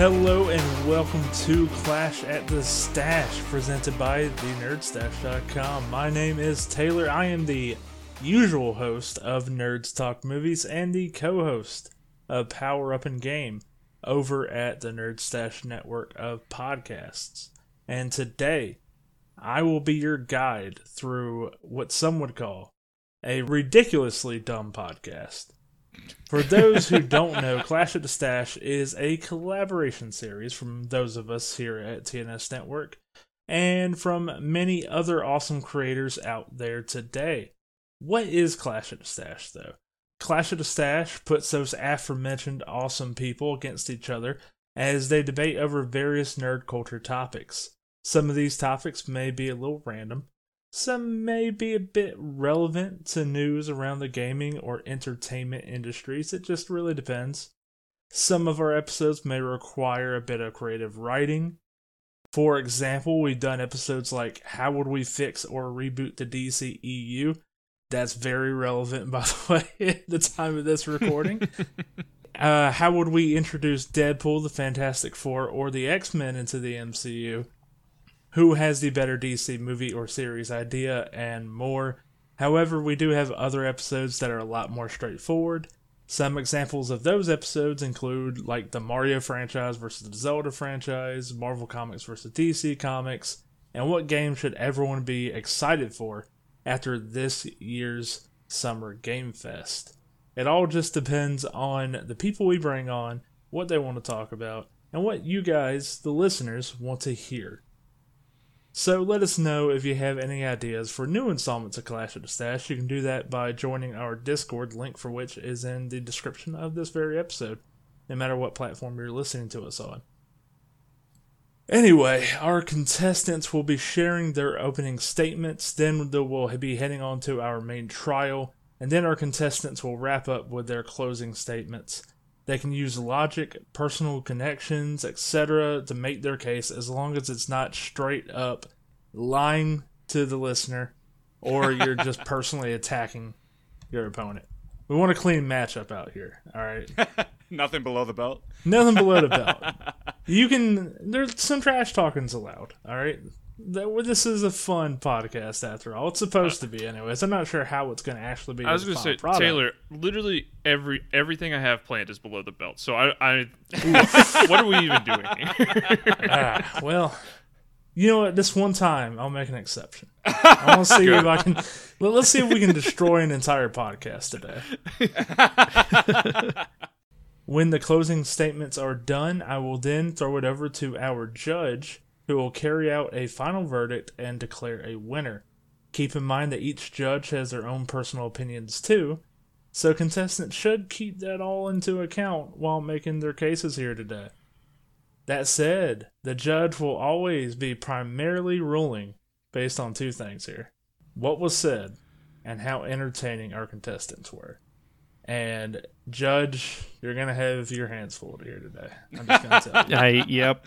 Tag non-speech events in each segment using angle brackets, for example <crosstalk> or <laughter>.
Hello and welcome to Clash at the Stash, presented by thenerdstash.com. My name is Taylor. I am the usual host of Nerds Talk Movies and the co-host of Power Up and Game over at the Nerd Stash network of podcasts. And today, I will be your guide through what some would call a ridiculously dumb podcast. For those who don't know, Clash at the Stash is a collaboration series from those of us here at TNS Network and from many other awesome creators out there today. What is Clash at the Stash, though? Clash at the Stash puts those aforementioned awesome people against each other as they debate over various nerd culture topics. Some of these topics may be a little random, some may be a bit relevant to news around the gaming or entertainment industries. It just really depends. Some of our episodes may require a bit of creative writing. For example, we've done episodes like How Would We Fix or Reboot the DCEU? That's very relevant, <laughs> by the way, at the time of this recording. <laughs> uh, how would we introduce Deadpool, the Fantastic Four, or the X Men into the MCU? Who has the better DC movie or series idea, and more. However, we do have other episodes that are a lot more straightforward. Some examples of those episodes include like the Mario franchise versus the Zelda franchise, Marvel Comics versus DC Comics, and what game should everyone be excited for after this year's Summer Game Fest. It all just depends on the people we bring on, what they want to talk about, and what you guys, the listeners, want to hear. So let us know if you have any ideas for new installments of Clash of the Stash. You can do that by joining our Discord, link for which is in the description of this very episode, no matter what platform you're listening to us on. Anyway, our contestants will be sharing their opening statements, then we'll be heading on to our main trial, and then our contestants will wrap up with their closing statements. They can use logic, personal connections, etc. to make their case as long as it's not straight up lying to the listener or you're <laughs> just personally attacking your opponent. We want a clean matchup out here, all right? <laughs> Nothing below the belt. Nothing below the belt. <laughs> You can there's some trash talking's allowed, all right? This is a fun podcast after all. It's supposed to be, anyways. I'm not sure how it's going to actually be. I was going to say, product. Taylor. Literally every everything I have planned is below the belt. So I, I <laughs> what are we even doing here? <laughs> ah, well, you know what? This one time, I'll make an exception. <laughs> I want to see if I can. Well, let's see if we can destroy an entire podcast today. when the closing statements are done, I will then throw it over to our judge who will carry out a final verdict and declare a winner. Keep in mind that each judge has their own personal opinions too, so contestants should keep that all into account while making their cases here today. That said, the judge will always be primarily ruling based on two things here what was said and how entertaining our contestants were. And Judge, you're gonna have your hands full here today. I'm just gonna tell you. <laughs> I, yep.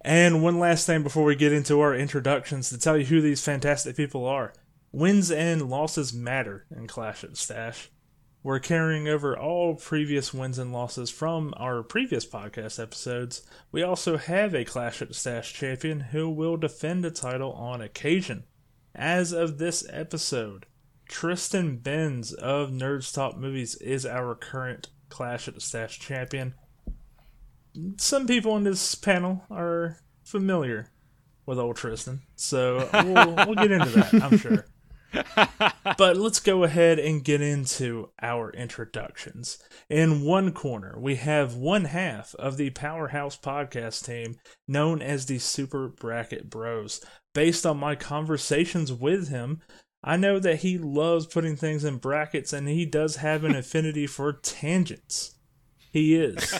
And one last thing before we get into our introductions to tell you who these fantastic people are. Wins and losses matter in Clash at Stash. We're carrying over all previous wins and losses from our previous podcast episodes. We also have a Clash at Stash champion who will defend the title on occasion. As of this episode, Tristan Benz of Nerds Talk Movies is our current Clash at the Stash champion some people on this panel are familiar with old Tristan, so we'll, we'll get into that, I'm sure. <laughs> but let's go ahead and get into our introductions. In one corner, we have one half of the Powerhouse podcast team known as the Super Bracket Bros. Based on my conversations with him, I know that he loves putting things in brackets and he does have an <laughs> affinity for tangents. He is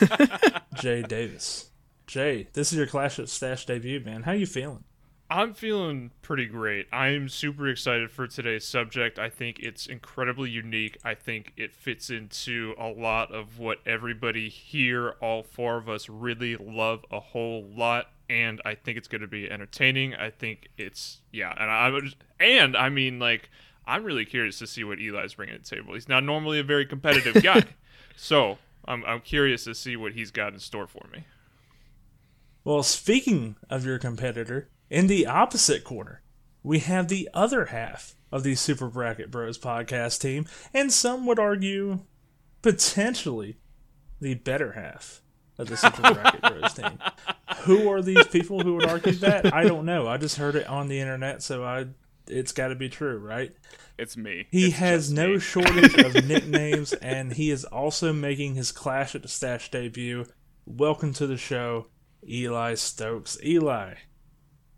Jay Davis. Jay, this is your Clash at Stash debut, man. How you feeling? I'm feeling pretty great. I'm super excited for today's subject. I think it's incredibly unique. I think it fits into a lot of what everybody here, all four of us, really love a whole lot. And I think it's going to be entertaining. I think it's yeah, and I and I mean like I'm really curious to see what Eli's bringing to the table. He's not normally a very competitive <laughs> guy, so I'm I'm curious to see what he's got in store for me. Well, speaking of your competitor, in the opposite corner, we have the other half of the Super Bracket Bros podcast team, and some would argue potentially the better half of the Super <laughs> Bracket Bros team. Who are these people who would argue that? I don't know. I just heard it on the internet, so I it's got to be true, right? It's me. He It's has no me. shortage of <laughs> nicknames, and he is also making his Clash at the Stash debut. Welcome to the show, Eli Stokes. Eli,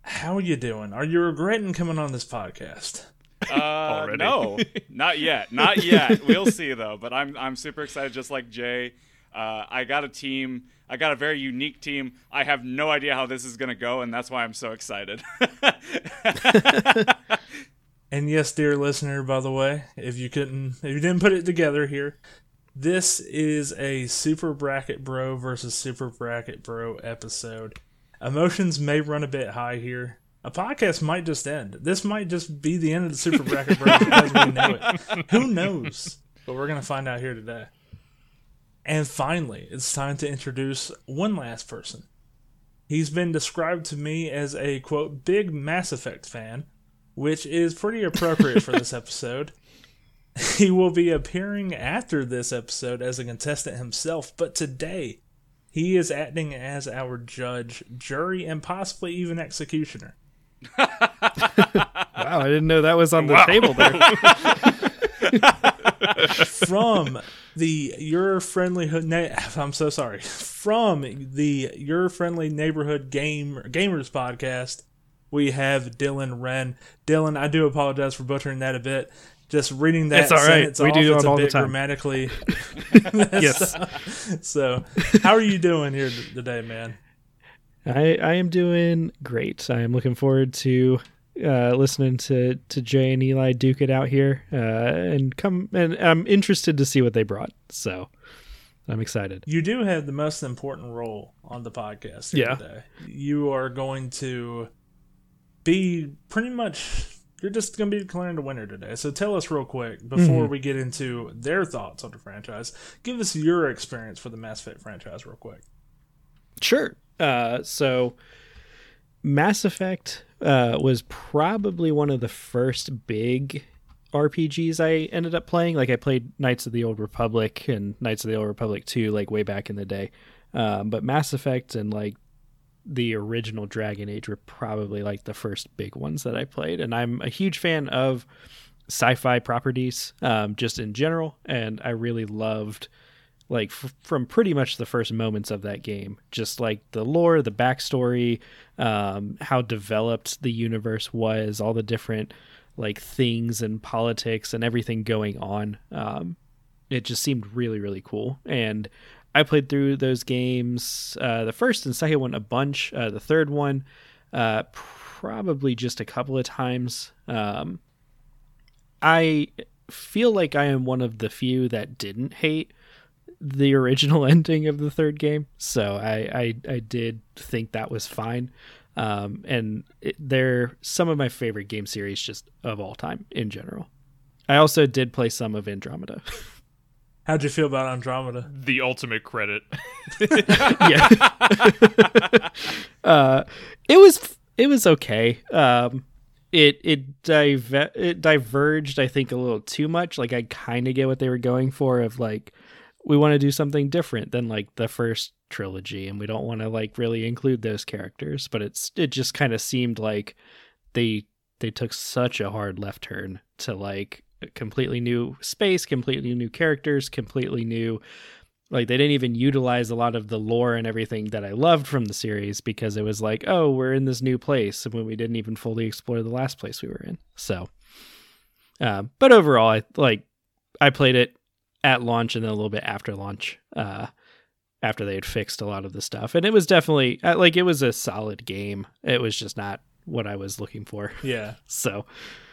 how are you doing? Are you regretting coming on this podcast? Uh, no, <laughs> not yet. Not yet. we'll see though. But I'm I'm super excited, just like Jay. Uh, I got a team. I got a very unique team. I have no idea how this is gonna go, and that's why I'm so excited. <laughs> And yes, dear listener, by the way, if you couldn't, if you didn't put it together here, this is a Super Bracket Bro versus Super Bracket Bro episode. Emotions may run a bit high here. A podcast might just end. This might just be the end of the Super Bracket Bro as we know it. <laughs> Who knows? But we're gonna find out here today. And finally, it's time to introduce one last person. He's been described to me as a quote big Mass Effect fan, which is pretty appropriate for this <laughs> episode. He will be appearing after this episode as a contestant himself, but today he is acting as our judge, jury, and possibly even executioner. Wow, I didn't know that was on the Wow. table there. <laughs> From the Your Friendly Hood, na- <laughs> I'm so sorry. From the Your Friendly Neighborhood Game Gamers podcast, we have Dylan Wren. Dylan, I do apologize for butchering that a bit. Just reading that It's all right. sentence We off, do it's them a all the bit time. grammatically. <laughs> <laughs> yes. So, how are you doing here today, man? I, I am doing great. I am looking forward to uh, listening to, to Jay and Eli duke it out here, uh, and come and I'm interested to see what they brought. So I'm excited. You do have the most important role on the podcast Yeah. today. You are going to be pretty much you're just going to be declaring the winner today. So tell us real quick before Mm-hmm. we get into their thoughts on the franchise. Give us your experience for the Mass Effect franchise real quick. Sure. Uh, so Mass Effect uh, was probably one of the first big RPGs I ended up playing. Like I played Knights of the Old Republic and Knights of the Old Republic 2 like way back in the day. Um, but Mass Effect and like the original Dragon Age were probably like the first big ones that I played. And I'm a huge fan of sci-fi properties um, just in general. And I really loved like f- from pretty much the first moments of that game. Just like the lore the backstory um, how developed the universe was all the different like things and politics and everything going on. Um, it just seemed really really cool. And i played through those games uh, the first and second one a bunch. Uh, the third one uh, probably just a couple of times. Um, i feel like i am one of the few that didn't hate the original <laughs> ending of the third game, so I I, I did think that was fine. Um, and it, they're some of my favorite game series just of all time in general. I also did play some of Andromeda. <laughs> How'd you feel about Andromeda? The ultimate credit. <laughs> yeah, uh, it was it was okay. Um, it it dive- it diverged, I think, a little too much. Like I kind of get what they were going for of like we want to do something different than like the first trilogy, and we don't want to like really include those characters. But it's it just kind of seemed like they they took such a hard left turn to like completely new space, completely new characters, completely new like they didn't even utilize a lot of the lore and everything that I loved from the series because it was like, oh, we're in this new place when we didn't even fully explore the last place we were in. So, uh, but overall, I like I played it at launch and then a little bit after launch, uh, after they had fixed a lot of the stuff, and it was definitely uh, like it was a solid game. It was just not what I was looking for. <laughs> Yeah. So,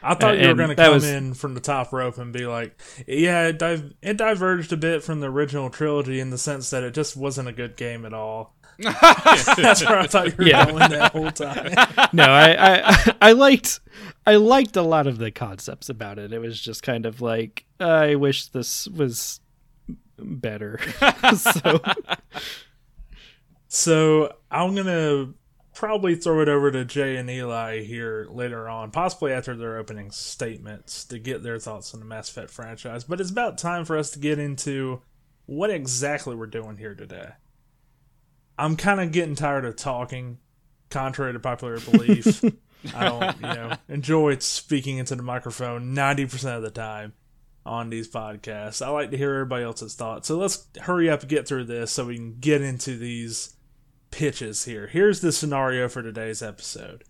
I thought you were going to come was- in from the top rope and be like, "Yeah, it, div- it diverged a bit from the original trilogy in the sense that it just wasn't a good game at all." <laughs> <laughs> That's where I thought you were Yeah. going that whole time. no, I, I I liked I liked a lot of the concepts about it. It was just kind of like I wish this was better. <laughs> so <laughs> So I'm gonna probably throw it over to Jay and Eli here later on, possibly after their opening statements to get their thoughts on the Mass Effect franchise. But it's about time for us to get into what exactly we're doing here today. I'm kind of getting tired of talking, contrary to popular belief. <laughs> I don't, you know, <laughs> enjoy speaking into the microphone 90% of the time on these podcasts. I like to hear everybody else's thoughts. So let's hurry up and get through this so we can get into these pitches here. Here's the scenario for today's episode.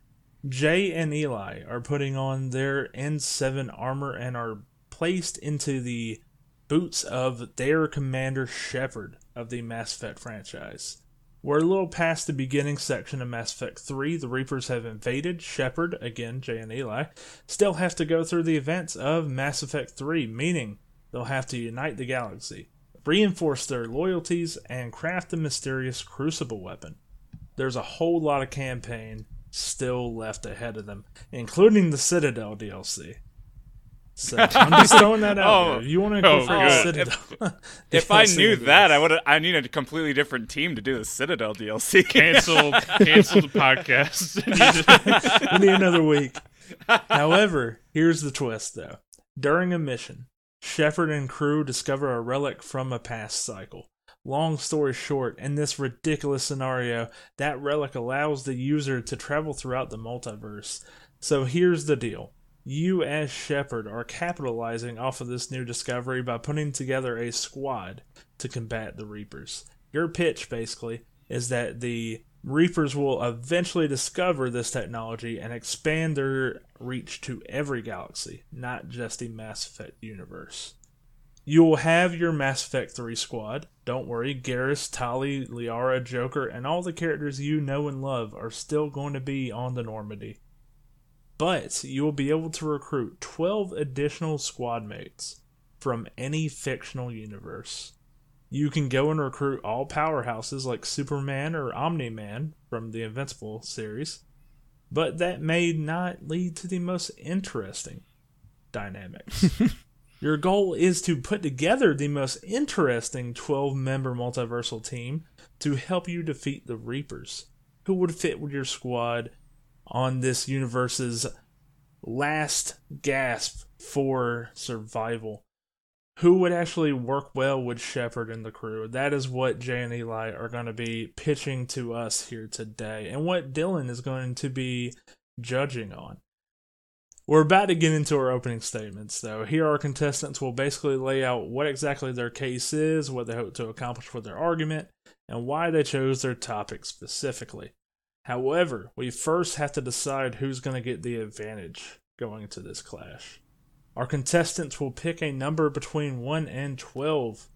Jay and Eli are putting on their N7 armor and are placed into the boots of their commander Shepard of the Mass Effect franchise. We're a little past the beginning section of Mass Effect 3. The Reapers have invaded. Shepard, again, Jay and Eli, still have to go through the events of Mass Effect 3, meaning they'll have to unite the galaxy, reinforce their loyalties, and craft the mysterious Crucible weapon. There's a whole lot of campaign still left ahead of them, including the Citadel DLC. So I'm just throwing that out Oh. there. You want to oh, go Oh, for good. Citadel? If <laughs> I knew movies. that, I would. I need a completely different team to do the Citadel DLC. Cancel, cancel the podcast. <laughs> we need another week. However, here's the twist though. During a mission, Shepard and crew discover a relic from a past cycle. Long story short, in this ridiculous scenario, that relic allows the user to travel throughout the multiverse. So here's the deal. You, as Shepard, are capitalizing off of this new discovery by putting together a squad to combat the Reapers. Your pitch, basically, is that the Reapers will eventually discover this technology and expand their reach to every galaxy, not just the Mass Effect universe. You will have your Mass Effect 3 squad. Don't worry, Garrus, Tali, Liara, Joker, and all the characters you know and love are still going to be on the Normandy. But you will be able to recruit 12 additional squad mates from any fictional universe. You can go and recruit all powerhouses like Superman or Omni Man from the Invincible series, but that may not lead to the most interesting dynamics. <laughs> Your goal is to put together the most interesting 12 member multiversal team to help you defeat the Reapers, who would fit with your squad on this universe's last gasp for survival who would actually work well with Shepard and the crew. That is what Jay and Eli are going to be pitching to us here today, and what Dylan is going to be judging on. We're about to get into our opening statements, though. Here, our contestants will basically lay out what exactly their case is, what they hope to accomplish with their argument, and why they chose their topic specifically. However, we first have to decide who's going to get the advantage going into this clash. Our contestants will pick a number between 1 and 12,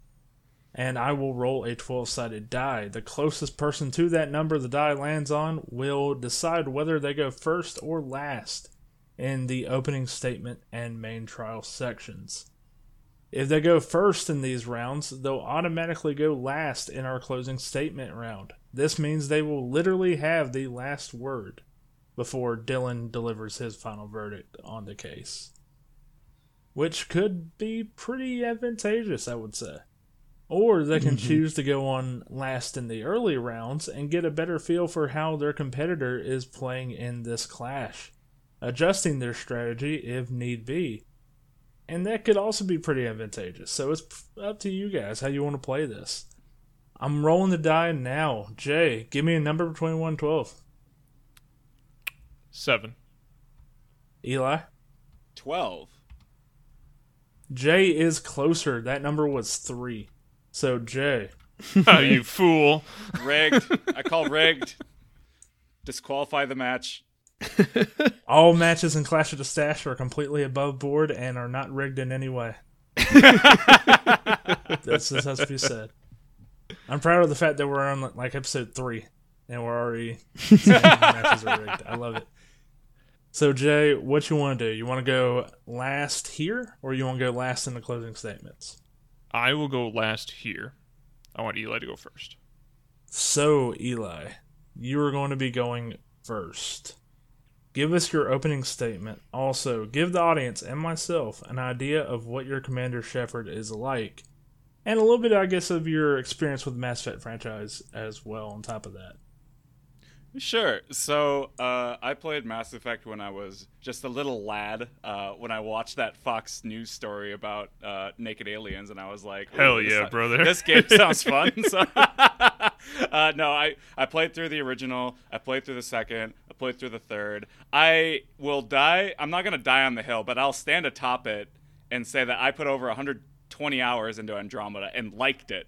and I will roll a 12 sided die. The closest person to that number the die lands on will decide whether they go first or last in the opening statement and main trial sections. If they go first in these rounds, they'll automatically go last in our closing statement round. This means they will literally have the last word before Dylan delivers his final verdict on the case which could be pretty advantageous, I would say. Or they can mm-hmm. choose to go on last in the early rounds and get a better feel for how their competitor is playing in this clash, adjusting their strategy if need be. And that could also be pretty advantageous. So it's up to you guys how you want to play this. I'm rolling the die now. Jay, give me a number between 1 and 12. Seven. Eli? Twelve. Jay is closer. That number was 3. So, Jay, <laughs> Oh, you fool. Rigged. <laughs> I call rigged. Disqualify the match. <laughs> All matches in Clash of the Stash are completely above board and are not rigged in any way. That's this has to be said. I'm proud of the fact that we're on like episode three and we're already <laughs> matches are rigged. I love it. So Jay, what you want to do? You want to go last here, or you want to go last in the closing statements? I will go last here. I want Eli to go first. So Eli, you are going to be going first. Give us your opening statement. Also, give the audience and myself an idea of what your Commander Shepard is like and a little bit, I guess, of your experience with the Mass Effect franchise as well. On top of that, Sure. So uh, I played Mass Effect when I was just a little lad. Uh, when I watched that Fox News story about uh, naked aliens, and I was like, Hell yeah, so- brother." This game <laughs> sounds fun." so, <laughs> uh, no, I I played through the original. I played through the second. I played through the third. I will die. I'm not gonna die on the hill, but I'll stand atop it and say that I put over 120 hours into Andromeda and liked it.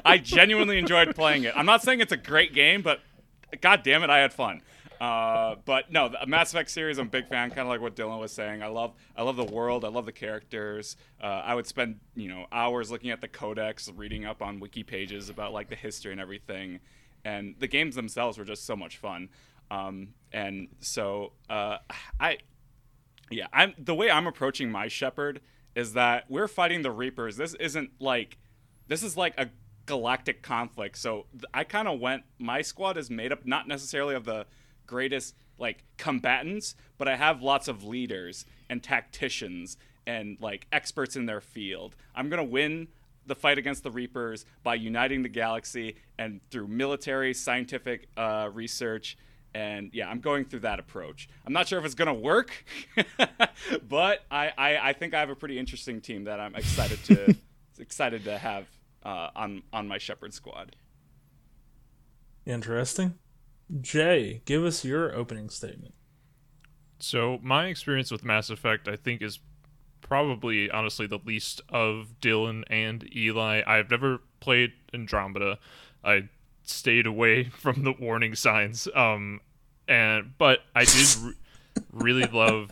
<laughs> I genuinely enjoyed playing it. I'm not saying it's a great game, but god damn it, I had fun. Uh, but no, the Mass Effect series, I'm a big fan. Kind of like what Dylan was saying. I love, I love the world. I love the characters. Uh, I would spend, you know, hours looking at the codex, reading up on wiki pages about like the history and everything. And the games themselves were just so much fun. Um, and so uh, I, yeah, I'm the way I'm approaching my Shepard is that we're fighting the Reapers. This isn't like this is like a galactic conflict. So I kind of went my squad is made up not necessarily of the greatest like combatants, but I have lots of leaders and tacticians and like experts in their field. I'm to win the fight against the Reapers by uniting the galaxy and through military scientific uh, research and yeah, I'm going through that approach. I'm not sure if it's gonna work, <laughs> but I, I, I think I have a pretty interesting team that I'm excited to <laughs> excited to have uh, on on my Shepard squad. interesting. Jay, give us your opening statement. So my experience with Mass Effect, I think, is probably honestly the least of Dylan and Eli. I've never played Andromeda. I stayed away <laughs> from the warning signs. Um, and but I did re- really love.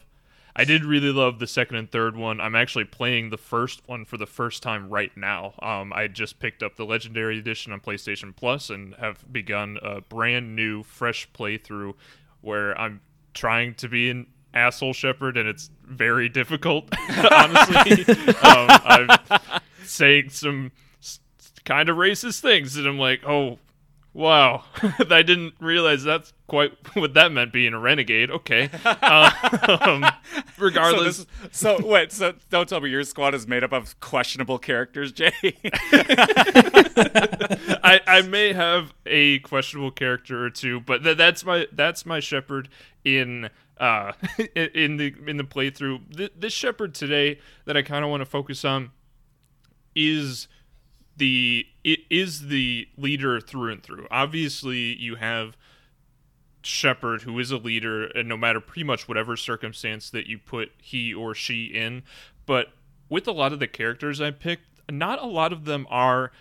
I did really love the second and third one. I'm actually playing the first one for the first time right now. Um, I just picked up the Legendary Edition on PlayStation Plus and have begun a brand new, fresh playthrough where I'm trying to be an asshole Shepard, and it's very difficult. <laughs> honestly, <laughs> um, I'm saying some kind of racist things, and I'm like, oh. Wow, <laughs> I didn't realize that's quite <laughs> what that meant being a renegade. Okay, um, regardless, <laughs> So, this, so wait, so don't tell me your squad is made up of questionable characters, Jay. I, I may have a questionable character or two, but th- that's my that's my Shepard in uh in the in the playthrough. Th- this Shepard today that I kind of want to focus on is the it is the leader through and through. Obviously, you have Shepard, who is a leader, and no matter pretty much whatever circumstance that you put he or she in. But with a lot of the characters I picked, not a lot of them are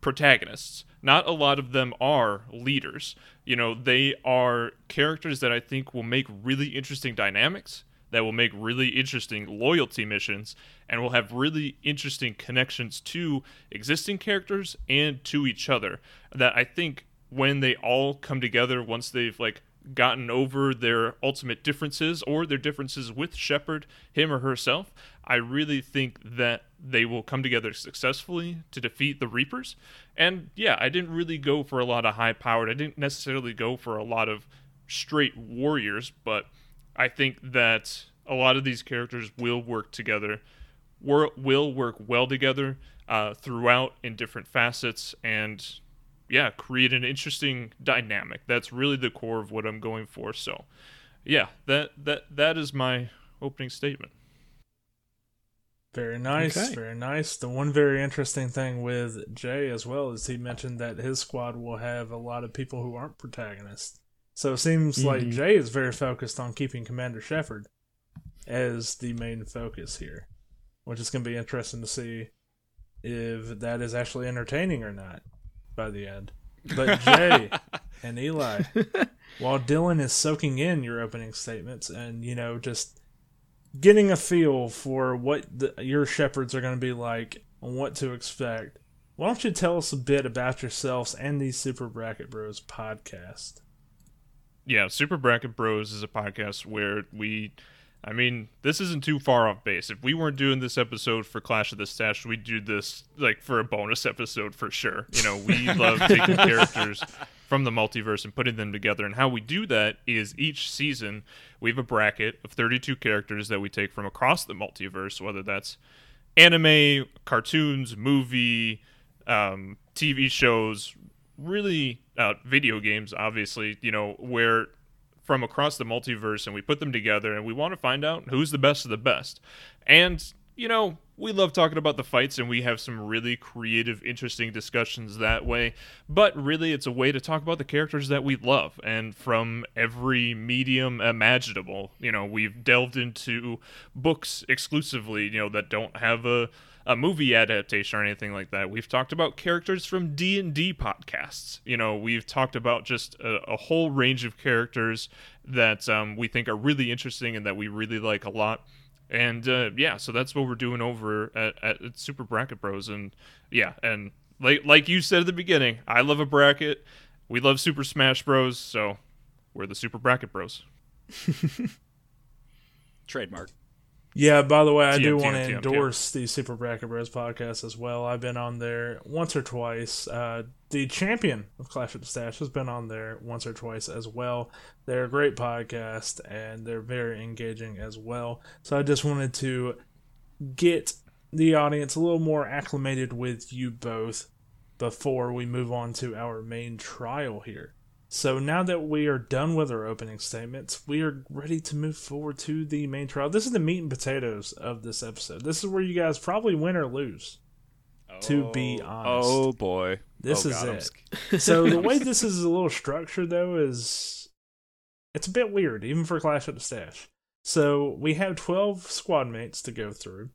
protagonists. Not a lot of them are leaders. You know, they are characters that I think will make really interesting dynamics, that will make really interesting loyalty missions, and will have really interesting connections to existing characters and to each other. That I think when they all come together, once they've like gotten over their ultimate differences or their differences with Shepard, him or herself, I really think that they will come together successfully to defeat the Reapers. And yeah, I didn't really go for a lot of high powered, I didn't necessarily go for a lot of straight warriors, but I think that a lot of these characters will work together, will work well together uh, throughout in different facets, and yeah, create an interesting dynamic. That's really the core of what I'm going for. So, yeah, that that that is my opening statement. Very nice, Okay. very nice. The one very interesting thing with Jay as well is he mentioned that his squad will have a lot of people who aren't protagonists. So it seems like Mhm. Jay is very focused on keeping Commander Shepard as the main focus here, which is going to be interesting to see if that is actually entertaining or not by the end. But Jay <laughs> and Eli, while Dylan is soaking in your opening statements and you know just getting a feel for what the, your Shepards are going to be like and what to expect, why don't you tell us a bit about yourselves and the Super Bracket Bros podcast? Yeah, Super Bracket Bros is a podcast where we I mean, this isn't too far off base. If we weren't doing this episode for Clash of the Stash, we'd do this like for a bonus episode for sure. You know, we <laughs> love taking characters from the multiverse and putting them together. And how we do that is each season we have a bracket of 32 characters that we take from across the multiverse, whether that's anime, cartoons, movie, um, TV shows, really uh, video games, obviously, you know, where from across the multiverse and we put them together and we want to find out who's the best of the best. And, you know, we love talking about the fights and we have some really creative, interesting discussions that way. But really, it's a way to talk about the characters that we love and from every medium imaginable. You know, we've delved into books exclusively, you know, that don't have a a movie adaptation or anything like that. We've talked about characters from D and D podcasts. You know, we've talked about just a, a whole range of characters that um, we think are really interesting and that we really like a lot. And uh, yeah, so that's what we're doing over at, at, at Super Bracket Bros. And yeah, and like like you said at the beginning, I love a bracket. We love Super Smash Bros. So we're the Super Bracket Bros. <laughs> Trademark. Yeah, by the way, I TM, do TM, want to TM, endorse the Super Bracket Bros podcast as well. I've been on there once or twice. Uh, the champion of Clash of the Stash has been on there once or twice as well. They're a great podcast and they're very engaging as well. So I just wanted to get the audience a little more acclimated with you both before we move on to our main trial here. So now that we are done with our opening statements, we are ready to move forward to the main trial. This is the meat and potatoes of this episode. This is where you guys probably win or lose. To be Oh- honest. Oh boy. This Oh, is God, it. sc- <laughs> So the way <laughs> this is a little structured though is it's a bit weird, even for Clash of the Stash. So we have twelve squad mates to go through.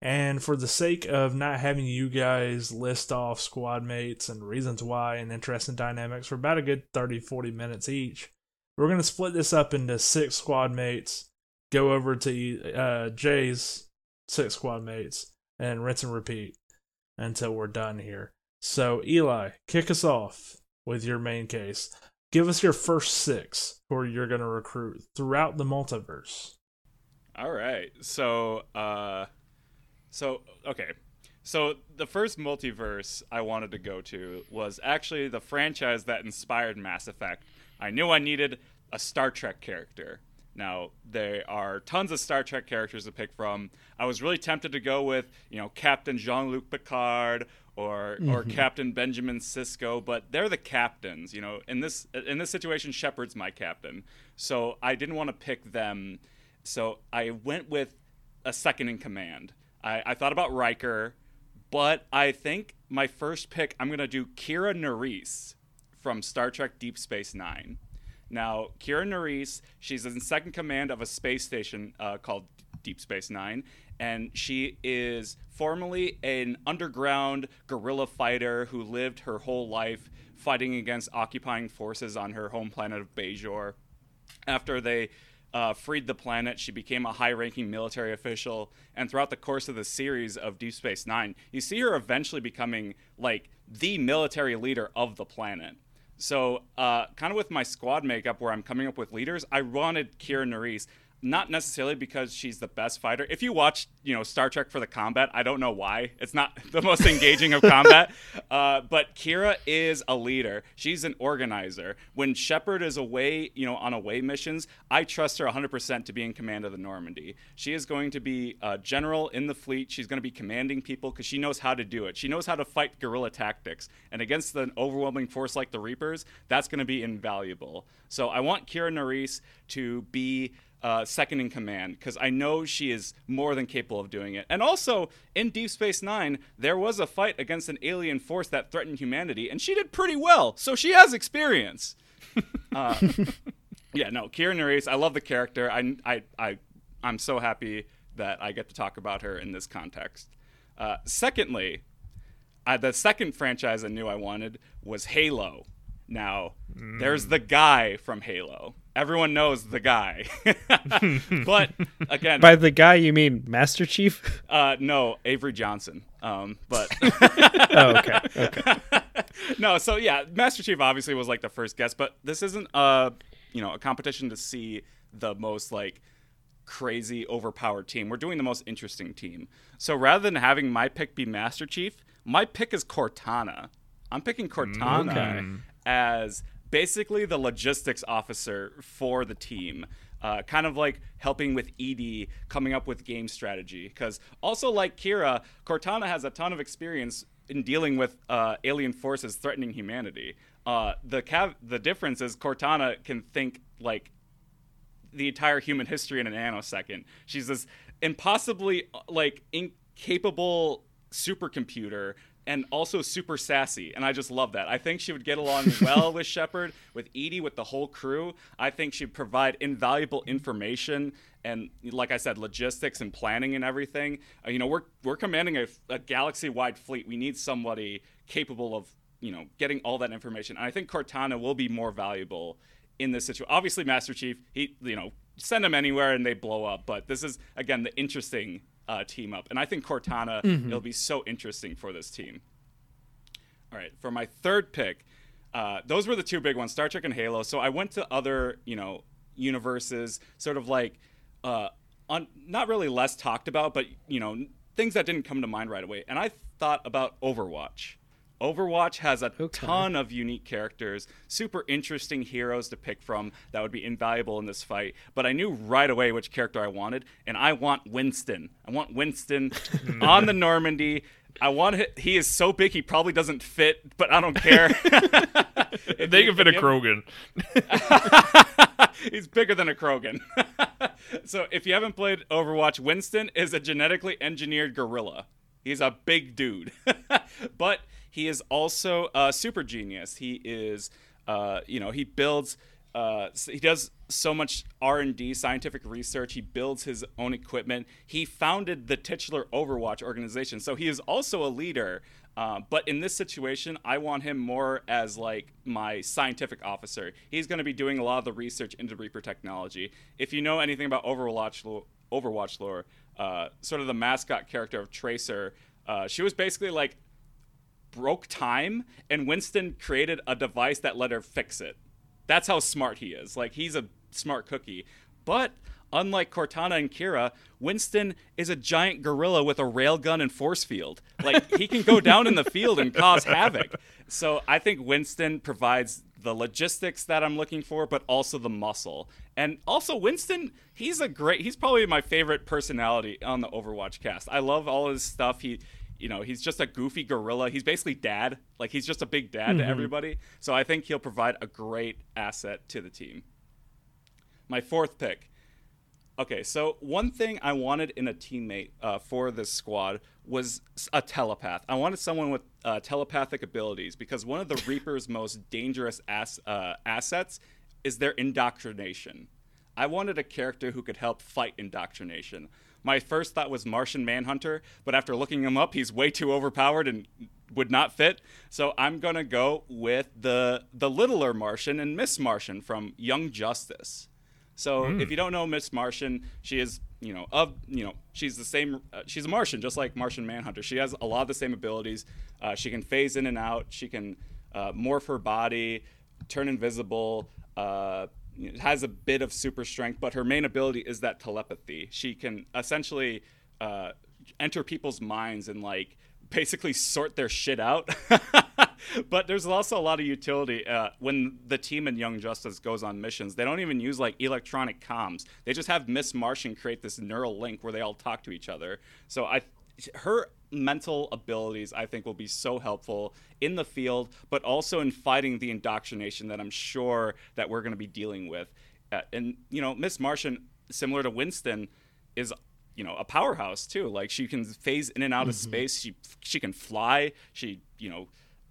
And for the sake of not having you guys list off squad mates and reasons why and interesting dynamics for about a good 30, 40 minutes each, we're going to split this up into six squad mates, go over to uh, Jay's six squad mates, and rinse and repeat until we're done here. So, Eli, kick us off with your main case. Give us your first six who you're going to recruit throughout the multiverse. All right. So, uh, so okay. So the first multiverse I wanted to go to was actually the franchise that inspired Mass Effect. I knew I needed a Star Trek character. Now there are tons of Star Trek characters to pick from. I was really tempted to go with you know Captain Jean-Luc Picard or or mm-hmm. Captain Benjamin Sisko, but they're the captains. You know, in this in this situation, Shepard's my captain, so I didn't want to pick them. So I went with a second in command. I, I thought about Riker, but I think my first pick, I'm going to do Kira Nerys from Star Trek Deep Space Nine. Now, Kira Nerys, she's in second command of a space station uh, called Deep Space Nine, and she is formerly an underground guerrilla fighter who lived her whole life fighting against occupying forces on her home planet of Bajor after they uh, freed the planet, she became a high ranking military official. And throughout the course of the series of Deep Space Nine, you see her eventually becoming like the military leader of the planet. So, uh, kind of with my squad makeup where I'm coming up with leaders, I wanted Kira Nerys. Not necessarily because she's the best fighter. If you watch, you know, Star Trek for the combat, I don't know why. It's not <laughs> the most engaging of combat. <laughs> Uh, but Kira is a leader. She's an organizer. When Shepard is away, you know, on away missions, I trust her 100% to be in command of the Normandy. She is going to be a general in the fleet. She's going to be commanding people because she knows how to do it. She knows how to fight guerrilla tactics. And against an overwhelming force like the Reapers, that's going to be invaluable. So I want Kira Nerys to be uh, second in command because I know she is more than capable of doing it. And also in Deep Space Nine, there was a fight against an alien force that threatened humanity, and she did pretty well. So she has experience. <laughs> uh, yeah, no, Kira Nerys, I love the character. I, I, I, I'm so happy that I get to talk about her in this context. Uh, secondly, uh, the second franchise I knew I wanted was Halo. Now, there's the guy from Halo. Everyone knows the guy. <laughs> but again, By the guy, you mean Master Chief? <laughs> uh, no, Avery Johnson. Um, but <laughs> oh, okay. Okay. no, so yeah, Master Chief obviously was like the first guest, but this isn't a you know a competition to see the most like crazy overpowered team. We're doing the most interesting team. So rather than having my pick be Master Chief, my pick is Cortana. I'm picking Cortana Okay. as basically the logistics officer for the team. uh, kind of like helping with EDI, coming up with game strategy. Because also, like Kira, Cortana has a ton of experience in dealing with uh, alien forces threatening humanity. Uh, the cav- the difference is Cortana can think like the entire human history in a nanosecond. She's this impossibly like incapable supercomputer and also super sassy and i just love that. I think she would get along <laughs> well with shepard with EDI, with the whole crew. I think she'd provide invaluable information and like i said logistics and planning and everything. Uh, you know we're we're commanding a, a galaxy wide fleet. We need somebody capable of you know getting all that information. And i think cortana will be more valuable in this situation obviously master chief he you know send them anywhere and they blow up but this is again the interesting uh, team up. And I think Cortana, mm-hmm. it'll be so interesting for this team. All right, for my third pick, uh, those were the two big ones, Star Trek and Halo. So I went to other, you know, universes, sort of like, uh, on, not really less talked about, but you know, things that didn't come to mind right away. And I thought about Overwatch. Overwatch has a okay. ton of unique characters, super interesting heroes to pick from that would be invaluable in this fight. But I knew right away which character I wanted, and I want Winston. I want Winston <laughs> on the Normandy. I want him, he is so big he probably doesn't fit, but I don't care. <laughs> they can fit a Krogan. <laughs> He's bigger than a Krogan. so if you haven't played Overwatch, Winston is a genetically engineered gorilla. He's a big dude. but he is also a super genius. He is, uh, you know, he builds. Uh, he does so much r&d scientific research he builds his own equipment he founded the titular overwatch organization so he is also a leader uh, but in this situation i want him more as like my scientific officer he's going to be doing a lot of the research into reaper technology if you know anything about overwatch lore, overwatch lore uh, sort of the mascot character of tracer uh, she was basically like broke time, and Winston created a device that let her fix it. That's how smart he is. Like he's a smart cookie. But unlike Cortana and Kira, Winston is a giant gorilla with a railgun and force field. Like he can go down in the field and cause havoc. So I think Winston provides the logistics that I'm looking for, but also the muscle. And also Winston, he's a great he's probably my favorite personality on the Overwatch cast. I love all his stuff. He you know, he's just a goofy gorilla. He's basically dad. Like he's just a big dad mm-hmm. to everybody. So I think he'll provide a great asset to the team. My fourth pick. Okay, so one thing I wanted in a teammate uh, for this squad was a telepath. I wanted someone with uh, telepathic abilities because one of the Reaper's most dangerous ass, uh, assets is their indoctrination. I wanted a character who could help fight indoctrination. My first thought was Martian Manhunter, but after looking him up, he's way too overpowered and would not fit. So I'm gonna go with the the littler Martian and Miss Martian from Young Justice. So mm. if you don't know Miss Martian, she is you know of you know she's the same. Uh, she's a Martian, just like Martian Manhunter. She has a lot of the same abilities. Uh, she can phase in and out. She can uh, morph her body, turn invisible. Has a bit of super strength, but her main ability is that telepathy. She can essentially uh, enter people's minds and like basically sort their shit out. <laughs> but there's also a lot of utility uh, when the team in Young Justice goes on missions. They don't even use like electronic comms. They just have Miss Martian create this neural link where they all talk to each other. So I, her mental abilities I think will be so helpful in the field, but also in fighting the indoctrination that I'm sure that we're going to be dealing with. Uh, and you know, Miss Martian, similar to Winston, is you know a powerhouse too. Like she can phase in and out mm-hmm. of space. She she can fly. She you know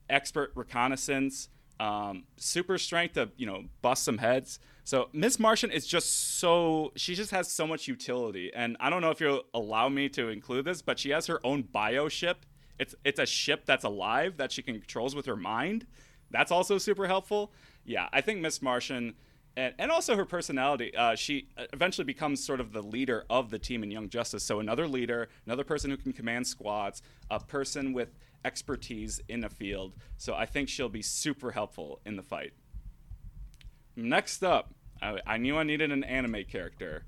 expert reconnaissance, um, super strength to you know bust some heads. So Miss Martian is just so she just has so much utility, and I don't know if you'll allow me to include this, but she has her own bio ship. It's it's a ship that's alive that she controls with her mind. That's also super helpful. Yeah, I think Miss Martian. And, and also her personality. Uh, she eventually becomes sort of the leader of the team in Young Justice. So another leader, another person who can command squads, a person with expertise in a field. So I think she'll be super helpful in the fight. Next up, I, I knew I needed an anime character.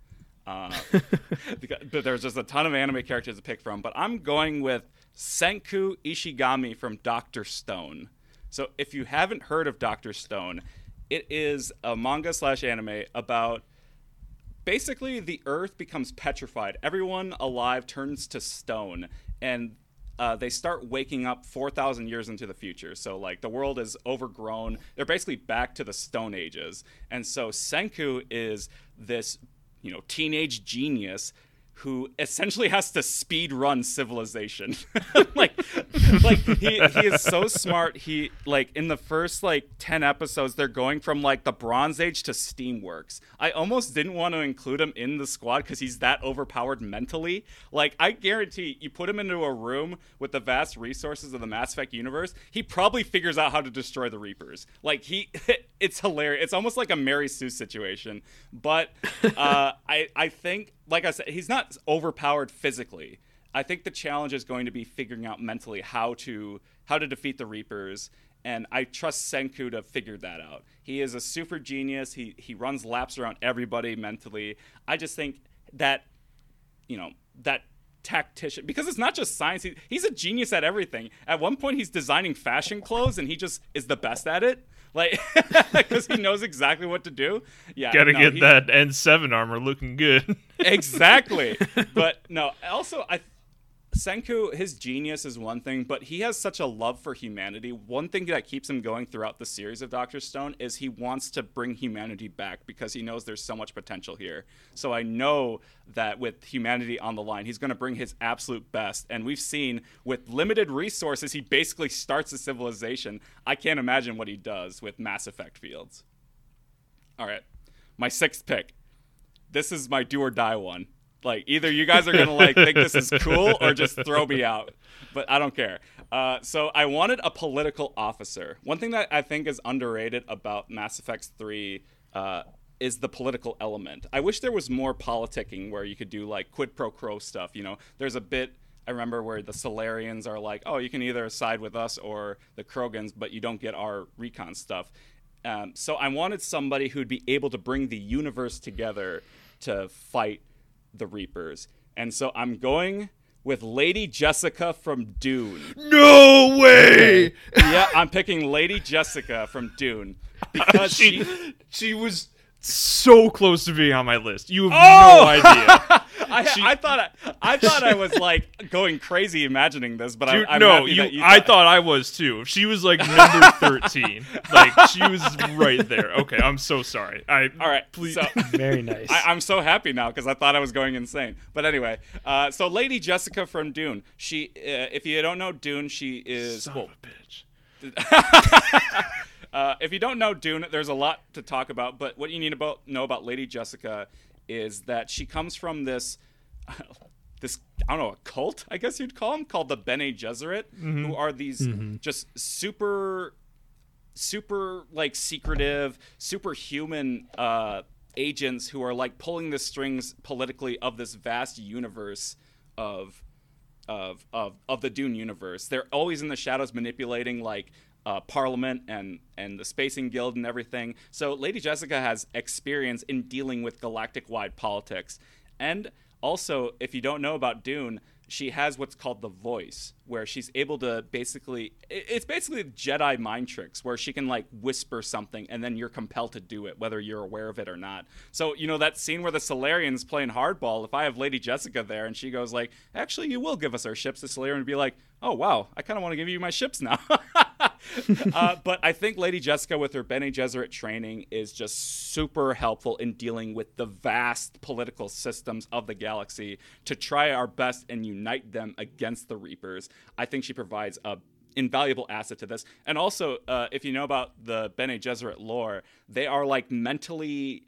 Uh, <laughs> but there's just a ton of anime characters to pick from. But I'm going with Senku Ishigami from Doctor Stone. So if you haven't heard of Doctor Stone, it is a manga slash anime about basically the Earth becomes petrified. Everyone alive turns to stone, and uh, they start waking up 4,000 years into the future. So, like, the world is overgrown. They're basically back to the Stone Ages. And so, Senku is this, you know, teenage genius who essentially has to speed run civilization. <laughs> like like he, he is so smart. He like in the first like 10 episodes they're going from like the bronze age to steamworks. I almost didn't want to include him in the squad cuz he's that overpowered mentally. Like I guarantee you put him into a room with the vast resources of the Mass Effect universe, he probably figures out how to destroy the Reapers. Like he <laughs> it's hilarious. It's almost like a Mary Sue situation. But uh I I think like I said, he's not overpowered physically. I think the challenge is going to be figuring out mentally how to how to defeat the Reapers, and I trust Senku to figure that out. He is a super genius. He he runs laps around everybody mentally. I just think that you know that tactician because it's not just science he, he's a genius at everything at one point he's designing fashion clothes and he just is the best at it like <laughs> because he knows exactly what to do yeah Gotta no, get he- that N7 armor looking good. <laughs> exactly. but no, also I Senku, his genius is one thing, but he has such a love for humanity. One thing that keeps him going throughout the series of Doctor Stone is he wants to bring humanity back because he knows there's so much potential here. So I know that with humanity on the line, he's going to bring his absolute best. And we've seen with limited resources, he basically starts a civilization. I can't imagine what he does with Mass Effect fields. All right. My sixth pick this is my do or die one. Like either you guys are gonna like think this is cool or just throw me out, but I don't care. Uh, so I wanted a political officer. One thing that I think is underrated about Mass Effect Three uh, is the political element. I wish there was more politicking where you could do like quid pro quo stuff. You know, there's a bit I remember where the Salarians are like, oh, you can either side with us or the Krogans, but you don't get our recon stuff. Um, so I wanted somebody who'd be able to bring the universe together to fight the Reapers. And so I'm going with Lady Jessica from Dune. no way! yeah, I'm picking Lady Jessica from Dune <laughs> because she, she. she was so close to being on my list. You have Oh! no idea. <laughs> I, I thought I, I thought I was like going crazy imagining this, but Dude, I, I'm no, happy you, that you I thought I was too. She was like number <laughs> 13. like, she was right there. Okay, I'm so sorry. I All right, please. so <laughs> Very nice. I, I'm so happy now because I thought I was going insane. But anyway, uh, so Lady Jessica from Dune. She, uh, if you don't know Dune, she is. Son well, of a bitch. Uh, if you don't know Dune, there's a lot to talk about. But what you need to know about Lady Jessica is that she comes from this, <laughs> this I don't know, a cult, I guess you'd call them, called the Bene Gesserit, who are these just super, super like secretive, superhuman uh, agents who are like pulling the strings politically of this vast universe of of of of the Dune universe. They're always in the shadows, manipulating like uh, Parliament and and the Spacing Guild and everything. So Lady Jessica has experience in dealing with galactic-wide politics, and also if you don't know about Dune. She has what's called the voice, where she's able to basically it's basically Jedi mind tricks, where she can like whisper something and then you're compelled to do it, whether you're aware of it or not. So, you know, that scene where the Salarian's playing hardball, if I have Lady Jessica there and she goes like, actually, you will give us our ships, the Solarian would be like, oh, wow, I kind of want to give you my ships now. <laughs> uh, but I think Lady Jessica, with her Bene Gesserit training, is just super helpful in dealing with the vast political systems of the galaxy to try our best and unite them against the Reapers. I think she provides a invaluable asset to this. And also, uh, if you know about the Bene Gesserit lore, they are like mentally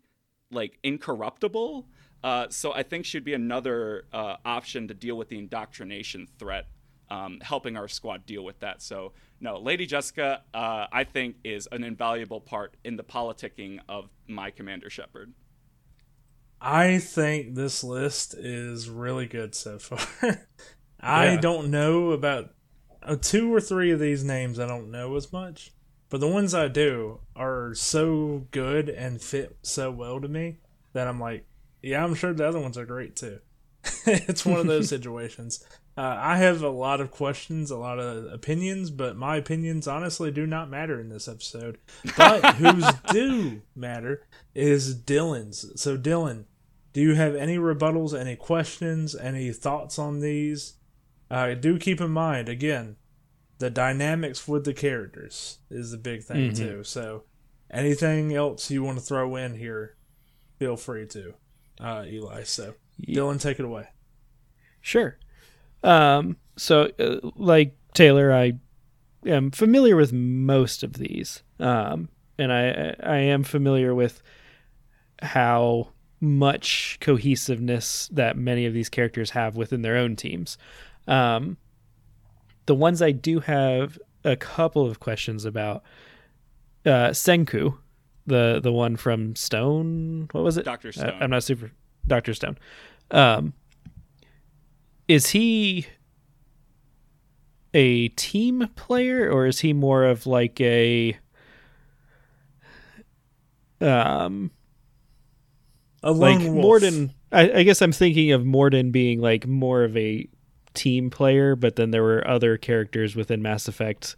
like incorruptible. Uh, so I think she'd be another uh, option to deal with the indoctrination threat, um, helping our squad deal with that. So no, Lady Jessica, uh, I think is an invaluable part in the politicking of my Commander Shepard. I think this list is really good so far. <laughs> I Yeah. don't know about uh, two or three of these names. I don't know as much, but the ones I do are so good and fit so well to me that I'm like, yeah, I'm sure the other ones are great too. <laughs> it's one of those <laughs> situations. Uh, I have a lot of questions, a lot of opinions, but my opinions honestly do not matter in this episode. But <laughs> whose do matter is Dylan's. So, Dylan, Do you have any rebuttals, any questions, any thoughts on these? Uh, do keep in mind again, the dynamics with the characters is the big thing Mm-hmm. too. So, anything else you want to throw in here, feel free to, uh, Eli. So, Dylan, take it away. Sure. Um, so, uh, like Taylor, I am familiar with most of these, um, and I I am familiar with how much cohesiveness that many of these characters have within their own teams. Um, the ones I do have a couple of questions about uh, Senku, the the one from Stone. What was it? Dr. I- Stone. I'm not super. Doctor Stone. Um, is he a team player or is he more of like a um A like wolf. Mordin? I, I guess I'm thinking of Mordin being like more of a team player, but then there were other characters within Mass Effect,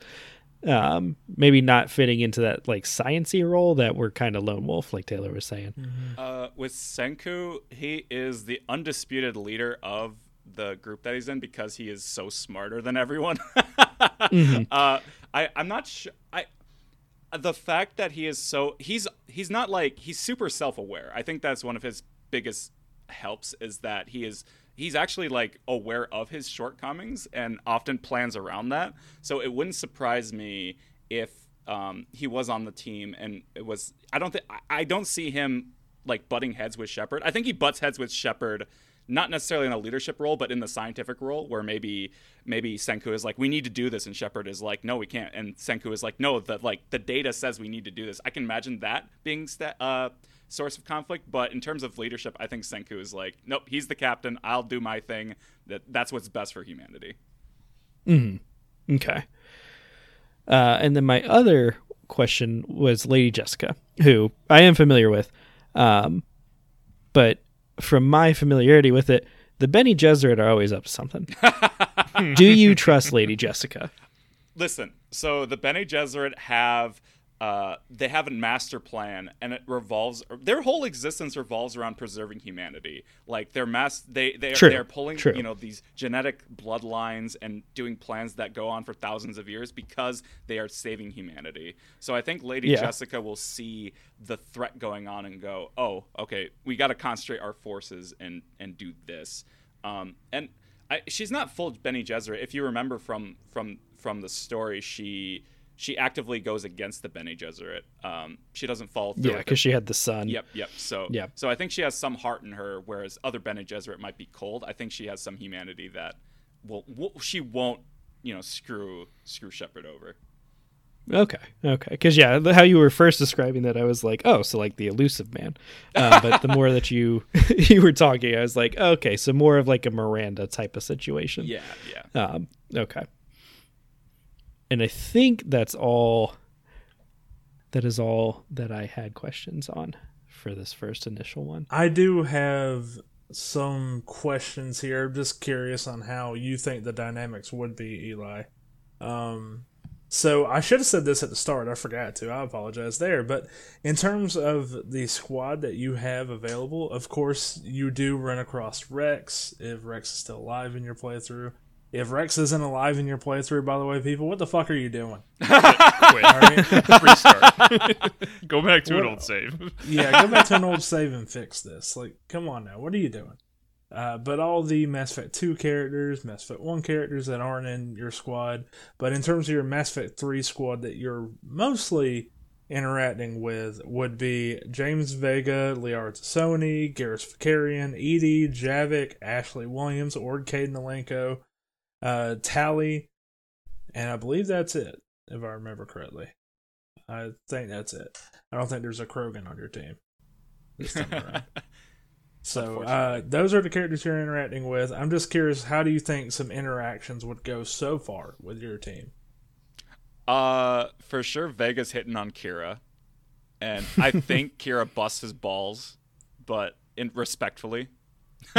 um, maybe not fitting into that like sciency role that were kind of lone wolf, like Taylor was saying. Uh, with Senku, he is the undisputed leader of the group that he's in because he is so smarter than everyone. <laughs> uh, I I'm not sure. I the fact that he is so he's he's not like he's super self-aware. I think that's one of his biggest helps is that he is he's actually like aware of his shortcomings and often plans around that. So it wouldn't surprise me if um, he was on the team and it was. I don't think I- don't see him like butting heads with Shepard. I think he butts heads with Shepard. Not necessarily in a leadership role, but in the scientific role, where maybe maybe Senku is like, "We need to do this," and Shepard is like, "No, we can't," and Senku is like, "No, the like the data says we need to do this." I can imagine that being sta- uh, source of conflict, but in terms of leadership, I think Senku is like, "Nope, he's the captain. I'll do my thing. That that's what's best for humanity." Hmm. Okay. Uh, and then my other question was Lady Jessica, who I am familiar with. Um, but from my familiarity with it, the Bene Gesserit are always up to something. <laughs> Do you trust Lady Jessica? Listen, so the Bene Gesserit have uh, they have a master plan, and it revolves. Their whole existence revolves around preserving humanity. Like their mass, they they are, True, they are pulling true. you know these genetic bloodlines and doing plans that go on for thousands of years because they are saving humanity. So I think Lady Yeah. Jessica will see the threat going on and go, "Oh, okay, we got to concentrate our forces and and do this." Um, and I, she's not full Bene Gesserit. If you remember from from from the story, she she actively goes against the Bene Gesserit. Um, she doesn't fall through. Yeah, because she had the son. Yep, yep. So, Yep. so I think she has some heart in her, whereas other Bene Gesserit might be cold. I think she has some humanity that will, will she won't, you know, screw screw Shepard over. Okay, okay. Because yeah, how you were first describing that, I was like, oh, so like the Illusive Man. Uh, <laughs> but the more that you <laughs> you were talking, I was like, okay, so more of like a Miranda type of situation. Yeah, yeah. Um, okay. And I think that's all. That is all that I had questions on for this first initial one. I do have some questions here. I'm just curious on how you think the dynamics would be, Eli. Um, so I should have said this at the start. I forgot to. I apologize there. But in terms of the squad that you have available, of course, you do run across Rex if Rex is still alive in your playthrough. If Rex isn't alive in your playthrough, by the way, people, what the fuck are you doing? <laughs> Quit. <laughs> Restart. Go back to an Well- old save. yeah, go back to an old save and fix this. Like, come on now, what are you doing? Uh, but all the Mass Effect 2 characters, Mass Effect 1 characters that aren't in your squad, but in terms of your Mass Effect 3 squad that you're mostly interacting with would be James Vega, Liara T'Soni, Garrus Vakarian, EDI, Javik, Ashley Williams, Ord Kaidan Alenko, uh, Tali, and I believe that's it, if I remember correctly. I think that's it. I don't think there's a Krogan on your team this time around. <laughs> So uh, those are the characters you're interacting with. I'm just curious, how do you think some interactions would go so far with your team? Uh, for sure, Vega's hitting on Kira, and I think <laughs> Kira busts his balls, but in respectfully. <laughs>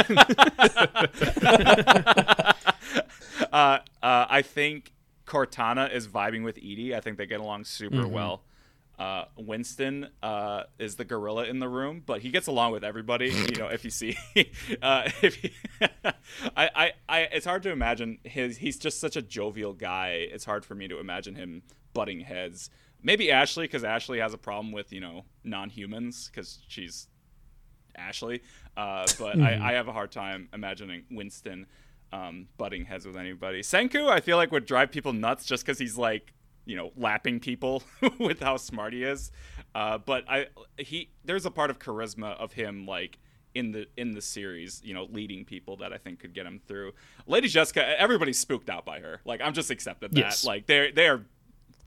uh, uh, I think Cortana is vibing with EDI. I think they get along super well. uh, Winston uh, is the gorilla in the room, but he gets along with everybody. You know, if you see, <laughs> uh, if he, <laughs> I, I, I, it's hard to imagine his. He's just such a jovial guy. It's hard for me to imagine him butting heads. Maybe Ashley, because Ashley has a problem with you know non-humans because she's Ashley. Uh, but I, I have a hard time imagining Winston um, butting heads with anybody. Senku, I feel like would drive people nuts just because he's like you know lapping people <laughs> with how smart he is. Uh, but I he there's a part of charisma of him like in the in the series, you know, leading people that I think could get him through. Lady Jessica, everybody's spooked out by her. Like I'm just accepted that. Yes. Like they're they're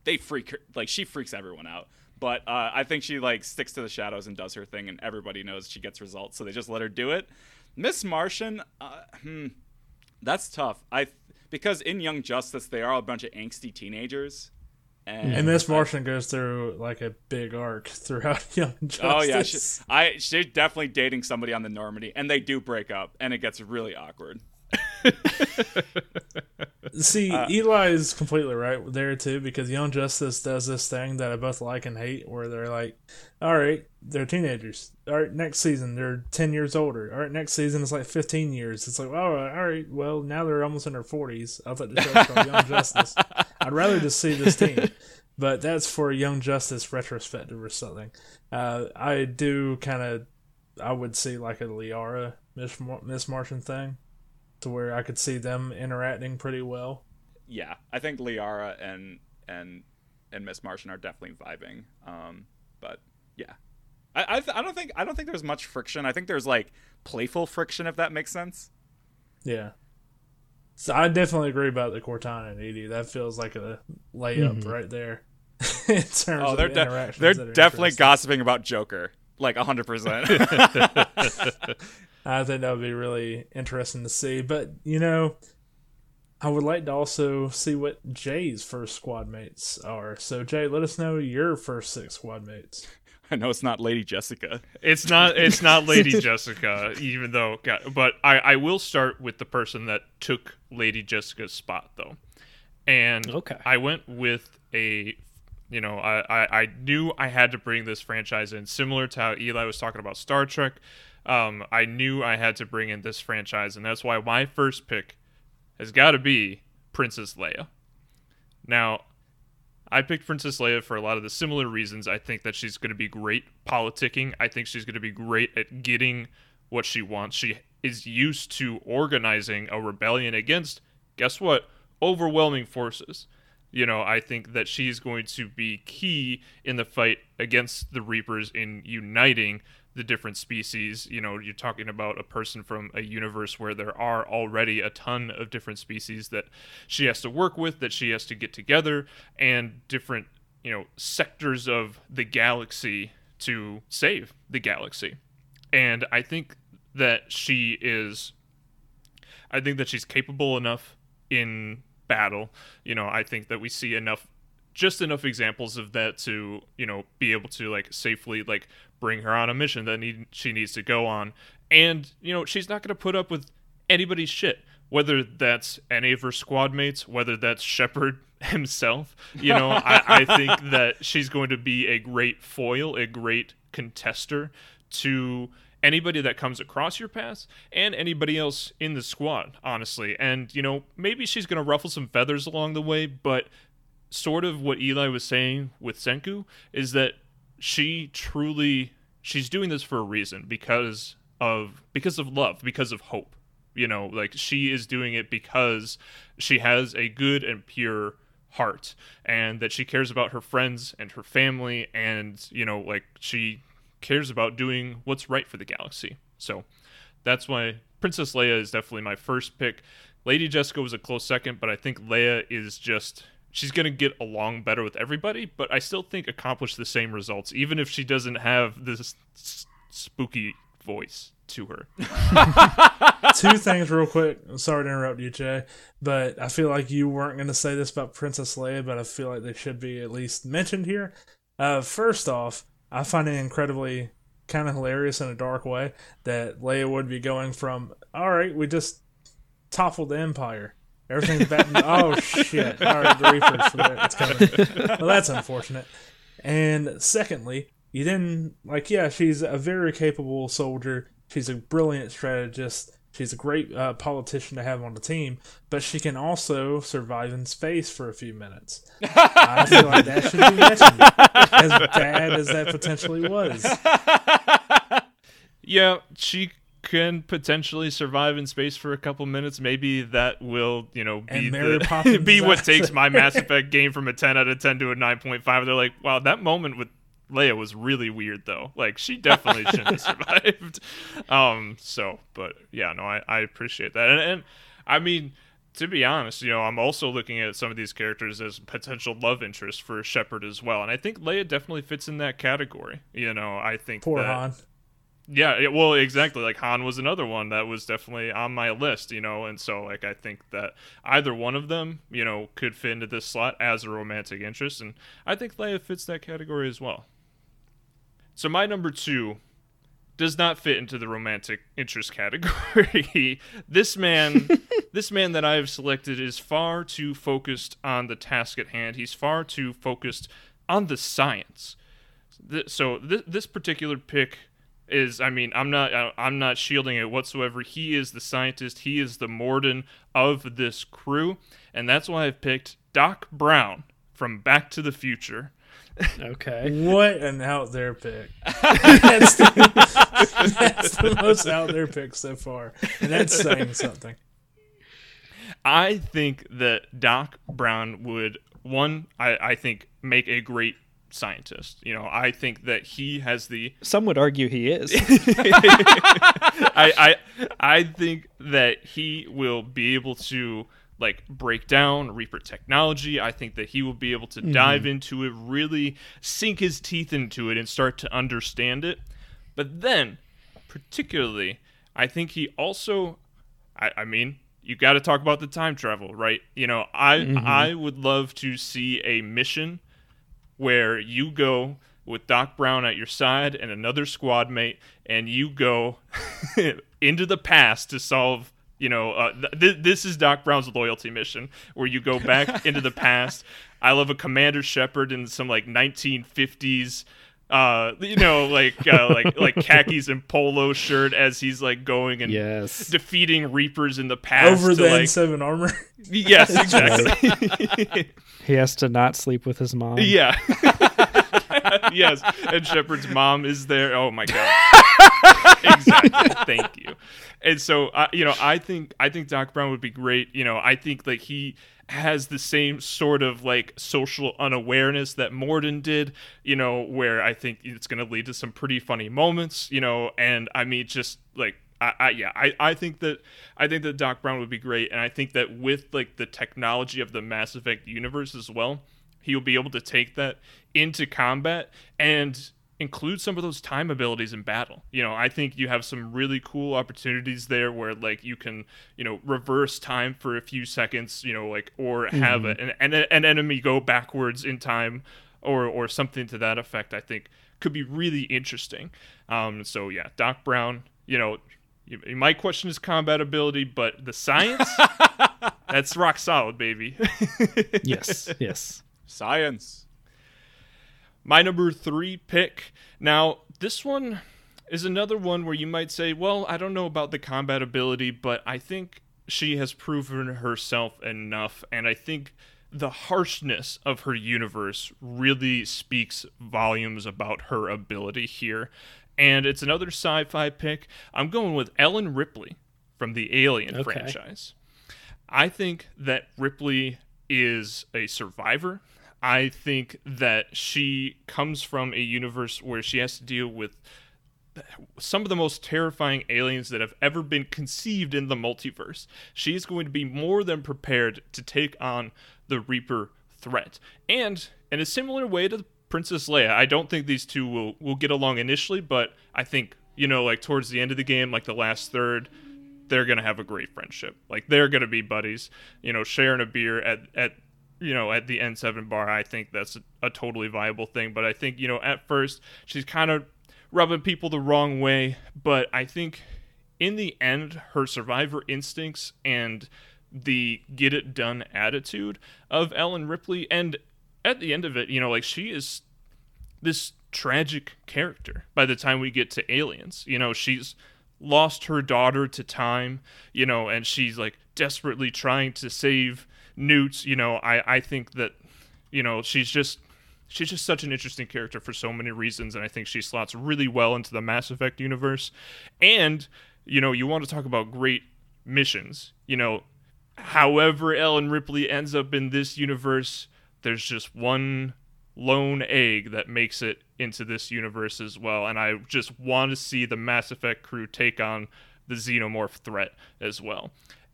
they freak her like she freaks everyone out. But uh, I think she like sticks to the shadows and does her thing, and everybody knows she gets results, so they just let her do it. Miss Martian, uh, hmm, that's tough. I because in Young Justice they are a bunch of angsty teenagers, and, And Miss Martian goes through like a big arc <laughs> throughout <laughs> Young Justice. Oh yeah, she, I she's definitely dating somebody on the Normandy, and they do break up, and it gets really awkward. See, Uh, Eli is completely right there too because Young Justice does this thing that I both like and hate, where they're like, "All right, they're teenagers. All right, next season they're ten years older. All right, next season it's like fifteen years. It's like, oh, all right, well now they're almost in their forties. I thought the show was called Young <laughs> Justice. I'd rather just see this team, but that's for Young Justice retrospective or something. Uh, I do kind of, I would see like a Liara Miss Mar- Miss Martian thing, to where I could see them interacting pretty well. Yeah, I think Liara and and and Miss Martian are definitely vibing. Um, but yeah, I I, th- I don't think I don't think there's much friction. I think there's like playful friction, if that makes sense. Yeah. So I definitely agree about the Cortana and EDI. That feels like a layup right there. <laughs> in terms Oh, of they're the de- interactions they're that are definitely gossiping about Joker, like hundred percent. <laughs> <laughs> I think that would be really interesting to see. But you know, I would like to also see what Jay's first squad mates are. So Jay, let us know your first six squad mates. I know it's not Lady Jessica. It's not it's not Lady <laughs> Jessica, even though but I, I will start with the person that took Lady Jessica's spot though. And Okay. I went with a you know, I, I, I knew I had to bring this franchise in, similar to how Eli was talking about Star Trek. Um, I knew I had to bring in this franchise, and that's why my first pick has got to be Princess Leia. Now, I picked Princess Leia for a lot of the similar reasons. I think that she's going to be great politicking. I think she's going to be great at getting what she wants. She is used to organizing a rebellion against, guess what? Overwhelming forces. You know, I think that she's going to be key in the fight against the Reapers in uniting the different species. You know, you're talking about a person from a universe where there are already a ton of different species that she has to work with, that she has to get together, and different, you know, sectors of the galaxy to save the galaxy. And I think that she is I think that she's capable enough in battle. You know, I think that we see enough just enough examples of that to, you know, be able to like safely like bring her on a mission that need, she needs to go on. And, you know, she's not going to put up with anybody's shit, whether that's any of her squad mates, whether that's Shepard <laughs> himself. You know, I, I think <laughs> that she's going to be a great foil, a great contester to anybody that comes across your path and anybody else in the squad, honestly. And, you know, maybe she's going to ruffle some feathers along the way, but sort of what Eli was saying with Senku is that she truly she's doing this for a reason because of because of love, because of hope. You know, like she is doing it because she has a good and pure heart and that she cares about her friends and her family and, you know, like she cares about doing what's right for the galaxy. So that's why Princess Leia is definitely my first pick. Lady Jessica was a close second, but I think Leia is just she's going to get along better with everybody, but I still think accomplish the same results even if she doesn't have this spooky voice to her. <laughs> Two things real quick. I'm sorry to interrupt you, Jay, but I feel like you weren't going to say this about Princess Leia, but I feel like they should be at least mentioned here. Uh, first off, I find it incredibly kind of hilarious in a dark way that Leia would be going from, all right, we just toppled the Empire. Everything's back. <laughs> oh, shit. All right, the Reapers. It's coming. <laughs> Well, that's unfortunate. And secondly, you didn't like yeah, she's a very capable soldier. She's a brilliant strategist. She's a great uh, politician to have on the team, but she can also survive in space for a few minutes. I <laughs> feel like that should be mentioned, as bad as that potentially was. <laughs> Yeah, she can potentially survive in space for a couple minutes. Maybe that will, you know, be the, <laughs> be what takes my Mass Effect game from a 10 out of 10 to a 9.5. They're like, wow, that moment with Leia was really weird though. Like she definitely shouldn't have <laughs> survived. Um, so, but yeah, no, I, I appreciate that. And, and I mean, to be honest, you know, I'm also looking at some of these characters as potential love interest for Shepard as well. And I think Leia definitely fits in that category. You know, I think Poor that, Han. yeah, yeah, well, exactly. Like Han was another one that was definitely on my list, you know, and so like I think that either one of them, you know, could fit into this slot as a romantic interest, and I think Leia fits that category as well. So my number two does not fit into the romantic interest <laughs> category. this man, <laughs> this man that I have selected is far too focused on the task at hand. He's far too focused on the science. So th- this particular pick is I mean I'm not I'm not shielding it whatsoever. He is the scientist. He is the Mordin of this crew, and that's why I've picked Doc Brown from Back to the Future. Okay. What <laughs> an out there pick. <laughs> that's, the, that's the most out there pick so far. And that's saying something. I think that Doc Brown would one I, I think make a great scientist. You know, I think that he has the Some would argue he is. <laughs> I, I I think that he will be able to like break down Reaper technology. I think that he will be able to mm-hmm. dive into it, really sink his teeth into it, and start to understand it. But then, particularly, I think he also, I, I mean, you got to talk about the time travel, right? You know, I mm-hmm. I would love to see a mission where you go with Doc Brown at your side and another squad mate, and you go <laughs> into the past to solve. You know, uh, th- th- this is Doc Brown's loyalty mission, where you go back <laughs> into the past. I love a Commander Shepard in some like 1950s, uh, you know, like uh, <laughs> like like khakis and polo shirt as he's like going and yes. defeating Reapers in the past. Over to, the like, N7 armor. <laughs> yes, exactly. He has to not sleep with his mom. Yeah. yes, and Shepard's mom is there. Oh my god. <laughs> exactly. <laughs> Thank you. And so, uh, you know, I think I think Doc Brown would be great. You know, I think like he has the same sort of like social unawareness that Mordin did. You know, where I think it's going to lead to some pretty funny moments. You know, and I mean, just like I, I yeah, I, I think that I think that Doc Brown would be great, and I think that with like the technology of the Mass Effect universe as well, he'll be able to take that into combat and include some of those time abilities in battle. You know, I think you have some really cool opportunities there where like you can, you know, reverse time for a few seconds, you know, like or have a, an, an an enemy go backwards in time or or something to that effect. I think could be really interesting. Um so yeah, Doc Brown, you know, you, you might question his combat ability, but the science <laughs> that's rock solid, baby. <laughs> Yes. Yes. Science. My number three pick. Now, this one is another one where you might say, well, I don't know about the combat ability, but I think she has proven herself enough, and I think the harshness of her universe really speaks volumes about her ability here. And it's another sci fi pick. I'm going with Ellen Ripley from the Alien Okay. franchise. I think that Ripley is a survivor. I think that she comes from a universe where she has to deal with some of the most terrifying aliens that have ever been conceived in the multiverse. She's going to be more than prepared to take on the Reaper threat. And in a similar way to Princess Leia, I don't think these two will, will get along initially, but I think, you know, like towards the end of the game, like the last third, they're gonna have a great friendship. Like they're gonna be buddies. You know, sharing a beer at at you know at the N7 bar. I think that's a, a totally viable thing. But I think you know at first she's kind of rubbing people the wrong way. But I think in the end, her survivor instincts and the get it done attitude of Ellen Ripley, and at the end of it, you know, like she is this tragic character by the time we get to aliens you know she's lost her daughter to time you know and she's like desperately trying to save newt you know i i think that you know she's just she's just such an interesting character for so many reasons and i think she slots really well into the mass effect universe and you know you want to talk about great missions you know however ellen ripley ends up in this universe there's just one lone egg that makes it into this universe as well. And I just want to see the Mass Effect crew take on the xenomorph threat as well.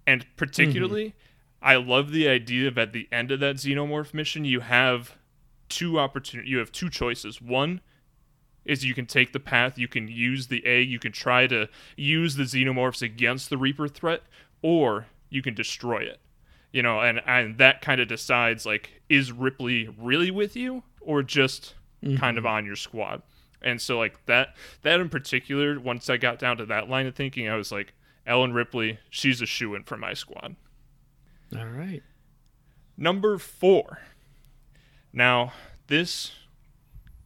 And particularly, mm-hmm. I love the idea of at the end of that xenomorph mission, you have two opportunities. You have two choices. One is you can take the path, you can use the egg, you can try to use the xenomorphs against the Reaper threat, or you can destroy it. You know, and and that kind of decides like is Ripley really with you or just mm-hmm. kind of on your squad. And so like that that in particular, once I got down to that line of thinking, I was like, Ellen Ripley, she's a shoe in for my squad. All right. Number four. Now, this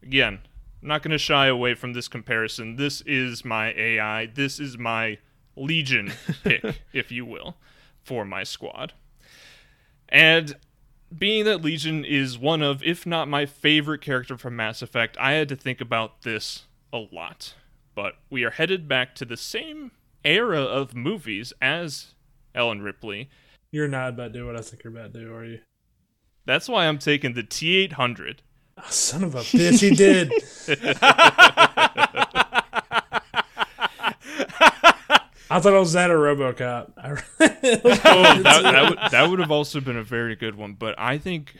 again, I'm not gonna shy away from this comparison. This is my AI. This is my Legion <laughs> pick, if you will, for my squad. And being that Legion is one of, if not my favorite character from Mass Effect, I had to think about this a lot. But we are headed back to the same era of movies as Ellen Ripley. You're not about to do what I think you're about to do, are you? That's why I'm taking the T 800. Oh, ah, son of a bitch, he did. <laughs> I thought I was that a RoboCop. <laughs> oh, that, that, would, that would have also been a very good one. But I think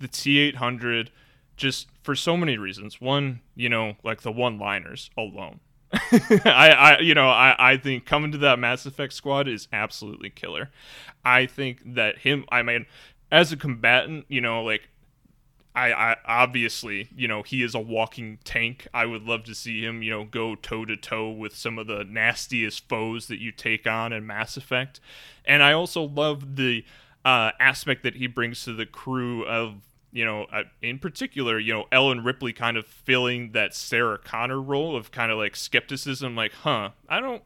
the T800, just for so many reasons. One, you know, like the one-liners alone. <laughs> I, I, you know, I, I think coming to that Mass Effect squad is absolutely killer. I think that him, I mean, as a combatant, you know, like I, I obviously, you know, he is a walking tank. I would love to see him, you know, go toe to toe with some of the nastiest foes that you take on in Mass Effect. And I also love the uh, aspect that he brings to the crew of, you know, uh, in particular, you know, Ellen Ripley kind of filling that Sarah Connor role of kind of like skepticism, like, huh, I don't,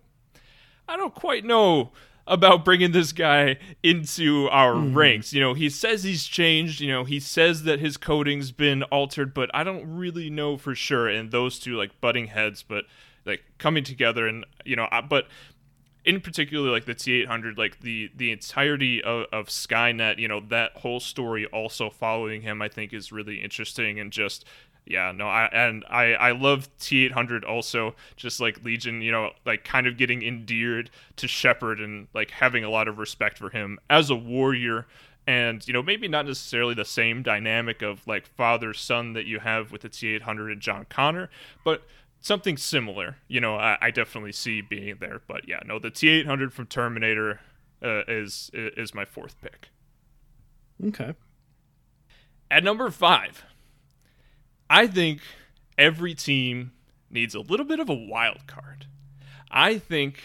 I don't quite know about bringing this guy into our mm. ranks. You know, he says he's changed. You know, he says that his coding's been altered, but I don't really know for sure. And those two like butting heads, but like coming together, and you know, but in particular, like the T800, like the the entirety of, of Skynet, you know, that whole story also following him, I think is really interesting and just yeah, no, I and I I love T800 also, just like Legion, you know, like kind of getting endeared to Shepard and like having a lot of respect for him as a warrior and you know maybe not necessarily the same dynamic of like father son that you have with the T800 and John Connor, but something similar. You know, I, I definitely see being there. But yeah, no, the T800 from Terminator uh, is is my fourth pick. Okay. At number five, I think every team needs a little bit of a wild card. I think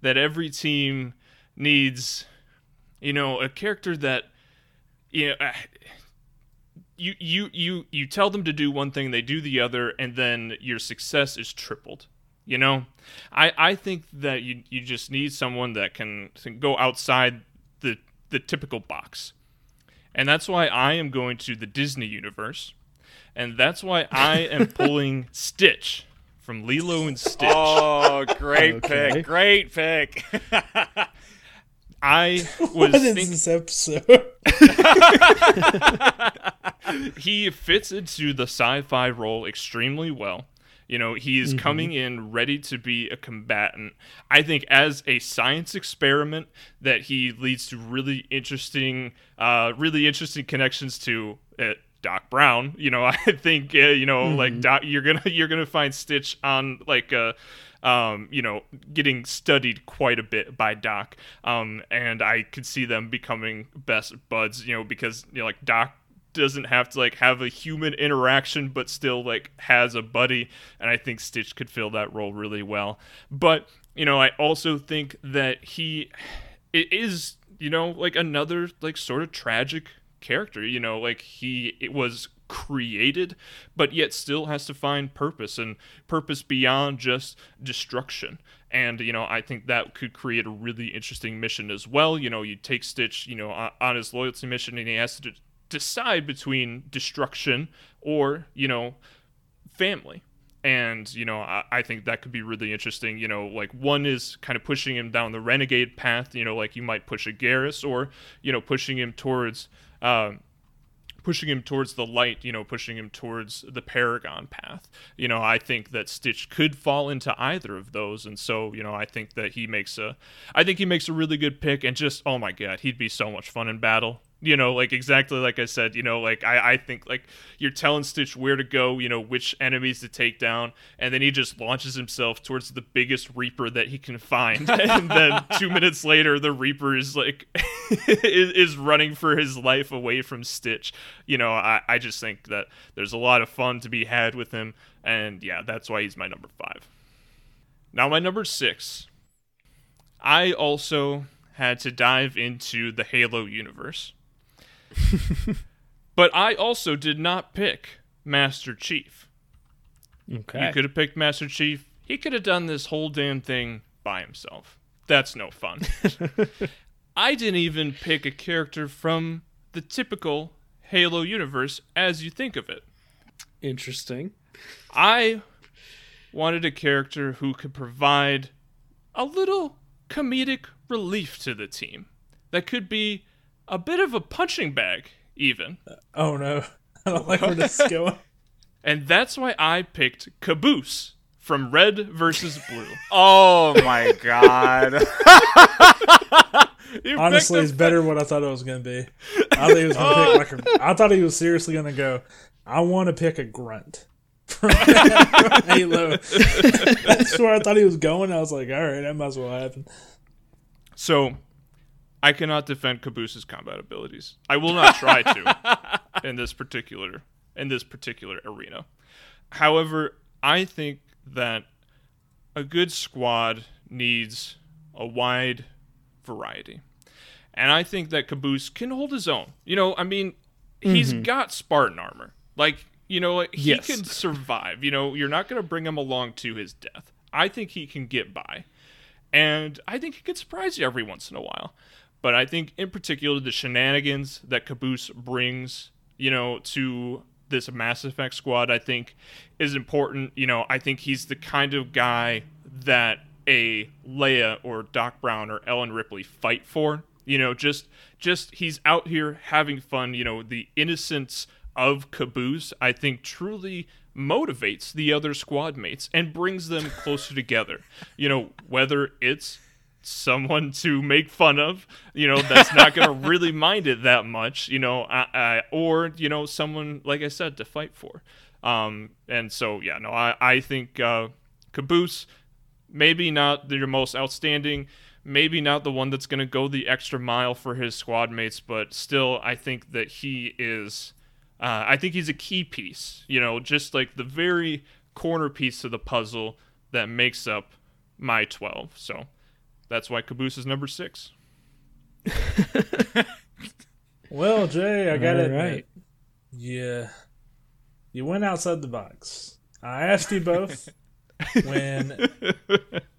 that every team needs, you know, a character that, you know, you you you you tell them to do one thing, they do the other, and then your success is tripled. You know, I I think that you you just need someone that can, can go outside the the typical box, and that's why I am going to the Disney universe and that's why I am <laughs> pulling Stitch from Lilo and Stitch. Oh, great <laughs> okay. pick! Great pick. <laughs> I was what think- is this episode? <laughs> he fits into the sci-fi role extremely well. You know, he is mm-hmm. coming in ready to be a combatant. I think as a science experiment that he leads to really interesting, uh, really interesting connections to uh, Doc Brown. You know, <laughs> I think uh, you know mm-hmm. like Doc, you're gonna you're gonna find Stitch on like a. Um, you know, getting studied quite a bit by Doc, um, and I could see them becoming best buds. You know, because you know, like Doc doesn't have to like have a human interaction but still like has a buddy and i think stitch could fill that role really well but you know i also think that he it is you know like another like sort of tragic character. You know, like he it was created, but yet still has to find purpose and purpose beyond just destruction. And, you know, I think that could create a really interesting mission as well. You know, you take Stitch, you know, on his loyalty mission and he has to decide between destruction or, you know, family and you know I, I, think that could be really interesting you know like one is kind of pushing him down the renegade path you know like you might push a Garrus or you know pushing him towards um, pushing him towards the light you know pushing him towards the paragon path. You know i think that stitch could fall into either of those and so you know i think that he makes a i think he makes a really good pick and just oh my god he'd be so much fun in battle you know like exactly like i said you know like i i think like you're telling stitch where to go you know which enemies to take down and then he just launches himself towards the biggest reaper that he can find. <laughs> And then two minutes later the reaper is like <laughs> is, is running for his life away from stitch. You know i i just think that there's a lot of fun to be had with him and yeah that's why he's my number five. Now my number six. I also had to dive into the halo universe <laughs> but I also did not pick Master Chief. Okay. You could have picked Master Chief. He could have done this whole damn thing by himself. That's no fun. <laughs> I didn't even pick a character from the typical Halo universe as you think of it. Interesting. I wanted a character who could provide a little comedic relief to the team. That could be a bit of a punching bag, even. Oh no, <laughs> I don't like where this is <laughs> going. And that's why I picked Caboose from Red versus Blue. <laughs> oh my god. Honestly, it's better than what I thought it was going to be. I thought he was going to pick oh. like a, I thought he was seriously going to go. I want to pick a grunt from Halo. That's where I thought he was going. I was like, all right, that might as well happen. So I cannot defend Caboose's combat abilities. I will not try to <laughs> in this particular in this particular arena. However, I think that a good squad needs a wide variety. And I think that Caboose can hold his own. You know, I mean, he's mm-hmm. got Spartan armor. Like, you know, he yes. can survive. You know, you're not going to bring him along to his death. I think he can get by. And I think he could surprise you every once in a while. But I think in particular the shenanigans that Caboose brings, you know, to this Mass Effect squad, I think is important. You know, I think he's the kind of guy that a Leia or Doc Brown or Ellen Ripley fight for. You know, just just he's out here having fun. You know, the innocence of Caboose, I think, truly motivates the other squad mates and brings them closer together. You know, whether it's someone to make fun of, you know, that's not going <laughs> to really mind it that much, you know, uh, uh, or, you know, someone, like I said, to fight for. Um, and so, yeah, no, I, I think uh, Caboose, maybe not your most outstanding, maybe not the one that's going to go the extra mile for his squad mates, but still, I think that he is, uh, I think he's a key piece, you know, just like the very corner piece of the puzzle that makes up my 12. So, that's why Caboose is number six. <laughs> well, Jay, I got it right. Yeah, you went outside the box. I asked you both <laughs> when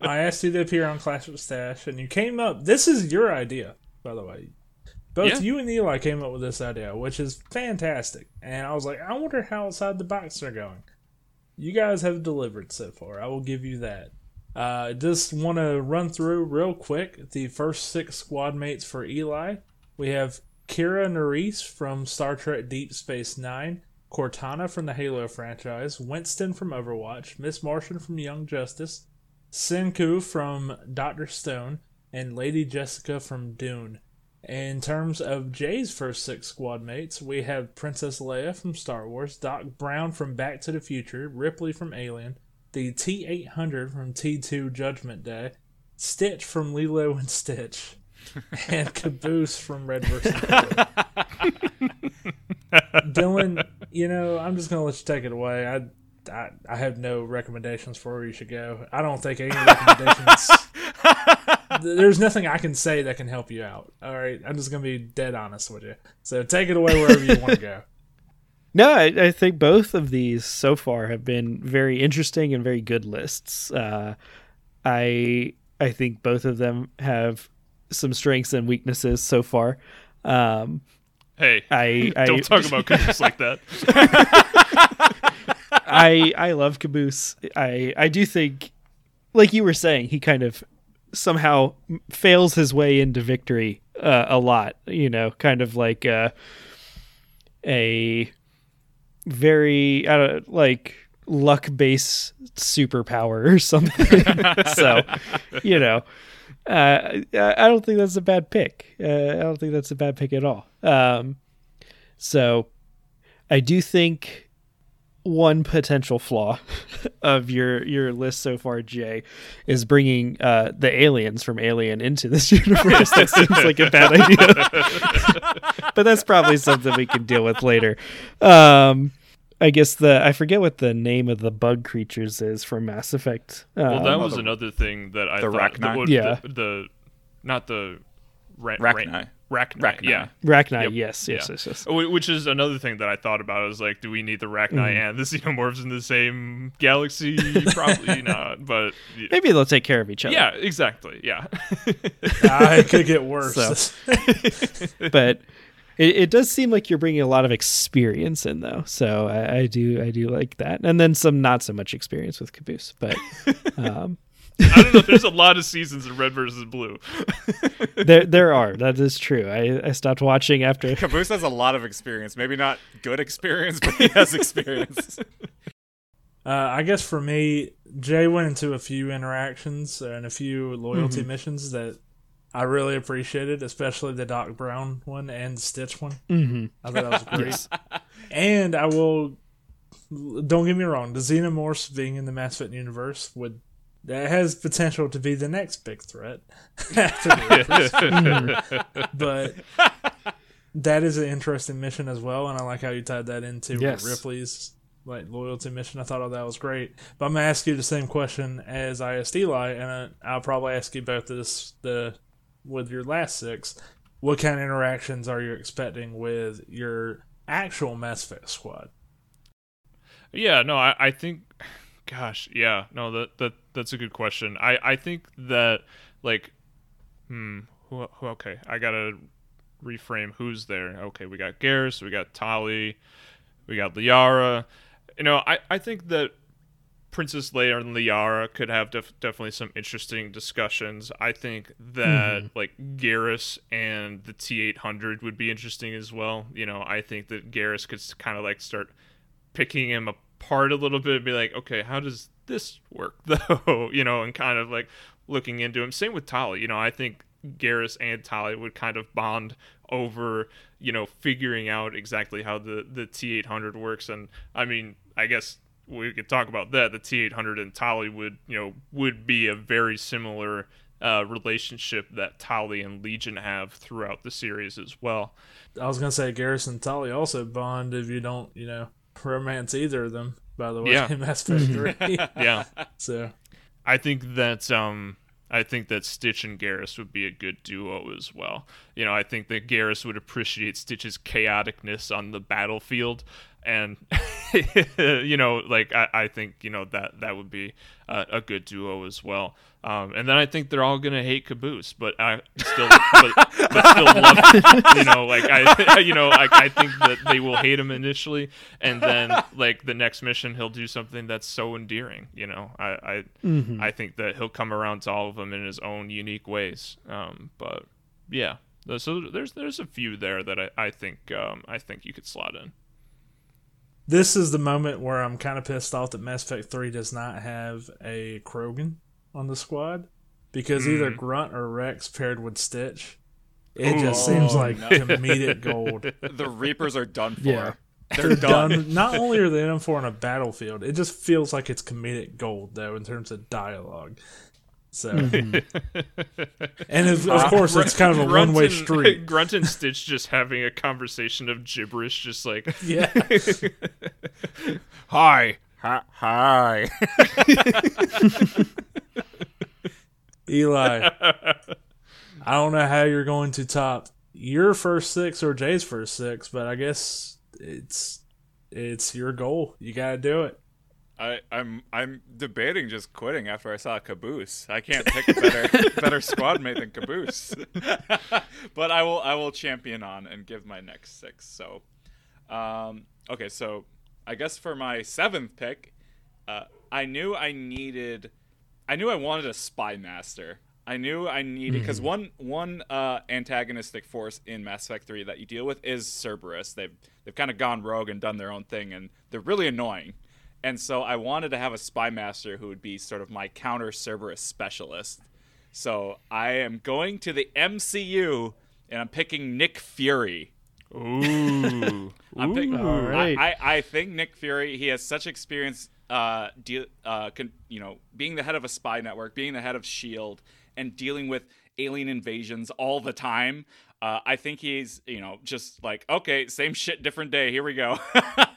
I asked you to appear on Clash with Stash, and you came up. This is your idea, by the way. Both yeah. you and Eli came up with this idea, which is fantastic. And I was like, I wonder how outside the box they're going. You guys have delivered so far. I will give you that. Uh, just want to run through real quick the first six squad mates for Eli. We have Kira Nerys from Star Trek Deep Space Nine, Cortana from the Halo franchise, Winston from Overwatch, Miss Martian from Young Justice, Senku from Doctor Stone, and Lady Jessica from Dune. In terms of Jay's first six squad mates, we have Princess Leia from Star Wars, Doc Brown from Back to the Future, Ripley from Alien, the T800 from T2 Judgment Day, Stitch from Lilo and Stitch, <laughs> and Caboose from Red vs. <laughs> Dylan, you know, I'm just gonna let you take it away. I, I, I have no recommendations for where you should go. I don't think any recommendations. <laughs> there's nothing I can say that can help you out. All right, I'm just gonna be dead honest with you. So take it away wherever you want to go. No, I, I think both of these so far have been very interesting and very good lists. Uh, I I think both of them have some strengths and weaknesses so far. Um, Hey, I, <laughs> I don't talk about Caboose like that. <laughs> I I love Caboose. I I do think, like you were saying, he kind of somehow fails his way into victory uh, a lot. You know, kind of like uh, a very I don't like luck based superpower or something. <laughs> so, you know, uh, I don't think that's a bad pick. Uh, I don't think that's a bad pick at all. Um, so, I do think one potential flaw <laughs> of your your list so far, Jay, is bringing uh, the aliens from Alien into this <laughs> universe. that seems like a bad idea, <laughs> but that's probably something we can deal with later. Um, I guess the I forget what the name of the bug creatures is from Mass Effect. Well, Um, that was another thing that I the thought. Rachni? would- Yeah. The, the not the ra- Rachni. Ra- Rachni. Rachni. Yeah. Rachni. Yep. Yes, yes, Yeah. yes, yes. Wh- Which is another thing that I thought about. I was like, do we need the Rachni Mm. and the Xenomorphs in the same galaxy? <laughs> Probably not. But y- Maybe they'll take care of each other. yeah, exactly. Yeah. <laughs> Ah, it could get worse. So- <laughs> but it, it does seem like you're bringing a lot of experience in though so I, I do i do like that and then some not so much experience with caboose but um, I don't know. There's a lot of seasons in Red versus Blue. <laughs> there there are that is true i, I stopped watching after <laughs> Caboose has a lot of experience. Maybe not good experience, but he <laughs> has experience. Uh, I guess for me, Jay went into a few interactions and a few loyalty missions that I really appreciated, especially the Doc Brown one and the Stitch one. hmm I thought that was great. And I will, don't get me wrong, the Xenomorphs being in the Mass Effect universe would that has potential to be the next big threat <laughs> after <laughs> but that is an interesting mission as well, and I like how you tied that into Yes. Ripley's like loyalty mission. I thought all that was great. But I'm gonna ask you the same question as I asked Eli, and uh, I'll probably ask you both this the with your last six. What kind of interactions are you expecting with your actual Mass Effect squad? Yeah, no, I, I think, gosh, yeah, no, that that that's a good question. I I think that like, hmm, who, who okay, I gotta reframe who's there. Okay, we got Garrus, we got Tali, we got Liara. You know, I I think that Princess Leia and Liara could have def- definitely some interesting discussions. I think that like Garrus and the T800 would be interesting as well. You know, I think that Garrus could kind of like start picking him apart a little bit and be like, okay, how does this work <laughs> though? you know, and kind of like looking into him. Same with Tali. You know, I think Garrus and Tali would kind of bond over, you know, figuring out exactly how the the T800 works. And I mean, I guess we could talk about that. The T800 and Tali would, you know, would be a very similar uh, relationship that Tali and Legion have throughout the series as well. I was gonna say Garrison and Tali also bond if you don't, you know, romance either of them. By the way, Yeah. <laughs> in Mass Effect Three. <laughs> Yeah. <laughs> so I think that um I think that Stitch and Garrus would be a good duo as well. You know, I think that Garrus would appreciate Stitch's chaoticness on the battlefield, and <laughs> you know, like I, I think you know that that would be uh, a good duo as well. Um, and then I think they're all gonna hate Caboose, but I still, but, but still love him. You know, like I, <laughs> you know, like I think that they will hate him initially, and then like the next mission he'll do something that's so endearing. You know, I, I, Mhm. I think that he'll come around to all of them in his own unique ways. Um, but yeah, so there's there's a few there that I, I think um, I think you could slot in. this is the moment where I'm kind of pissed off that Mass Effect Three does not have a Krogan on the squad because either Mhm. Grunt or Rex paired with Stitch. It Ooh. just seems Oh, like no. comedic gold. <laughs> the Reapers are done for. Yeah. They're done. Done. Not only are they done for on a battlefield, it just feels like it's comedic gold though in terms of dialogue. So, hmm. <laughs> and of, of uh, course, it's kind of a Grunt one-way and- street. <laughs> Grunt and Stitch just having a conversation of gibberish, just like Yeah. <laughs> Hi. Hi. Hi. Eli, I don't know how you're going to top your first six or Jay's first six, but I guess it's It's your goal. You got to do it. I, I'm I'm debating just quitting after I saw Caboose. I can't pick a better <laughs> better squad mate than Caboose. <laughs> but I will I will champion on and give my next six. So, um, okay, so I guess for my seventh pick, uh, I knew I needed, I knew I wanted a spy master. I knew I needed because one one uh, antagonistic force in Mass Effect Three that you deal with is Cerberus. They've they've kind of gone rogue and done their own thing, and they're really annoying. And so I wanted to have a spy master who would be sort of my counter Cerberus specialist. So I am going to the MCU and I'm picking Nick Fury. Ooh. I'm. All right. I, I, I think Nick Fury. He has such experience. Uh, deal. Uh, con, you know, being the head of a spy network, being the head of Shield, and dealing with alien invasions all the time. Uh, I think he's, you know, just like okay, same shit, different day. Here we go.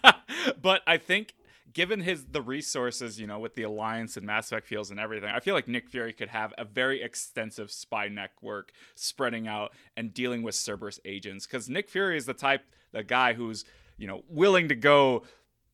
<laughs> but I think given his the resources, you know, with the alliance and Mass Effect feels and everything, I feel like Nick Fury could have a very extensive spy network spreading out and dealing with Cerberus agents. Because Nick Fury is the type, the guy who's you know willing to go,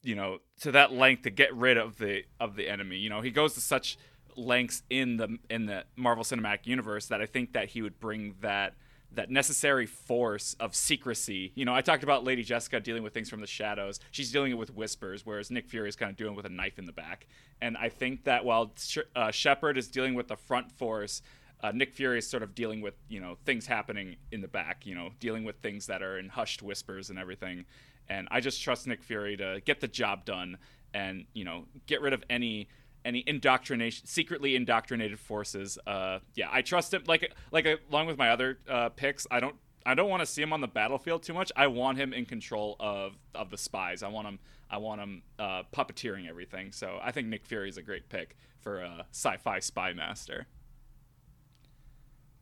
you know, to that length to get rid of the of the enemy. You know, he goes to such lengths in the in the Marvel Cinematic Universe that I think that he would bring that that necessary force of secrecy. You know, I talked about Lady Jessica dealing with things from the shadows. She's dealing it with whispers, whereas Nick Fury is kind of doing it with a knife in the back. And I think that while uh, Shepard is dealing with the front force, uh, Nick Fury is sort of dealing with you know things happening in the back. You know, dealing with things that are in hushed whispers and everything. And I just trust Nick Fury to get the job done and you know get rid of any any indoctrination, secretly indoctrinated forces. Uh, yeah, I trust him. Like like along with my other uh, picks, I don't I don't want to see him on the battlefield too much. I want him in control of of the spies. I want him I want him uh, puppeteering everything. So I think Nick Fury is a great pick for a sci-fi spy master.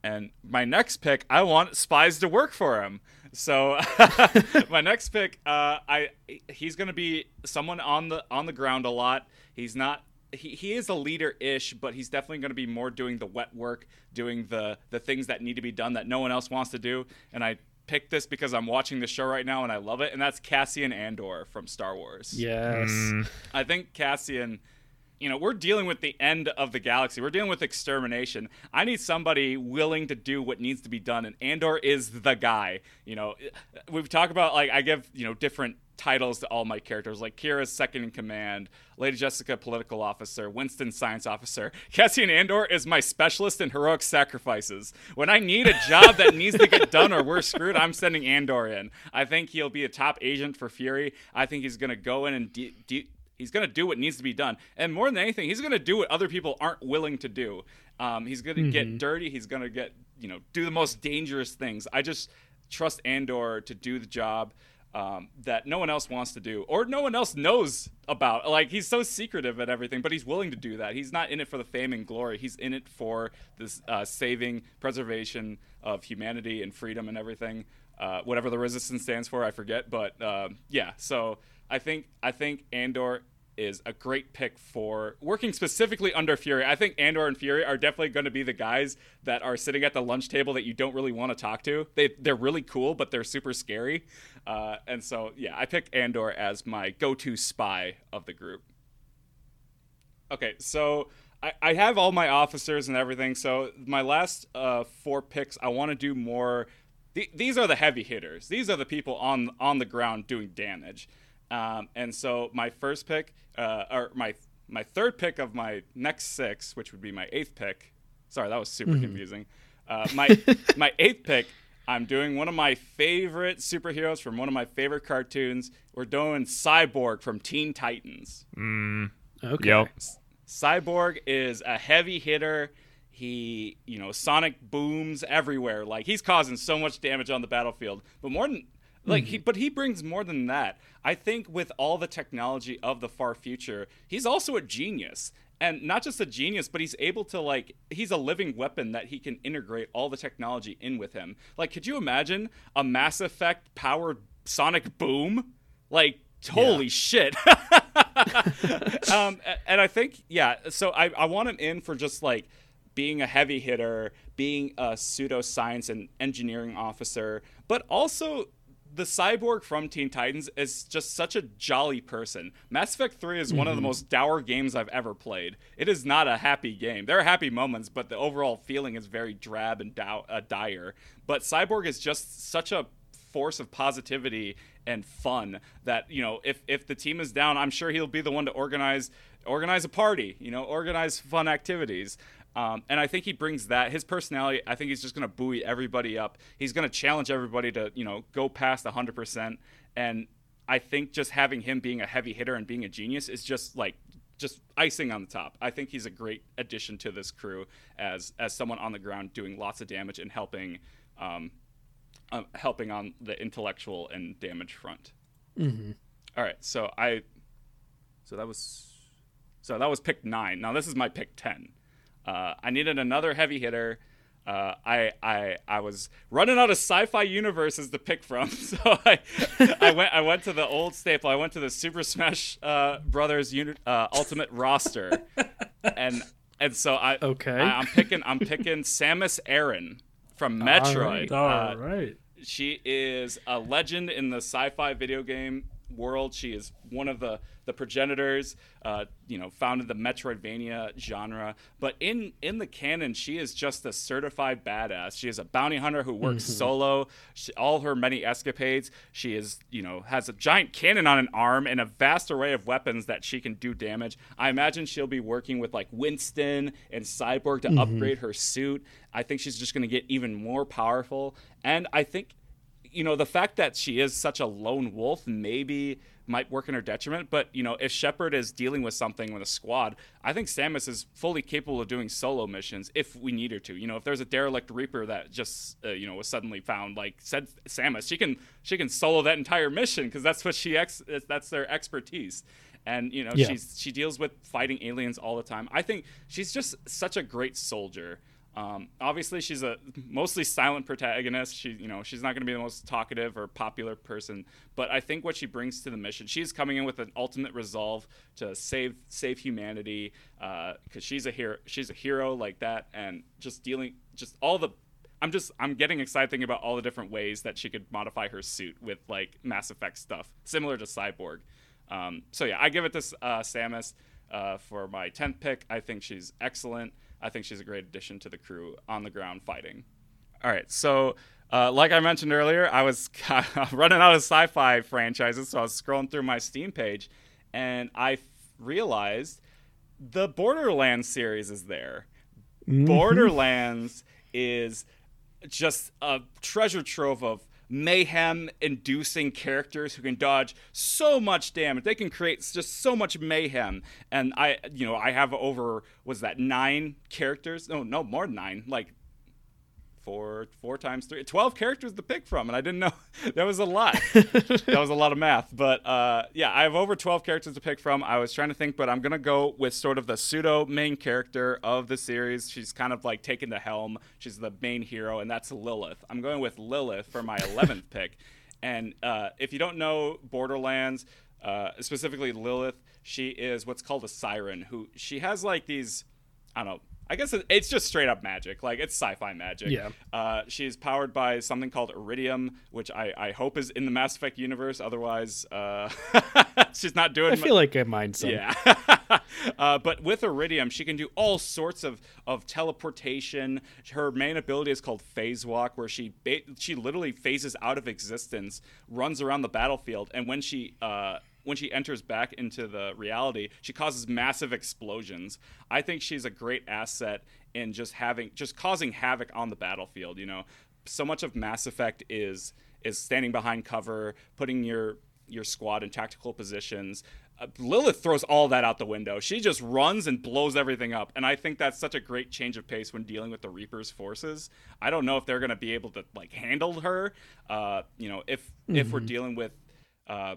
And my next pick, I want spies to work for him. So <laughs> my next pick, uh, I he's gonna be someone on the on the ground a lot. He's not he, he is a leader-ish, but he's definitely going to be more doing the wet work, doing the the things that need to be done that no one else wants to do. And I picked this because I'm watching the show right now and I love it. And that's Cassian Andor from Star Wars. Yes. Mm. I think Cassian, you know, we're dealing with the end of the galaxy. We're dealing with extermination. I need somebody willing to do what needs to be done, and Andor is the guy. You know, we've talked about like I give you know different titles to all my characters, like Kira's second in command, Lady Jessica political officer, Winston science officer. <laughs> Cassian Andor is my specialist in heroic sacrifices. When I need a job that <laughs> needs to get done or we're screwed, I'm sending Andor in. I think he'll be a top agent for Fury. I think he's gonna go in and de- de- he's going to do what needs to be done. And more than anything, he's going to do what other people aren't willing to do. Um, he's going to get dirty. He's going to get, you know, do the most dangerous things. I just trust Andor to do the job um, that no one else wants to do or no one else knows about. Like, he's so secretive at everything, but he's willing to do that. He's not in it for the fame and glory. He's in it for this uh, saving, preservation of humanity and freedom and everything. Uh, whatever the resistance stands for, I forget. But um, yeah, so I think I think Andor is a great pick for working specifically under Fury. I think Andor and Fury are definitely going to be the guys that are sitting at the lunch table that you don't really want to talk to. They they're really cool, but they're super scary. Uh, and so yeah, I picked Andor as my go-to spy of the group. Okay, so I, I have all my officers and everything. So my last uh, four picks, I want to do more. Th- these are the heavy hitters. These are the people on on the ground doing damage. Um, and so my first pick, uh, or my my third pick of my next six, which would be my eighth pick. Sorry, that was super confusing. Uh, my <laughs> my eighth pick, I'm doing one of my favorite superheroes from one of my favorite cartoons. We're doing Cyborg from Teen Titans. Okay. Yep. Cyborg is a heavy hitter. He, you know, sonic booms everywhere. Like he's causing so much damage on the battlefield. But more than like he but he brings more than that. I think with all the technology of the far future, he's also a genius. And not just a genius, but he's able to like he's a living weapon that he can integrate all the technology in with him. Like could you imagine a Mass Effect powered sonic boom? Like holy shit. <laughs> um, and I think, yeah, so I, I want him in for just like being a heavy hitter, being a pseudoscience and engineering officer, but also the cyborg from Teen Titans is just such a jolly person. Mass Effect 3 is one of the most dour games I've ever played. It is not a happy game. There are happy moments, but the overall feeling is very drab and dow- uh, dire. But Cyborg is just such a force of positivity and fun that you know if if the team is down i'm sure he'll be the one to organize organize a party you know organize fun activities um, and I think he brings that his personality. I think he's just going to buoy everybody up. He's going to challenge everybody to you know go past 100 percent. And I think just having him being a heavy hitter and being a genius is just like just icing on the top. I think he's a great addition to this crew as as someone on the ground doing lots of damage and helping um, uh, helping on the intellectual and damage front. Mm-hmm. All right, so I so that was so that was pick nine. Now this is my pick ten. Uh, I needed another heavy hitter. Uh, I, I I was running out of sci-fi universes to pick from, <laughs> so I I went I went to the old staple. I went to the Super Smash uh, Brothers uh, Ultimate roster, and and so I Okay. I, am picking I'm picking Samus Aran from Metroid. All Uh, right. she is a legend in the sci-fi video game world. She is one of the the progenitors, uh, you know, founded the Metroidvania genre. But in in the canon, she is just a certified badass. She is a bounty hunter who works solo. She, all her many escapades. She is, you know, has a giant cannon on an arm and a vast array of weapons that she can do damage. I imagine she'll be working with like Winston and Cyborg to upgrade her suit. I think she's just going to get even more powerful. And I think you know, the fact that she is such a lone wolf maybe might work in her detriment. But, you know, if Shepard is dealing with something with a squad, I think Samus is fully capable of doing solo missions if we need her to. You know, if there's a derelict Reaper that just, uh, you know, was suddenly found, like said Samus, she can she can solo that entire mission because that's what she ex that's their expertise. And you know, Yeah. she's she deals with fighting aliens all the time. I think she's just such a great soldier. Um, obviously, she's a mostly silent protagonist. She, you know, she's not going to be the most talkative or popular person, but I think what she brings to the mission, she's coming in with an ultimate resolve to save save humanity. Because she's a hero, she's a hero like that, and just dealing, just all the. I'm just I'm getting excited thinking about all the different ways that she could modify her suit with like Mass Effect stuff, similar to Cyborg. Um, so yeah, I give it to uh, Samus uh, for my tenth pick. I think she's excellent. I think she's a great addition to the crew on the ground fighting. All right, so uh, like I mentioned earlier, I was <laughs> running out of sci-fi franchises, so I was scrolling through my Steam page, and I f- realized the Borderlands series is there. Borderlands is just a treasure trove of mayhem inducing characters who can dodge so much damage. They can create just so much mayhem. And i you know i have over was that nine characters? No no more than nine. Like four four times three 12 characters to pick from and i didn't know <laughs> that was a lot. <laughs> That was a lot of math but uh, yeah i have over 12 characters to pick from. I was trying to think but i'm gonna go with sort of the pseudo main character of the series. She's kind of like taking the helm. She's the main hero and that's lilith. I'm going with lilith for my 11th pick. And uh, if you don't know borderlands uh, specifically lilith she is what's called a siren who she has like these i don't know I guess it's just straight up magic. Like it's sci-fi magic. Yeah. Uh, she's powered by something called Eridium, which I, I hope is in the Mass Effect universe. Otherwise, uh, <laughs> she's not doing. I mu- feel like I mind some. yeah. <laughs> uh, but with Eridium, she can do all sorts of, of teleportation. Her main ability is called Phase Walk, where she ba- she literally phases out of existence, runs around the battlefield, and when she uh, when she enters back into the reality, she causes massive explosions. I think she's a great asset in just having just causing havoc on the battlefield. You know, so much of Mass Effect is is standing behind cover, putting your your squad in tactical positions. Uh, Lilith throws all that out the window. She just runs and blows everything up, and I think that's such a great change of pace when dealing with the Reaper's forces. I don't know if they're going to be able to like handle her. Uh, you know, if if we're dealing with uh,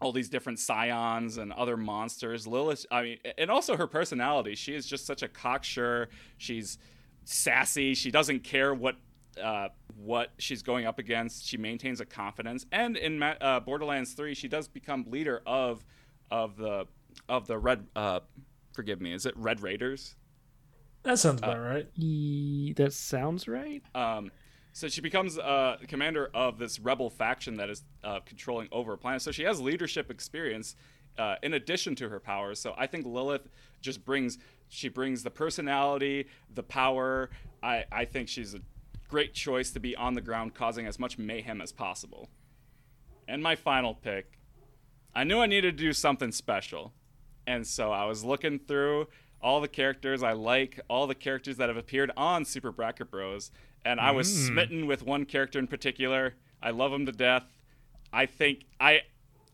all these different scions and other monsters. Lilith, I mean, and also her personality. She is just such a cocksure. She's sassy. She doesn't care what uh, what she's going up against. She maintains a confidence. And in uh, Borderlands Three, she does become leader of of the of the red. Uh, forgive me. Is it Red Raiders? That sounds about right. Ye- that sounds right. Um, so she becomes uh, commander of this rebel faction that is uh, controlling over a planet. So she has leadership experience uh, in addition to her powers. So I think Lilith just brings she brings the personality, the power. I I think she's a great choice to be on the ground, causing as much mayhem as possible. And my final pick, I knew I needed to do something special, and so I was looking through all the characters I like, all the characters that have appeared on Super Bracket Bros, and I was mm. smitten with one character in particular. I love him to death. I think I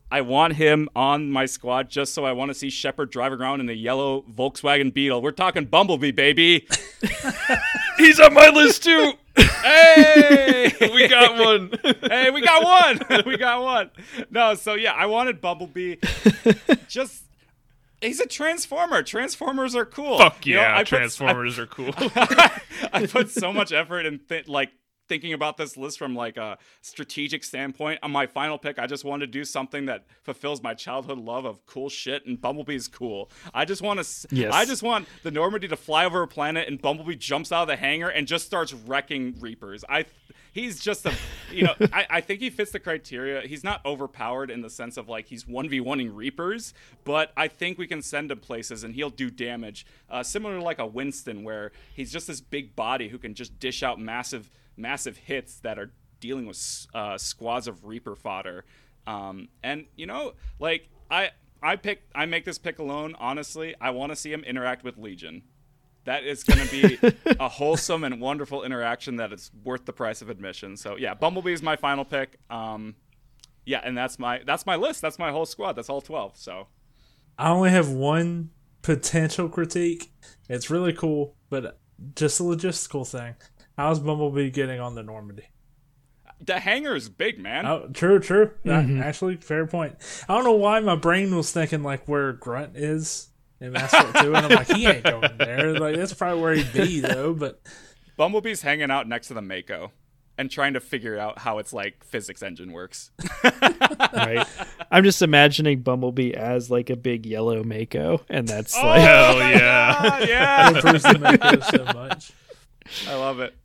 I want him on my squad just so I want to see Shepard driving around in a yellow Volkswagen Beetle. We're talking Bumblebee, baby. <laughs> He's on my list too. hey, <laughs> we got one. <laughs> hey, we got one. we got one. No, so yeah, I wanted Bumblebee. Just he's a transformer. Transformers are cool. Fuck You know, yeah, I put- Transformers are cool. <laughs> I put so much effort in th- like thinking about this list from like a strategic standpoint. On my final pick, I just wanted to do something that fulfills my childhood love of cool shit, and Bumblebee's cool. I just want to. Yes. I just want the Normandy to fly over a planet, and Bumblebee jumps out of the hangar and just starts wrecking Reapers. I. He's just a, you know, <laughs> I, I think he fits the criteria. He's not overpowered in the sense of like he's 1v1ing Reapers, but I think we can send him places and he'll do damage. Uh, similar to like a Winston, where he's just this big body who can just dish out massive, massive hits that are dealing with uh, squads of Reaper fodder. Um, and you know, like I, I pick, I make this pick alone. Honestly, I want to see him interact with Legion. That is going to be <laughs> a wholesome and wonderful interaction that is worth the price of admission. So yeah, Bumblebee is my final pick. Um, yeah, and that's my that's my list. That's my whole squad. That's all twelve. So I only have one potential critique. It's really cool, but just a logistical thing. How's Bumblebee getting on the Normandy? the hangar is big, man. Oh, true, true. Uh, actually, fair point. I don't know why my brain was thinking like where Grunt is in Mass Effect 2, and I'm like, he ain't going there. Like that's probably where he'd be though. But Bumblebee's hanging out next to the Mako and trying to figure out how its like physics engine works. <laughs> right? I'm just imagining Bumblebee as like a big yellow Mako, and that's Oh, like Hell yeah. Ah, yeah, it proves the Mako so much. I love it.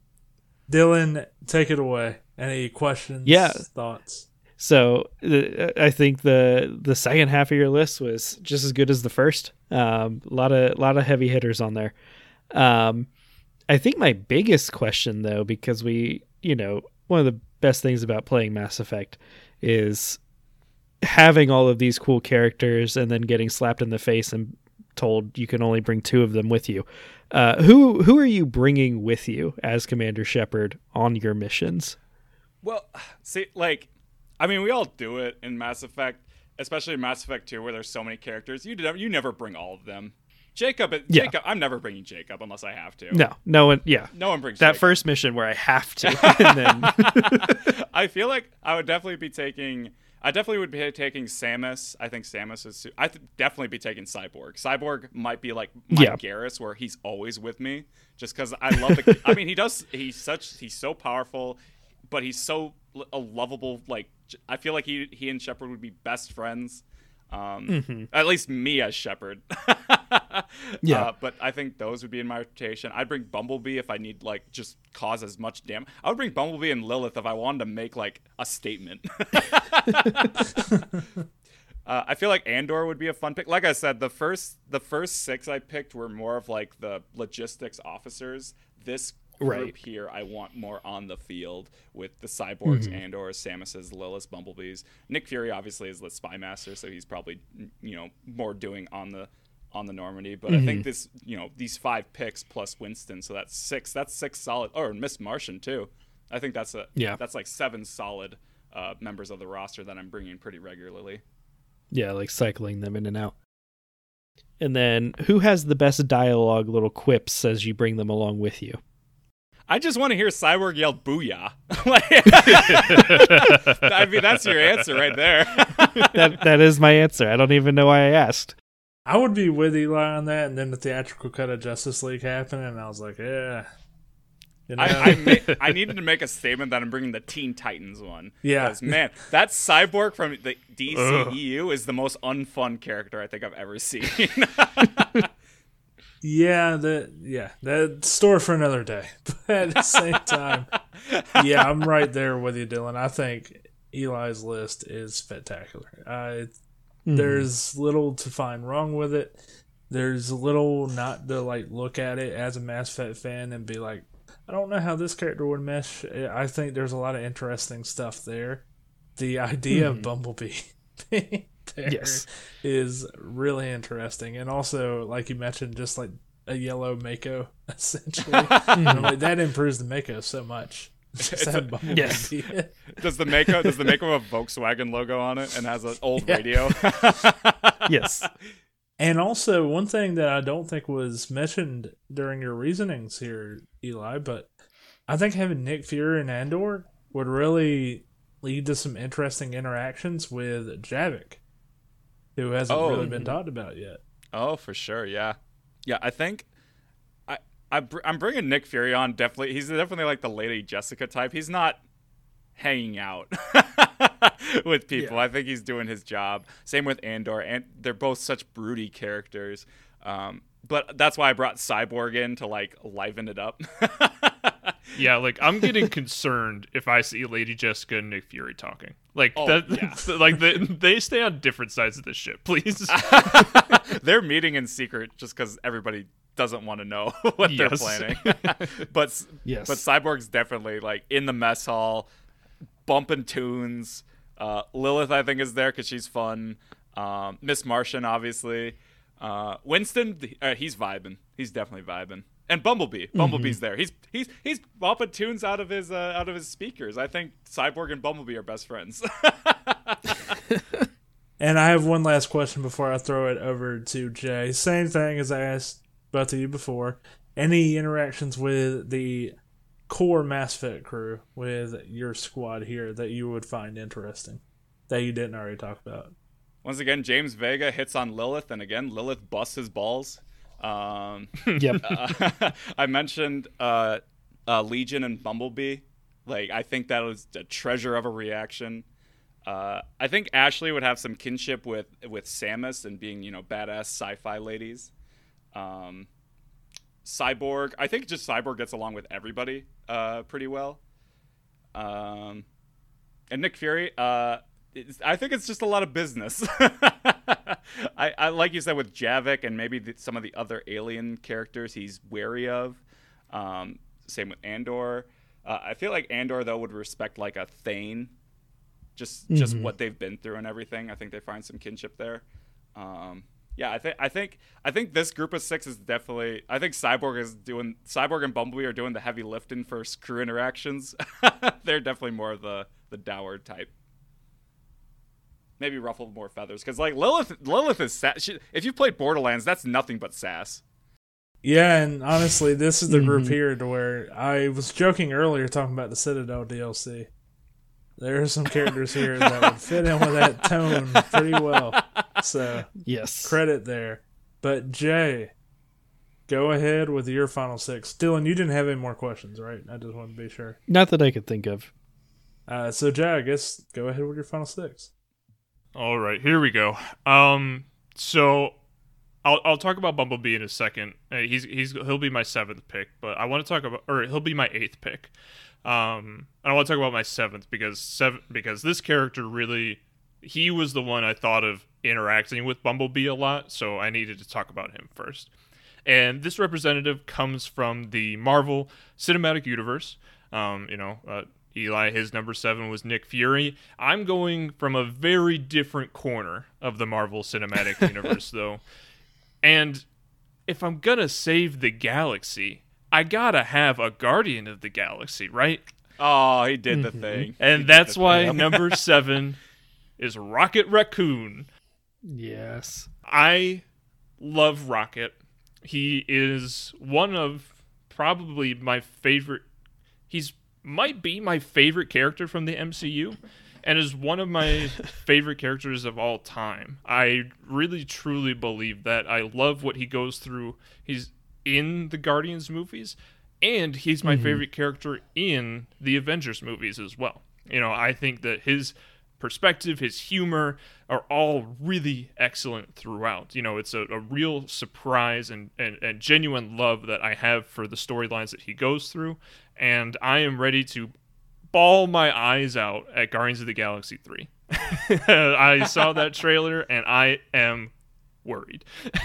Dylan, take it away. Any questions? Yeah. thoughts. So the, I think the the second half of your list was just as good as the first. Um, a lot of lot of heavy hitters on there. Um, I think my biggest question though, because we, you know, one of the best things about playing Mass Effect is having all of these cool characters and then getting slapped in the face and told you can only bring two of them with you. Uh, who who are you bringing with you as Commander Shepard on your missions? Well, see, like, I mean, we all do it in Mass Effect, especially in Mass Effect 2, where there's so many characters. You never, you never bring all of them. Jacob, Yeah. Jacob, I'm never bringing Jacob unless I have to. No, no one. Yeah, no one brings that Jacob. first mission where I have to, <laughs> and then I feel like I would definitely be taking. I definitely would be taking Samus. I think Samus is. I th- definitely be taking Cyborg. Cyborg might be like my Yeah. Garrus, where he's always with me, just because I love the. I mean, he does. He's such. He's so powerful, but he's so a lovable. Like I feel like he he and Shepard would be best friends. Um, Mm-hmm. At least me as Shepard. <laughs> Yeah. Uh, but I think those would be in my rotation. I'd bring Bumblebee if I need like just cause as much damage. I would bring Bumblebee and Lilith if I wanted to make like a statement. <laughs> Uh, I feel like Andor would be a fun pick. Like I said, the first the first six I picked were more of like the logistics officers. This group Right. here, I want more on the field with the cyborgs, Andor, Samus's, Lilith, Bumblebees. Nick Fury obviously is the spy master, so he's probably you know more doing on the on the Normandy. But I think this you know these five picks plus Winston, so that's six. That's six solid. Or Miss Martian too. I think that's a Yeah. That's like seven solid uh, members of the roster that I'm bringing pretty regularly. yeah, like cycling them in and out. And then, who has the best dialogue, little quips as you bring them along with you? I just want to hear Cyborg yell "Booyah!" <laughs> <laughs> I mean, that's your answer right there. That that is my answer. I don't even know why I asked. I would be with Eli on that, and then the theatrical cut of Justice League happened, and I was like, yeah. You know? I, I, ma- <laughs> I needed to make a statement that I'm bringing the Teen Titans one. Yeah. man, that Cyborg from the DCEU is the most unfun character I think I've ever seen. <laughs> yeah, the yeah, that store for another day. <laughs> But at the same time, yeah, I'm right there with you, Dylan. I think Eli's list is spectacular. Uh, Hmm. There's little to find wrong with it. There's little not to like look at it as a Mass Effect fan and be like, I don't know how this character would mesh. I think there's a lot of interesting stuff there. The idea of Bumblebee being <laughs> there Yes. is really interesting, and also like you mentioned, just like a yellow Mako <laughs> essentially. <laughs> Like, that improves the Mako so much. Just Bumblebee Yes. <laughs> Does the Mako does the Mako have a Volkswagen logo on it and has an old radio? <laughs> yes. And also, one thing that I don't think was mentioned during your reasonings here, Eli, but I think having Nick Fury and Andor would really lead to some interesting interactions with Javik, who hasn't Oh. really been oh. talked about yet. Oh, for sure. Yeah, yeah. I think I, I'm bringing Nick Fury on. Definitely, he's definitely like the Lady Jessica type. He's not hanging out <laughs> with people. I think he's doing his job. Same with Andor, and they're both such broody characters. Um, but that's why I brought Cyborg in to like liven it up. <laughs> Yeah, like I'm getting concerned if I see Lady Jessica and Nick Fury talking. Like Oh, that, yeah. <laughs> like they, they stay on different sides of this ship, please. <laughs> <laughs> they're meeting in secret just because everybody doesn't want to know what they're planning. but Yes. but Cyborg's definitely like in the mess hall, bumping tunes. Uh, Lilith, I think, is there because she's fun. Um, Miss Martian, obviously. Uh, Winston, uh, he's vibing. He's definitely vibing. And Bumblebee, Bumblebee's there. He's he's he's bumping tunes out of his uh, out of his speakers. I think Cyborg and Bumblebee are best friends. <laughs> <laughs> And I have one last question before I throw it over to Jay. Same thing as I asked both of you before. Any interactions with the core Mass Effect crew, with your squad here, that you would find interesting, that you didn't already talk about? Once again, James Vega hits on Lilith, and again, Lilith busts his balls. Um, <laughs> Yep. uh, <laughs> I mentioned uh, uh, Legion and Bumblebee. Like, I think that was a treasure of a reaction. Uh, I think Ashley would have some kinship with with Samus and being, you know, badass sci-fi ladies. Um, Cyborg, I think just Cyborg gets along with everybody uh, pretty well. Um, and Nick Fury, uh, I think it's just a lot of business. <laughs> I, I like you said with Javik and maybe the, some of the other alien characters he's wary of. Um, same with Andor. Uh, I feel like Andor though would respect like a Thane, just just what they've been through and everything. I think they find some kinship there. Um, yeah, I think I think I think this group of six is definitely. I think Cyborg is doing Cyborg and Bumblebee are doing the heavy lifting for crew interactions. <laughs> They're definitely more of the the dour type. Maybe ruffle more feathers because like Lilith Lilith is sass. She, if you played Borderlands, that's nothing but sass. Yeah, and honestly, this is the group here to where I was joking earlier talking about the Citadel DLC. There are some characters here that would fit in with that tone pretty well. So yes. credit there. But Jay, go ahead with your final six. Dylan, you didn't have any more questions, right? I just wanted to be sure. Not that I could think of. Uh, so Jay, I guess go ahead with your final six. All right, here we go. Um, so I'll I'll talk about Bumblebee in a second. Uh, he's he's he'll be my seventh pick, but I want to talk about or he'll be my eighth pick. Um, I want to talk about my seventh because seven because this character really he was the one I thought of interacting with Bumblebee a lot, so I needed to talk about him first. And this representative comes from the Marvel Cinematic Universe. Um, you know, uh, Eli, his number seven was Nick Fury. I'm going from a very different corner of the Marvel Cinematic <laughs> Universe, though. And if I'm gonna save the galaxy, I gotta have a Guardian of the Galaxy, right? Oh, he did the mm-hmm. thing. And did that's why thing. number <laughs> seven is Rocket Raccoon. Yes. I love Rocket. He is one of probably my favorite. He's might be my favorite character from the MCU, and is one of my <laughs> favorite characters of all time. I really truly believe that. I love what he goes through. He's in the Guardians movies, and he's my mm-hmm. favorite character in the Avengers movies as well. You know, I think that his perspective, his humor are all really excellent throughout. You know, it's a, a real surprise and, and, and genuine love that I have for the storylines that he goes through. And I am ready to bawl my eyes out at Guardians of the Galaxy 3. <laughs> I saw that <laughs> trailer and I am worried.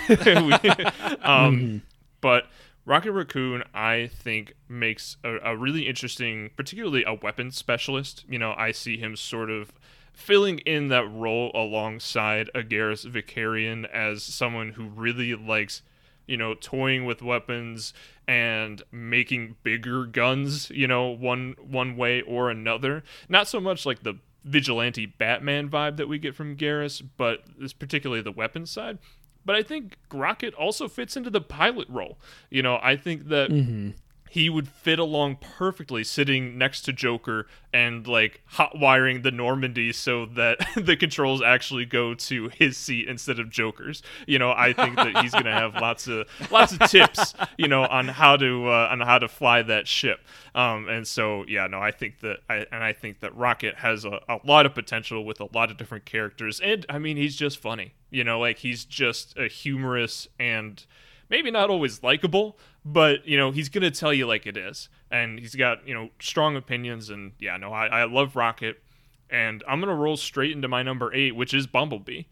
<laughs> um, But Rocket Raccoon, I think, makes a, a really interesting, particularly a weapons specialist. You know, I see him sort of filling in that role alongside a Garrus Vakarian as someone who really likes, you know, toying with weapons and making bigger guns, you know, one one way or another. Not so much like the vigilante Batman vibe that we get from Garrus, but it's particularly the weapons side. But I think Rocket also fits into the pilot role. You know, I think that mm-hmm. He would fit along perfectly sitting next to Joker and like hot wiring the Normandy so that <laughs> the controls actually go to his seat instead of Joker's. You know, I think that he's gonna have lots of <laughs> lots of tips, you know, on how to uh, on how to fly that ship. Um, and so yeah, no, I think that I and I think that Rocket has a, a lot of potential with a lot of different characters, and I mean he's just funny. You know, like he's just a humorous and maybe not always likable, but you know he's gonna tell you like it is, and he's got you know strong opinions, and yeah, no, I, I love Rocket, and I'm gonna roll straight into my number eight, which is Bumblebee,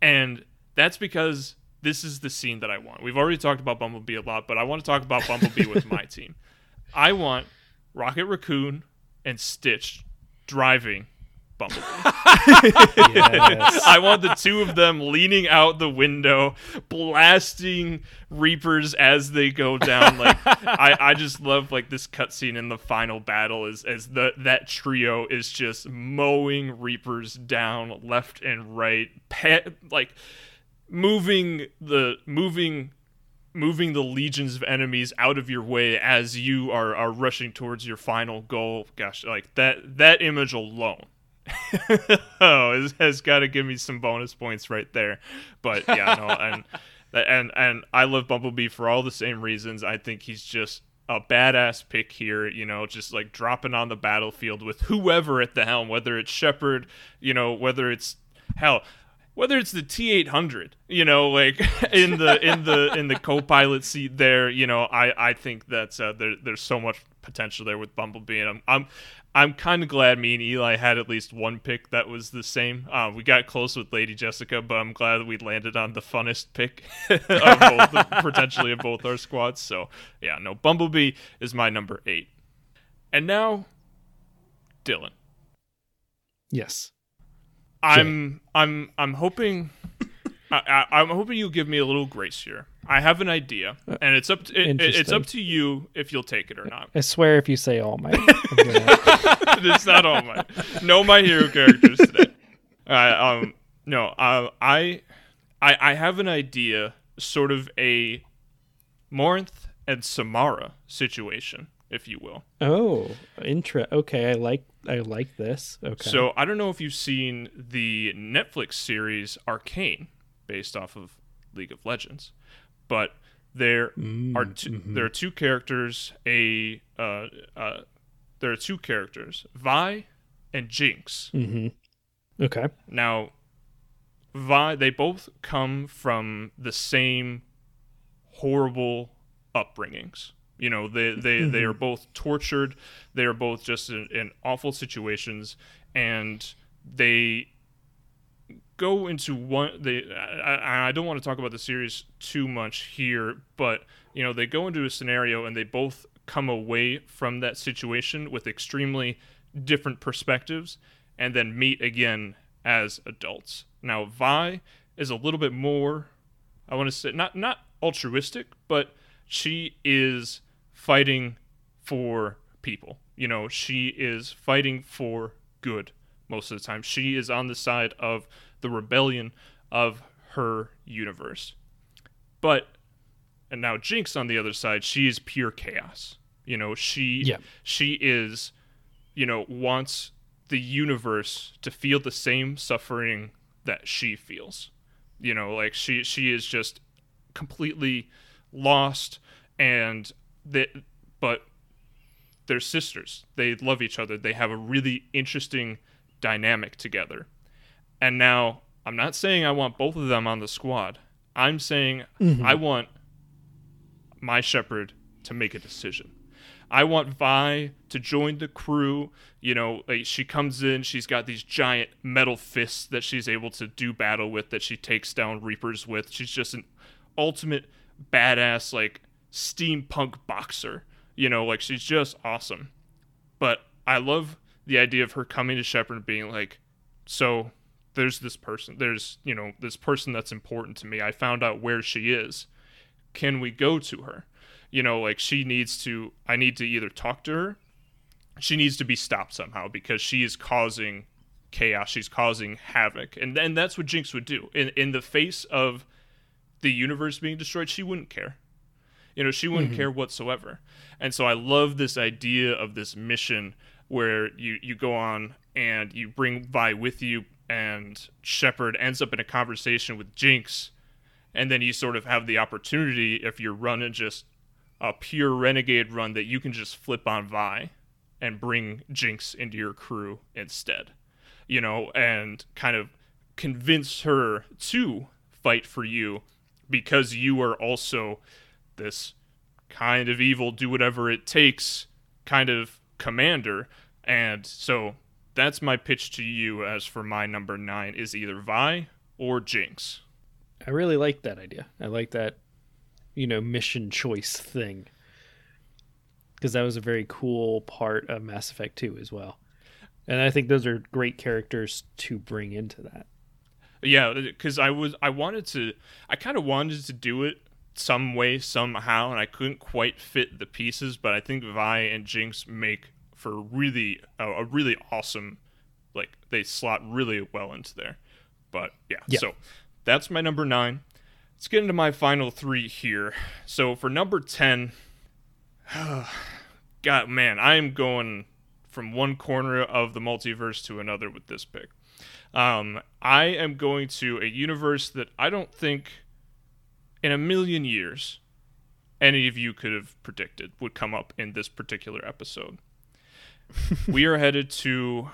and that's because this is the scene that I want. We've already talked about Bumblebee a lot, but I want to talk about Bumblebee with my <laughs> team. I want Rocket Raccoon and Stitch driving Bumblebee. Yes. <laughs> I want the two of them leaning out the window, blasting Reapers as they go down. Like I, I just love like this cutscene in the final battle is as the that trio is just mowing Reapers down left and right, pe- like moving the moving moving the legions of enemies out of your way as you are are rushing towards your final goal. Gosh, like that that image alone <laughs> oh, it has got to give me some bonus points right there. But yeah, no, <laughs> and and and I love Bumblebee for all the same reasons. I think he's just a badass pick here. You know, just like dropping on the battlefield with whoever at the helm, whether it's Shepard, you know, whether it's hell. Whether it's the T eight hundred, you know, like <laughs> in the in the in the co-pilot seat there, you know, I I think that uh, there there's so much potential there with Bumblebee, and I'm I'm I'm kind of glad me and Eli had at least one pick that was the same. Uh, we got close with Lady Jessica, but I'm glad we landed on the funnest pick <laughs> of both, <laughs> potentially of both our squads. So yeah, no, Bumblebee is my number eight. And now, Dylan. yes. I'm I'm I'm hoping I, I, I'm hoping you'll give me a little grace here. I have an idea, and it's up to, it, it- it's up to you if you'll take it or not. I swear if you say all my <laughs> it's not all mine. No, my hero characters today. Uh, um, no, uh, I, I, I have an idea, sort of a Morinth and Samara situation, if you will. Oh, intra okay, I like I like this. Okay. So I don't know if you've seen the Netflix series Arcane, based off of League of Legends, but there are two, there are two characters. A uh, uh, there are two characters, Vi and Jinx. Okay. Now, Vi, they both come from the same horrible upbringings. You know, they they, they are both tortured. They are both just in, in awful situations, and they go into one. They I, I- don't want to talk about the series too much here, but you know, they go into a scenario and they both come away from that situation with extremely different perspectives, and then meet again as adults. Now, Vi is a little bit more I want to say not not altruistic, but she is fighting for people. You know, she is fighting for good most of the time. She is on the side of the rebellion of her universe. But and now Jinx on the other side, she is pure chaos. You know, she Yeah. she is you know, wants the universe to feel the same suffering that she feels. You know, like she she is just completely lost and that but they're sisters. They love each other. They have a really interesting dynamic together. And now I'm not saying I want both of them on the squad. I'm saying mm-hmm. I want my Shepard to make a decision. I want Vi to join the crew. You know, like she comes in, she's got these giant metal fists that she's able to do battle with, that she takes down Reapers with. She's just an ultimate badass, like steampunk boxer. You know, like she's just awesome. But I love the idea of her coming to Shepard and being like, so there's this person, there's, you know, this person that's important to me. I found out where she is. Can we go to her? You know, like she needs to, I need to either talk to her, she needs to be stopped somehow because she is causing chaos, she's causing havoc. And then that's what Jinx would do. In, in the face of the universe being destroyed, she wouldn't care. You know, she wouldn't mm-hmm. care whatsoever. And so I love this idea of this mission where you, you go on and you bring Vi with you, and Shepard ends up in a conversation with Jinx, and then you sort of have the opportunity, if you're running just a pure renegade run, that you can just flip on Vi and bring Jinx into your crew instead. You know, and kind of convince her to fight for you because you are also this kind of evil, do whatever it takes kind of commander. And so that's my pitch to you as for my number nine is either Vi or Jinx. I really like that idea. I like that, you know, mission choice thing. Because that was a very cool part of Mass Effect 2 as well. And I think those are great characters to bring into that. Yeah, uh, because I was I wanted to I kind of wanted to do it some way somehow, and I couldn't quite fit the pieces. But I think Vi and Jinx make for really a, a really awesome like they slot really well into there. But yeah, Yeah. so that's my number nine. Let's get into my final three here. So for number ten, <sighs> God man, I am going from one corner of the multiverse to another with this pick. Um, I am going to a universe that I don't think in a million years any of you could have predicted would come up in this particular episode. <laughs> we are headed to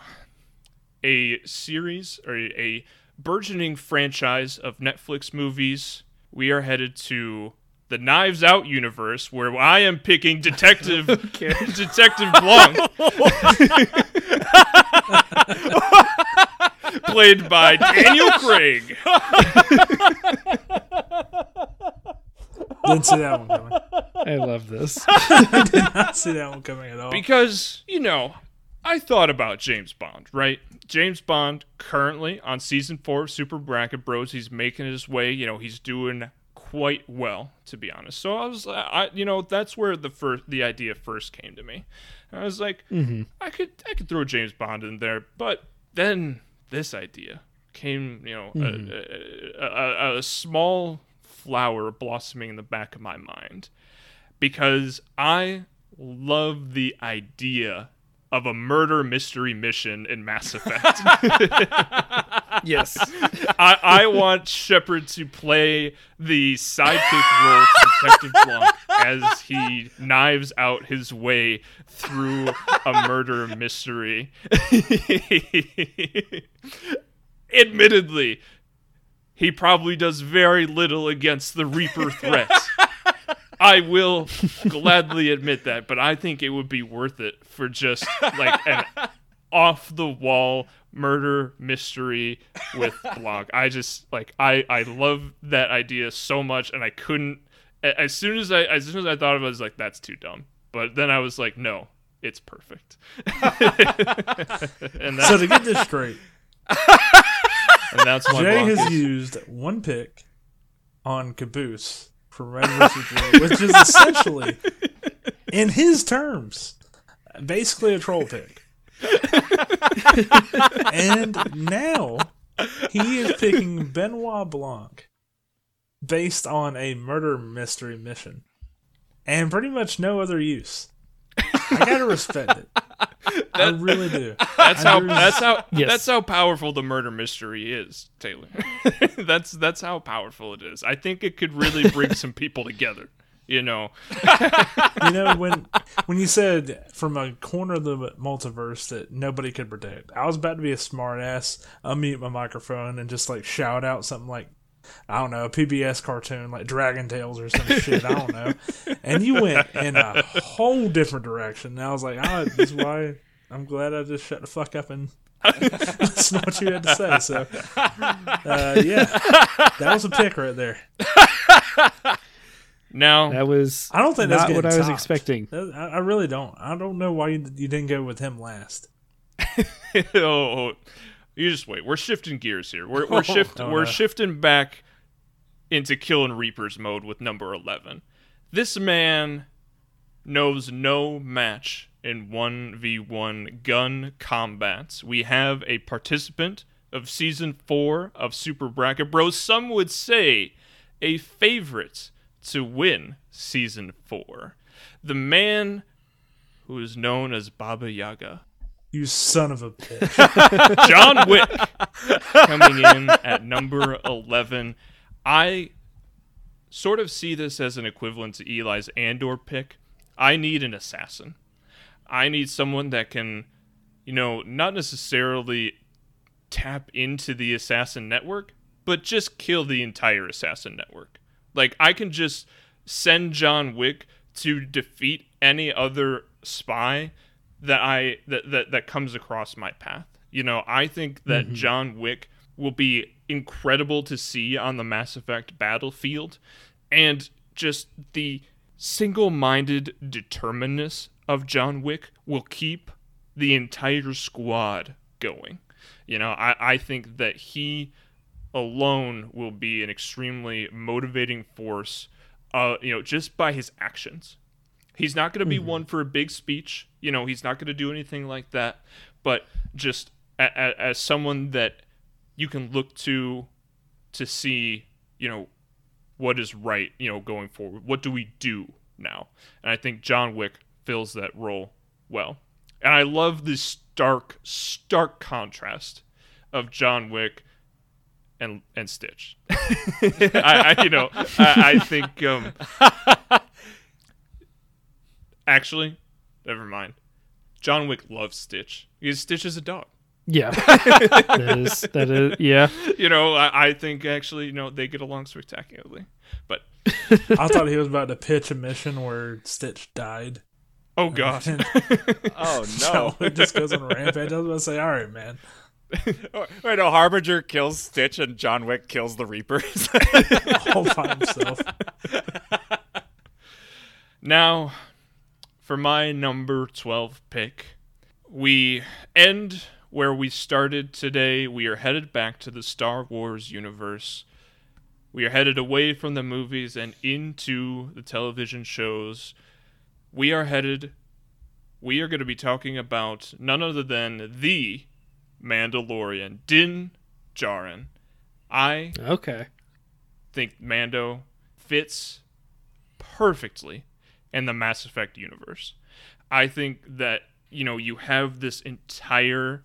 a series or a, burgeoning franchise of Netflix movies. We are headed to the Knives Out universe, where I am picking Detective <laughs> <laughs> Detective Blanc, played by Daniel Craig. Didn't see that one coming. I love this. <laughs> I Did not see that one coming at all. Because, you know, I thought about James Bond, right? James Bond currently on season four of Super Bracket Bros. He's making his way. You know, he's doing quite well, to be honest. So I was, uh, I, you know, that's where the first, the idea first came to me. I was like, mm-hmm. I could, I could throw James Bond in there, but then this idea came, you know, a, mm-hmm. a, a, a small flower blossoming in the back of my mind because I love the idea of a murder mystery mission in Mass Effect. <laughs> yes. I, I want Shepard to play the sidekick role to Detective Blanc as he knives out his way through a murder mystery. <laughs> Admittedly, he probably does very little against the Reaper threat. I will gladly admit that, but I think it would be worth it for just like an off the wall murder mystery with Blanc. I just like I I love that idea so much and I couldn't as soon as I as soon as I thought of it I was like that's too dumb. But then I was like no, it's perfect. <laughs> so to get this straight, and that's my Jay has is- used one pick on Caboose from Red vs. Blue, which is essentially, in his terms, basically a troll pick. and now he is picking Benoit Blanc based on a murder mystery mission and pretty much no other use. I gotta respect it. I really do. <laughs> That's how There's- that's how Yes. that's how powerful the murder mystery is, Taylor. <laughs> that's that's how powerful it is. I think it could really bring some people together. You know, <laughs> you know when when you said from a corner of the multiverse that nobody could predict, I was about to be a smart ass, unmute my microphone, and just like shout out something like I don't know, a PBS cartoon like Dragon Tales or some shit. I don't know. And you went in a whole different direction. And I was like, oh, this is why I'm glad I just shut the fuck up and listen to what you had to say. So, uh, yeah, that was a pick right there. now That was I don't think that's not what I was topped. expecting. I, I really don't. I don't know why you, you didn't go with him last. <laughs> oh, you just wait. We're shifting gears here. We're we're <laughs> oh, shift Oh, we're no. shifting back into killing reapers mode with number 11. This man knows no match in 1v1 gun combats. We have a participant of season 4 of Super Bracket Bros. Some would say a favorite to win season 4. The man who is known as Baba Yaga. You son of a bitch. <laughs> John Wick coming in at number 11. I sort of see this as an equivalent to Eli's Andor pick. I need an assassin. I need someone that can, you know, not necessarily tap into the assassin network, but just kill the entire assassin network. Like, I can just send John Wick to defeat any other spy that I that that, that comes across my path. You know, I think that John Wick will be incredible to see on the Mass Effect battlefield and just the single-minded determinedness of John Wick will keep the entire squad going. You know, I, I think that he alone will be an extremely motivating force uh, you know, just by his actions. He's not going to be one for a big speech. You know, he's not going to do anything like that. But just a, a, as someone that you can look to to see, you know, what is right, you know, going forward. What do we do now? And I think John Wick fills that role well. And I love this stark, stark contrast of John Wick and and Stitch. <laughs> I, I you know I, I think um <laughs> actually never mind. John Wick loves Stitch. Because Stitch is a dog. Yeah, <laughs> that is that is yeah. You know, I, I think actually, you know, they get along spectacularly. But I thought he was about to pitch a mission where Stitch died. oh god. And <laughs> <laughs> Oh so no! it just goes on a rampage. I was about to say, all right, man. Wait, no. Harbinger kills Stitch and John Wick kills the Reapers. All by himself. Now, for my number 12 pick, we end where we started today. We are headed back to the Star Wars universe. We are headed away from the movies and into the television shows. We are headed. We are going to be talking about none other than the Mandalorian, Din Djarin. I Okay. think Mando fits perfectly in the Mass Effect universe. I think that, you know, you have this entire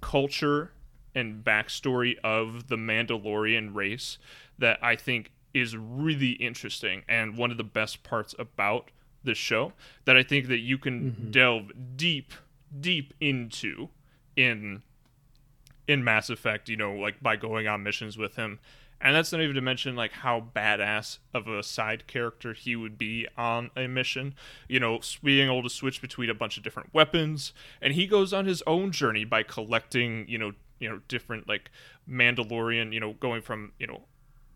culture and backstory of the Mandalorian race that I think is really interesting and one of the best parts about the show that I think that you can mm-hmm. delve deep, deep into in in Mass Effect, you know, like by going on missions with him. And that's not even to mention like how badass of a side character he would be on a mission. You know, being able to switch between a bunch of different weapons, and he goes on his own journey by collecting, you know, you know, different like Mandalorian, you know, going from you know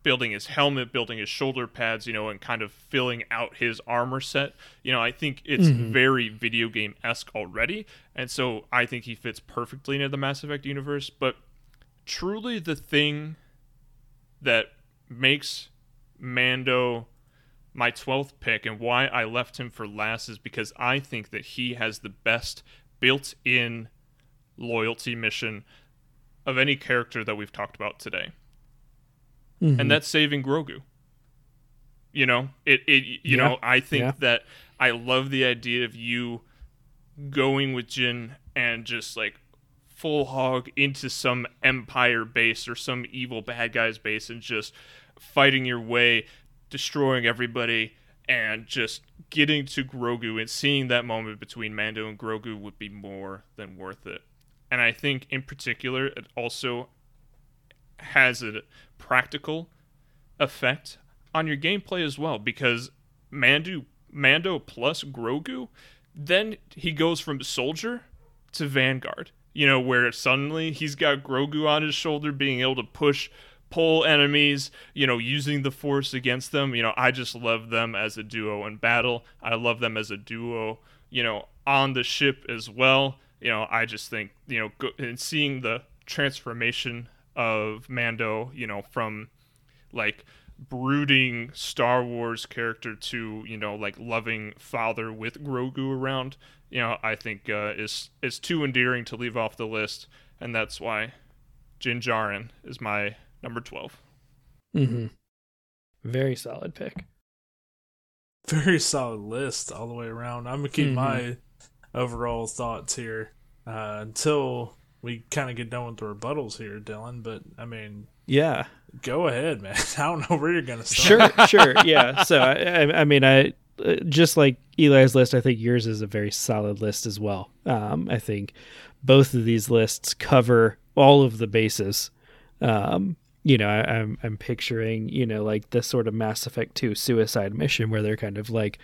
building his helmet, building his shoulder pads, you know, and kind of filling out his armor set. You know, I think it's mm-hmm. very video game esque already, and so I think he fits perfectly into the Mass Effect universe. But truly, the thing that makes Mando my 12th pick and why I left him for last is because I think that he has the best built in loyalty mission of any character that we've talked about today mm-hmm. and that's saving Grogu. You know, it it you Yeah. know, I think Yeah. that I love the idea of you going with Jin and just like full hog into some empire base or some evil bad guy's base and just fighting your way, destroying everybody and just getting to Grogu and seeing that moment between Mando and Grogu would be more than worth it. And I think in particular it also has a practical effect on your gameplay as well because Mando Mando plus Grogu, then he goes from soldier to vanguard. You know, where suddenly he's got Grogu on his shoulder being able to push pull enemies, you know, using the force against them. You know, I just love them as a duo in battle. I love them as a duo, you know, on the ship as well. You know, I just think, you know, and seeing the transformation of Mando, you know, from like brooding Star Wars character to, you know, like loving father with Grogu around, you know, I think uh, is is too endearing to leave off the list, and that's why Din Djarin is my number 12. Mm-hmm. Very solid pick. Very solid list all the way around. I'm gonna keep Mhm. my overall thoughts here uh, until we kind of get done with the rebuttals here, Dylan. But I mean, Yeah. go ahead, man. <laughs> I don't know where you're gonna start. Sure, sure. <laughs> Yeah. So I, I, I mean, I uh, just like Eli's list. I think yours is a very solid list as well. Um, I think both of these lists cover all of the bases. Um, you know, I, I'm I'm picturing you know like this sort of Mass Effect Two suicide mission where they're kind of like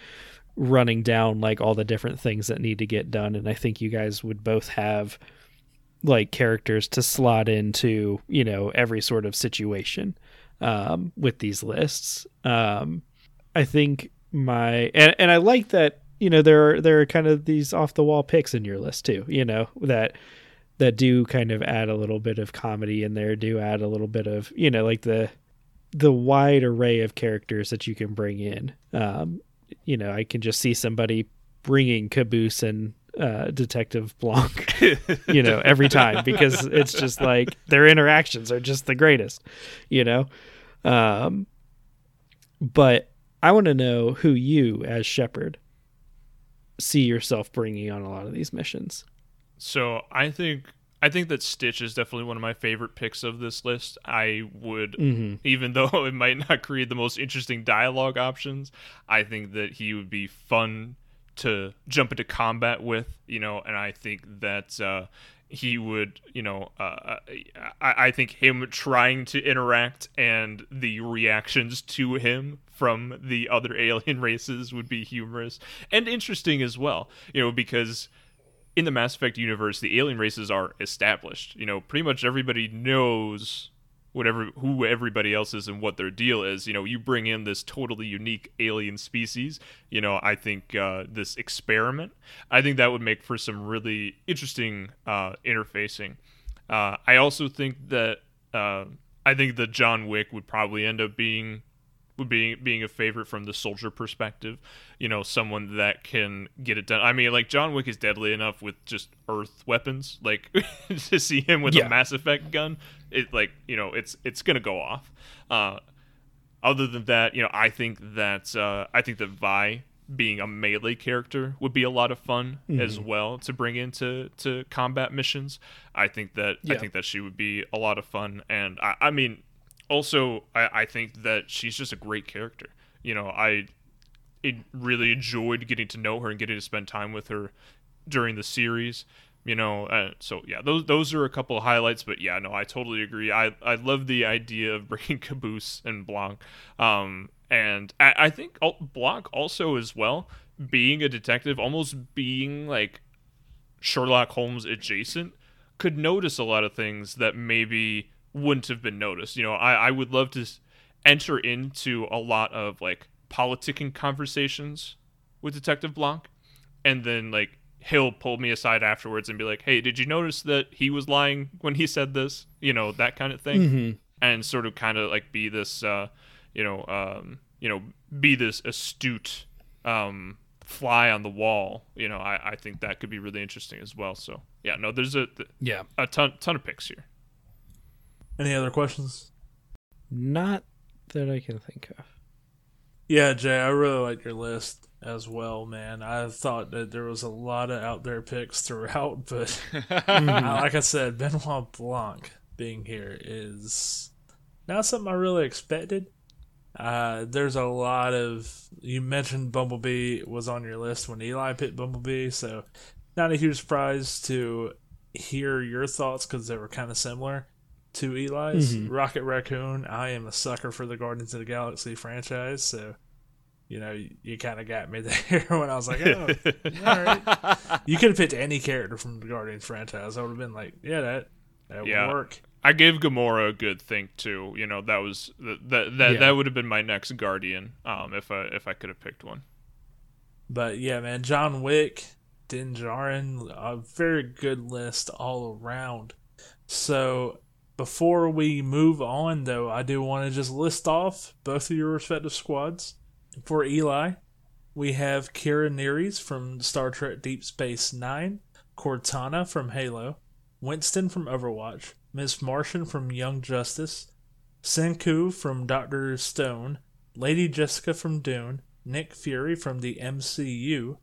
running down like all the different things that need to get done, and I think you guys would both have like characters to slot into you know every sort of situation um, with these lists. Um, I think my and, and I like that you know there are there are kind of these off the wall picks in your list too. You know that that do kind of add a little bit of comedy in there. Do add a little bit of you know like the the wide array of characters that you can bring in. Um, you know, I can just see somebody bringing Caboose and uh, Detective Blanc, <laughs> you know, every time because it's just like their interactions are just the greatest, you know. Um, but I want to know who you, as Shepard, see yourself bringing on a lot of these missions. So I think I think that Stitch is definitely one of my favorite picks of this list. I would, Mm-hmm. even <laughs> though it might not create the most interesting dialogue options, I think that he would be fun to jump into combat with. You know, and I think that. Uh, he would, you know, uh, I, I think him trying to interact and the reactions to him from the other <laughs> alien races would be humorous and interesting as well, you know, because in the Mass Effect universe, the alien races are established. You know, pretty much everybody knows whatever who everybody else is and what their deal is. You know, you bring in this totally unique alien species. You know, I think uh, this experiment. I think that would make for some really interesting uh, interfacing. Uh, I also think that uh, I think that John Wick would probably end up being would being being a favorite from the soldier perspective. You know, someone that can get it done. I mean, like John Wick is deadly enough with just earth weapons. Like <laughs> to see him with Yeah. a Mass Effect gun, it like you know it's it's gonna go off. Uh, other than that, you know, I think that uh, I think that Vi being a melee character would be a lot of fun as well to bring into to combat missions. I think that I think that she would be a lot of fun, and I, I mean, also I, I think that she's just a great character. You know, I it really enjoyed getting to know her and getting to spend time with her during the series. You know, uh, so yeah, those those are a couple of highlights. But yeah, no, I totally agree. I I love the idea of <laughs> bringing Caboose and Blanc, um, and I, I think Blanc also as well being a detective, almost being like Sherlock Holmes adjacent, could notice a lot of things that maybe wouldn't have been noticed. You know, I, I would love to enter into a lot of like politicking conversations with Detective Blanc, and then like he'll pull me aside afterwards and be like, "Hey, did you notice that he was lying when he said this?" You know, that kind of thing, Mm-hmm. and sort of kind of like be this, uh, you know, um, you know, be this astute um, fly on the wall. You know, I, I think that could be really interesting as well. So yeah, no, there's a Yeah. a ton ton of picks here. Any other questions? Not that I can think of. Yeah, Jay, I really like your list as well, man. I thought that there was a lot of out there picks throughout, <laughs> but uh, like I said, Benoit Blanc being here is not something I really expected. Uh, there's a lot of you mentioned Bumblebee was on your list when Eli picked Bumblebee, so not a huge surprise to hear your thoughts because they were kind of similar to Eli's. Mhm. Rocket Raccoon, I am a sucker for the Guardians of the Galaxy franchise, so you know you, kind of got me <laughs> there when I was like, oh, <laughs> all right. You could have picked any character from the Guardians franchise. I would have been like, yeah, that that Yeah. would work. I gave Gamora a good think too. You know, that was that that that, Yeah. that would have been my next Guardian, um, if I if I could have picked one. But yeah, man, John Wick, Din Djarin, a very good list all around. So before we move on, though, I do want to just list off both of your respective squads. For Eli, we have Kira Nerys from Star Trek Deep Space Nine, Cortana from Halo, Winston from Overwatch, Miss Martian from Young Justice, Senku from Doctor Stone, Lady Jessica from Dune, Nick Fury from the MCU,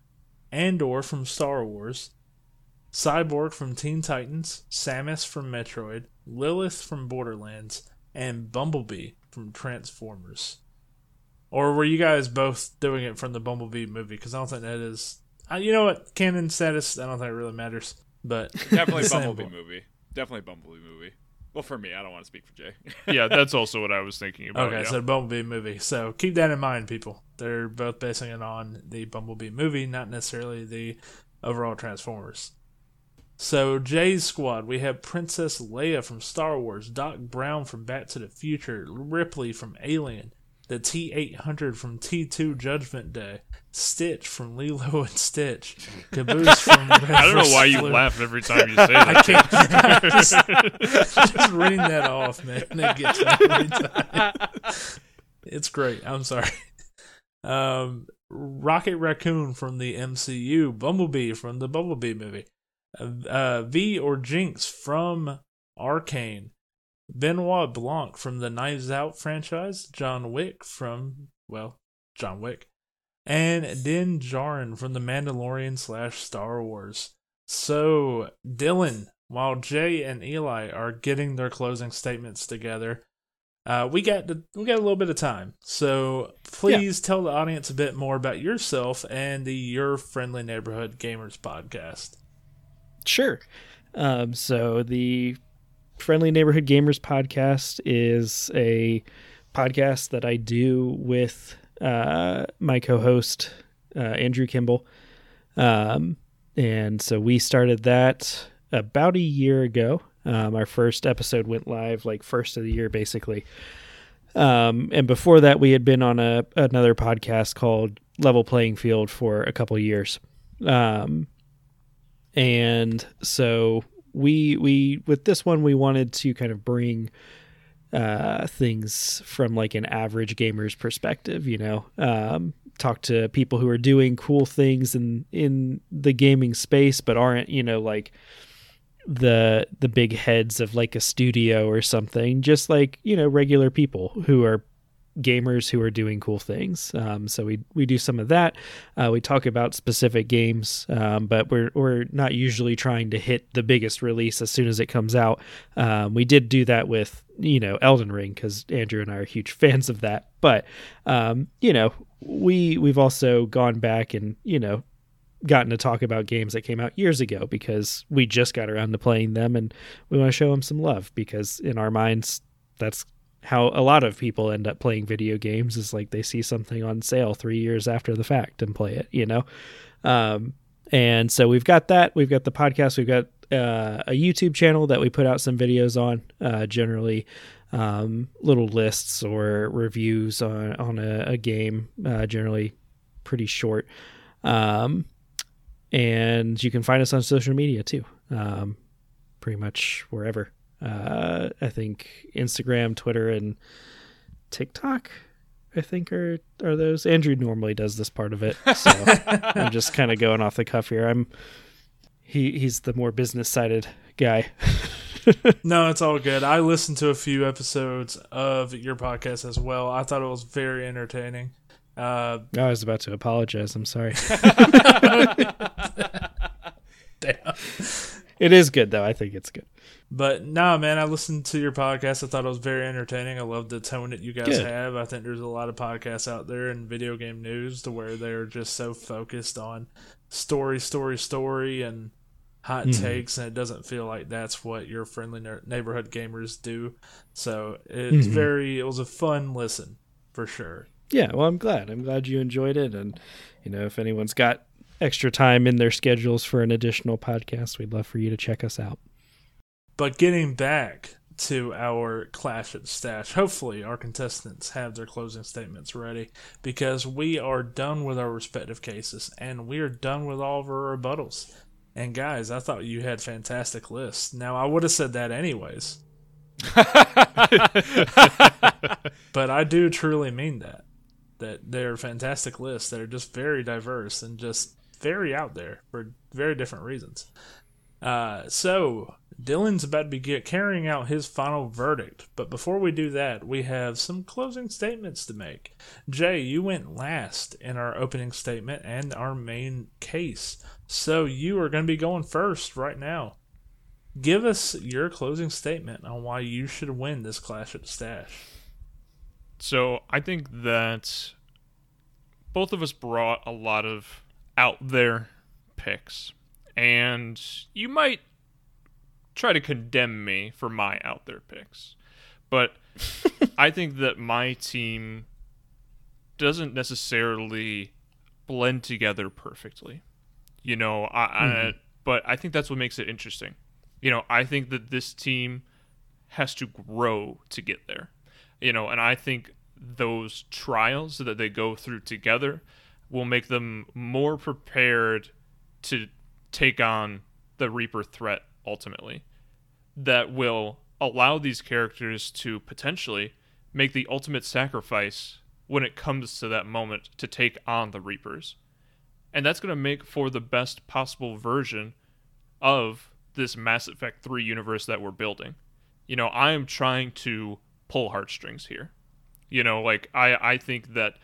Andor from Star Wars, Cyborg from Teen Titans, Samus from Metroid, Lilith from Borderlands, and Bumblebee from Transformers. Or were you guys both doing it from the Bumblebee movie? Because I don't think that is. Uh, you know what? Canon status, I don't think it really matters. But <laughs> Definitely Bumblebee boat. movie. Definitely Bumblebee movie. Well, for me, I don't want to speak for Jay. <laughs> Yeah, that's also what I was thinking about. Okay, yeah. so Bumblebee movie. So keep that in mind, people. They're both basing it on the Bumblebee movie, not necessarily the overall Transformers. So Jay's squad, we have Princess Leia from Star Wars, Doc Brown from Back to the Future, Ripley from Alien, the T eight hundred from T two Judgment Day, Stitch from Lilo and Stitch, Caboose <laughs> from Red I don't know why you Blue. laugh every time you say <laughs> that. I can't. <laughs> just, just reading that off, man. It gets me every time. It's great. I'm sorry. Um, Rocket Raccoon from the MCU, Bumblebee from the Bumblebee movie, uh, uh, V or Jinx from Arcane, Benoit Blanc from the Knives Out franchise, John Wick from well, John Wick, and Din Djarin from the Mandalorian slash Star Wars. So, Dylan, while Jay and Eli are getting their closing statements together, uh, we got the, we got a little bit of time. So, please tell the audience a bit more about yourself and the Your Friendly Neighborhood Gamers podcast. Sure. Um, so the Friendly Neighborhood Gamers podcast is a podcast that I do with uh, my co-host uh, Andrew Kimball, um, and so we started that about a year ago. Um, our first episode went live like first of the year, basically. Um, and before that, we had been on a another podcast called Level Playing Field for a couple years. Um, and so we we with this one we wanted to kind of bring uh things from like an average gamer's perspective you know? Um talk to people who are doing cool things in in the gaming space but aren't you know like the the big heads of like a studio or something. Just like you know regular people who are gamers who are doing cool things. Um, so we we do some of that. Uh, we talk about specific games, um, but we're we're not usually trying to hit the biggest release as soon as it comes out. Um, we did do that with you know Elden Ring because Andrew and I are huge <laughs> fans of that. But um, you know we we've also gone back and you know gotten to talk about games that came out years ago because we just got around to playing them and we want to show them some love because in our minds that's how a lot of people end up playing video games is like they see something on sale three years after the fact and play it, you know? Um, and so we've got that. We've got the podcast. We've got uh, a YouTube channel that we put out some videos on, uh, generally um, little lists or reviews on, on a, a game, uh, generally pretty short. Um, and you can find us on social media too, um, pretty much wherever uh, I think Instagram, Twitter, and TikTok. I think are are those. Andrew normally does this part of it, so <laughs> I'm just kind of going off the cuff here. I'm he he's the more business sided guy. <laughs> No, it's all good. I listened to a few episodes of your podcast as well. I thought it was very entertaining. Uh, I was about to apologize. I'm sorry. damn. <laughs> it is good though. I think it's good. But no, man, I listened to your podcast. I thought it was very entertaining. I love the tone that you guys Good. have. I think there's a lot of podcasts out there in video game news to where they're just so focused on story, story, story, and hot Mhm. takes, and it doesn't feel like that's what your friendly neighborhood gamers do. So it's Mhm. very, it was a fun listen for sure. Yeah, well, I'm glad. I'm glad you enjoyed it, and you know, if anyone's got extra time in their schedules for an additional podcast, we'd love for you to check us out. But getting back to our Clash at the Stash, hopefully our contestants have their closing statements ready because we are done with our respective cases and we are done with all of our rebuttals. And guys, I thought you had fantastic lists. Now I would have said that anyways, <laughs> but I do truly mean that. That they're fantastic lists that are just very diverse and just very out there for very different reasons. Uh, so Dylan's about to be carrying out his final verdict, but before we do that, we have some closing statements to make. Jay, you went last in our opening statement and our main case, so you are going to be going first right now. Give us your closing statement on why you should win this Clash at Stash. So I think that both of us brought a lot of out there picks, and you might try to condemn me for my out there picks, but <laughs> I think that my team doesn't necessarily blend together perfectly. You know, I, I mm-hmm. but I think that's what makes it interesting. You know, I think that this team has to grow to get there. You know, and I think those trials that they go through together will make them more prepared to take on the Reaper threat ultimately. That will allow these characters to potentially make the ultimate sacrifice when it comes to that moment to take on the Reapers. And that's going to make for the best possible version of this Mass Effect 3 universe that we're building. You know, I am trying to pull heartstrings here. You know, like I I think that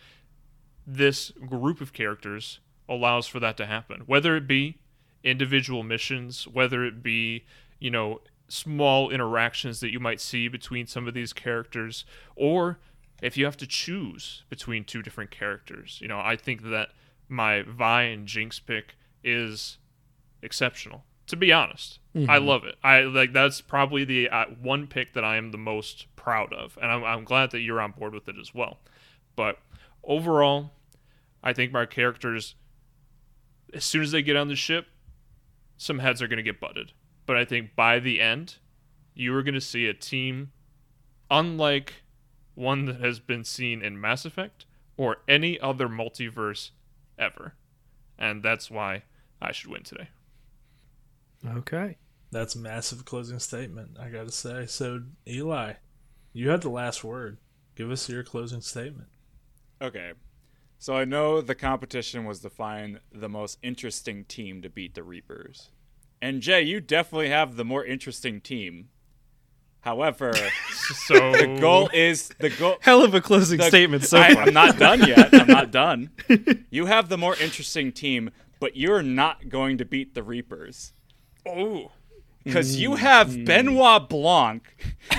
this group of characters allows for that to happen. Whether it be individual missions, whether it be, you know, small interactions that you might see between some of these characters, or if you have to choose between two different characters. You know, I think that my Vi and Jinx pick is exceptional. To be honest, I love it. I like that's probably the uh, one pick that I am the most proud of, and I'm, I'm glad that you're on board with it as well. But overall, I think my characters, as soon as they get on the ship, some heads are going to get butted. But I think by the end, you are going to see a team unlike one that has been seen in Mass Effect or any other multiverse ever. And that's why I should win today. Okay. That's a massive closing statement, I gotta say. So, Eli, you had the last word. Give us your closing statement. Okay. So I know the competition was to find the most interesting team to beat the Reapers. And Jay, you definitely have the more interesting team. However, <laughs> So the goal is the goal <laughs> Hell of a closing the- statement so I, far. I'm not done yet. I'm not done. <laughs> You have the more interesting team, but you're not going to beat the Reapers. Oh. Because you have mm. Benoit Blanc,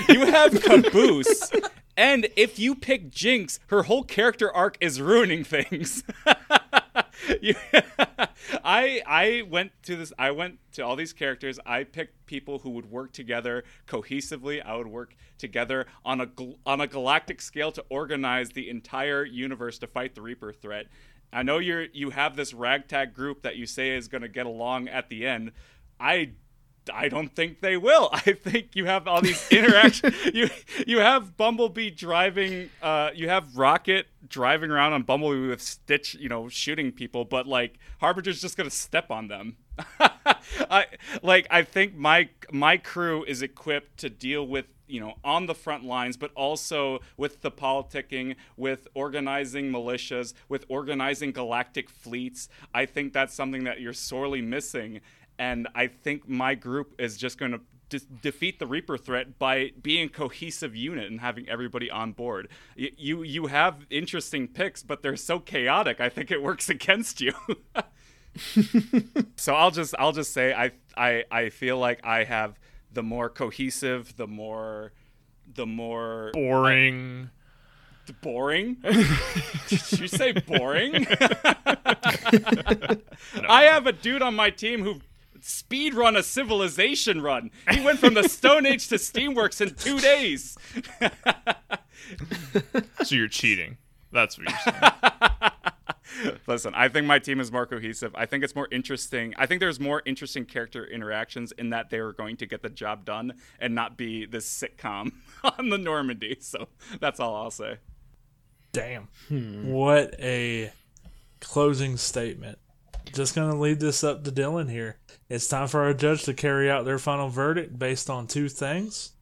you have Caboose, and if you pick Jinx, her whole character arc is ruining things. <laughs> You- <laughs> I I went to this. I went to all these characters. I picked people who would work together cohesively. I would work together on a on a galactic scale to organize the entire universe to fight the Reaper threat. I know you're you have this ragtag group that you say is going to get along at the end. I I don't think they will. <laughs> I think you have all these interactions. <laughs> you you have Bumblebee driving. Uh, you have Rocket driving around on Bumblebee with Stitch, you know, shooting people. But like Harbinger's just gonna step on them. <laughs> I like. I think my my crew is equipped to deal with you know on the front lines but also with the politicking with organizing militias with organizing galactic fleets i think that's something that you're sorely missing and I think my group is just going to de- defeat the Reaper threat by being a cohesive unit and having everybody on board. Y- you you have interesting picks, but they're so chaotic. I think it works <laughs> against you. <laughs> so I'll just I'll just say I I I feel like I have the more cohesive, the more the more Boring. boring. <laughs> Did you say boring? I have a dude on my team who speed run a civilization run. He went from the Stone Age to Steamworks in two days. <laughs> so you're cheating. That's what you're saying. <laughs> Listen, I think my team is more cohesive. I think it's more interesting. I think there's more interesting character interactions in that they were going to get the job done and not be this sitcom <laughs> on the Normandy. So that's all I'll say. Damn. Hmm. What a closing statement. Just going to lead this up to Dylan here. It's time for our judge to carry out their final verdict based on two things.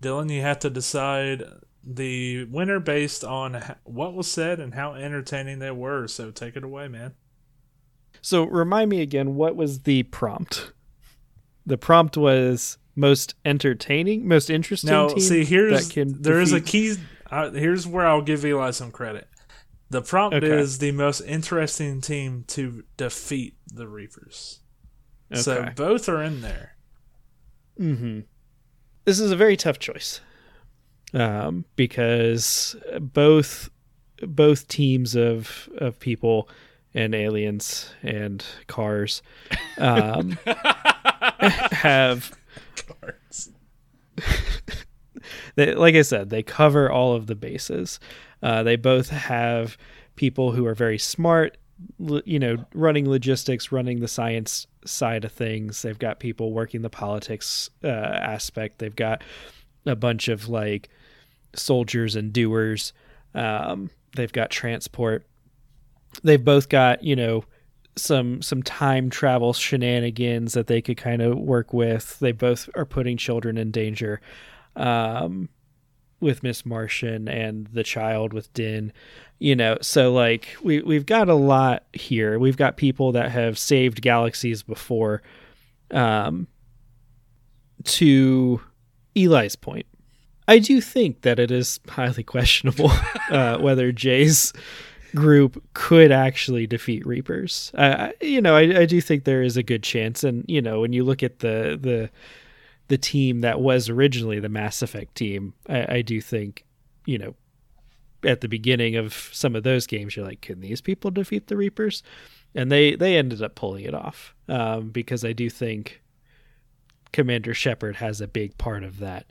Dylan, you have to decide the winner based on what was said and how entertaining they were. So take it away, man. So remind me again, what was the prompt? The prompt was most entertaining, most interesting. Now, see, here's there is a key. Uh, here's where I'll give Eli some credit. The prompt Okay. is the most interesting team to defeat the Reapers. So both are in there. Mm-hmm. This is a very tough choice, um, because both both teams of of people and aliens and cars um, <laughs> have <laughs> they, like I said, they cover all of the bases. Uh, they both have people who are very smart, you know, running logistics, running the science side of things. They've got people working the politics uh, aspect. They've got a bunch of like soldiers and doers. Um, they've got transport. They've both got you know some some time travel shenanigans that they could kind of work with. They both are putting children in danger. Um, with Miss Martian and the child with Din, you know, so like we we've got a lot here. We've got people that have saved galaxies before. Um, to Eli's point, I do think that it is highly questionable <laughs> uh, whether Jay's group could actually defeat Reapers. Uh, you know, I, I do think there is a good chance, and you know, when you look at the the the team that was originally the Mass Effect team, I, I do think, you know, at the beginning of some of those games, you're like, can these people defeat the Reapers? And they they ended up pulling it off um, because I do think Commander Shepard has a big part of that.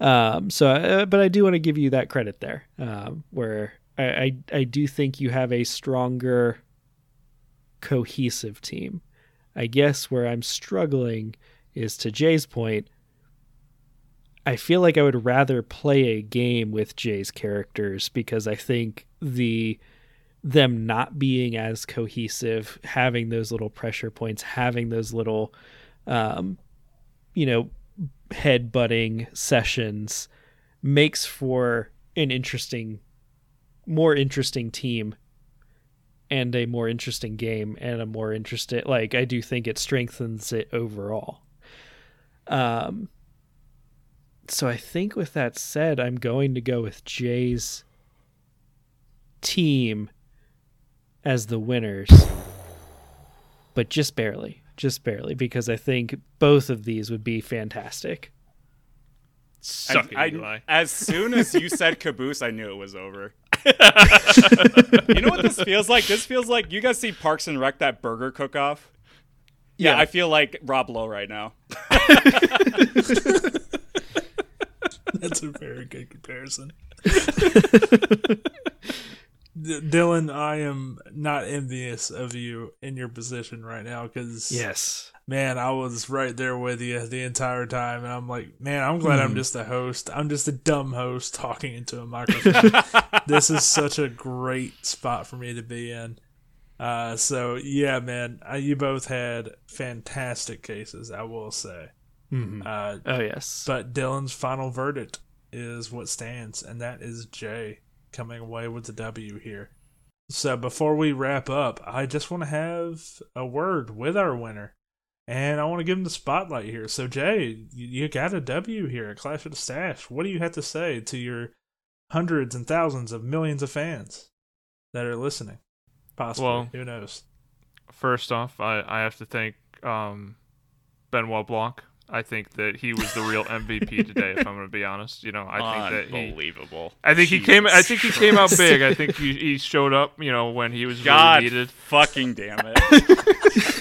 Um, so, uh, but I do want to give you that credit there, um, where I, I I do think you have a stronger, cohesive team. I guess where I'm struggling is to Jay's point. I feel like I would rather play a game with Jay's characters because I think the them not being as cohesive, having those little pressure points, having those little um, you know, head butting sessions makes for an interesting more interesting team and a more interesting game and a more interesting like I do think it strengthens it overall. Um so I think with that said, I'm going to go with Jay's team as the winners. But just barely. Just barely because I think both of these would be fantastic. Suck it, I- as soon as you said caboose, I knew it was over. <laughs> you know what this feels like? This feels like you guys see Parks and Rec that burger cook off. Yeah, Yeah. I feel like Rob Lowe right now. <laughs> That's a very good comparison. D- Dylan, I am not envious of you in your position right now because Yes. man, I was right there with you the entire time, and I'm like, man, I'm glad I'm hmm. just a host. I'm just a dumb host talking into a microphone. <laughs> this is such a great spot for me to be in. Uh, so yeah, man, uh, you both had fantastic cases, I will say. Mhm. Uh, Oh yes. but Dylan's final verdict is what stands, and that is Jay coming away with the W here. So before we wrap up, I just want to have a word with our winner. And I want to give him the spotlight here. So, Jay, you you got a W here at Clash of the Stash. What do you have to say to your hundreds and thousands of millions of fans that are listening? Possibly. Well- Who knows? First off, I, I have to thank um, Benoit Blanc. I think that he was the real MVP <laughs> today. If I'm going to be honest, you know, I think that he. Unbelievable. I think he came. I think he came out big. I <laughs> think he, he showed up. You know, when he was God really needed. fucking damn it. <laughs>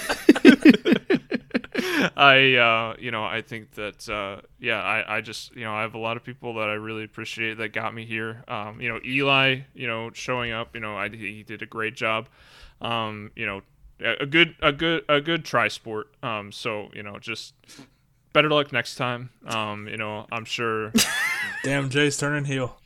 I, uh, you know, I think that, uh, yeah, I, I just, you know, I have a lot of people that I really appreciate that got me here. Um, you know, Eli, you know, showing up, you know, I, he did a great job. Um, you know, a a good, a good, a good try sport. Um, so you know, just better luck next time. Um, you know, I'm sure. Damn, Jay's turning heel.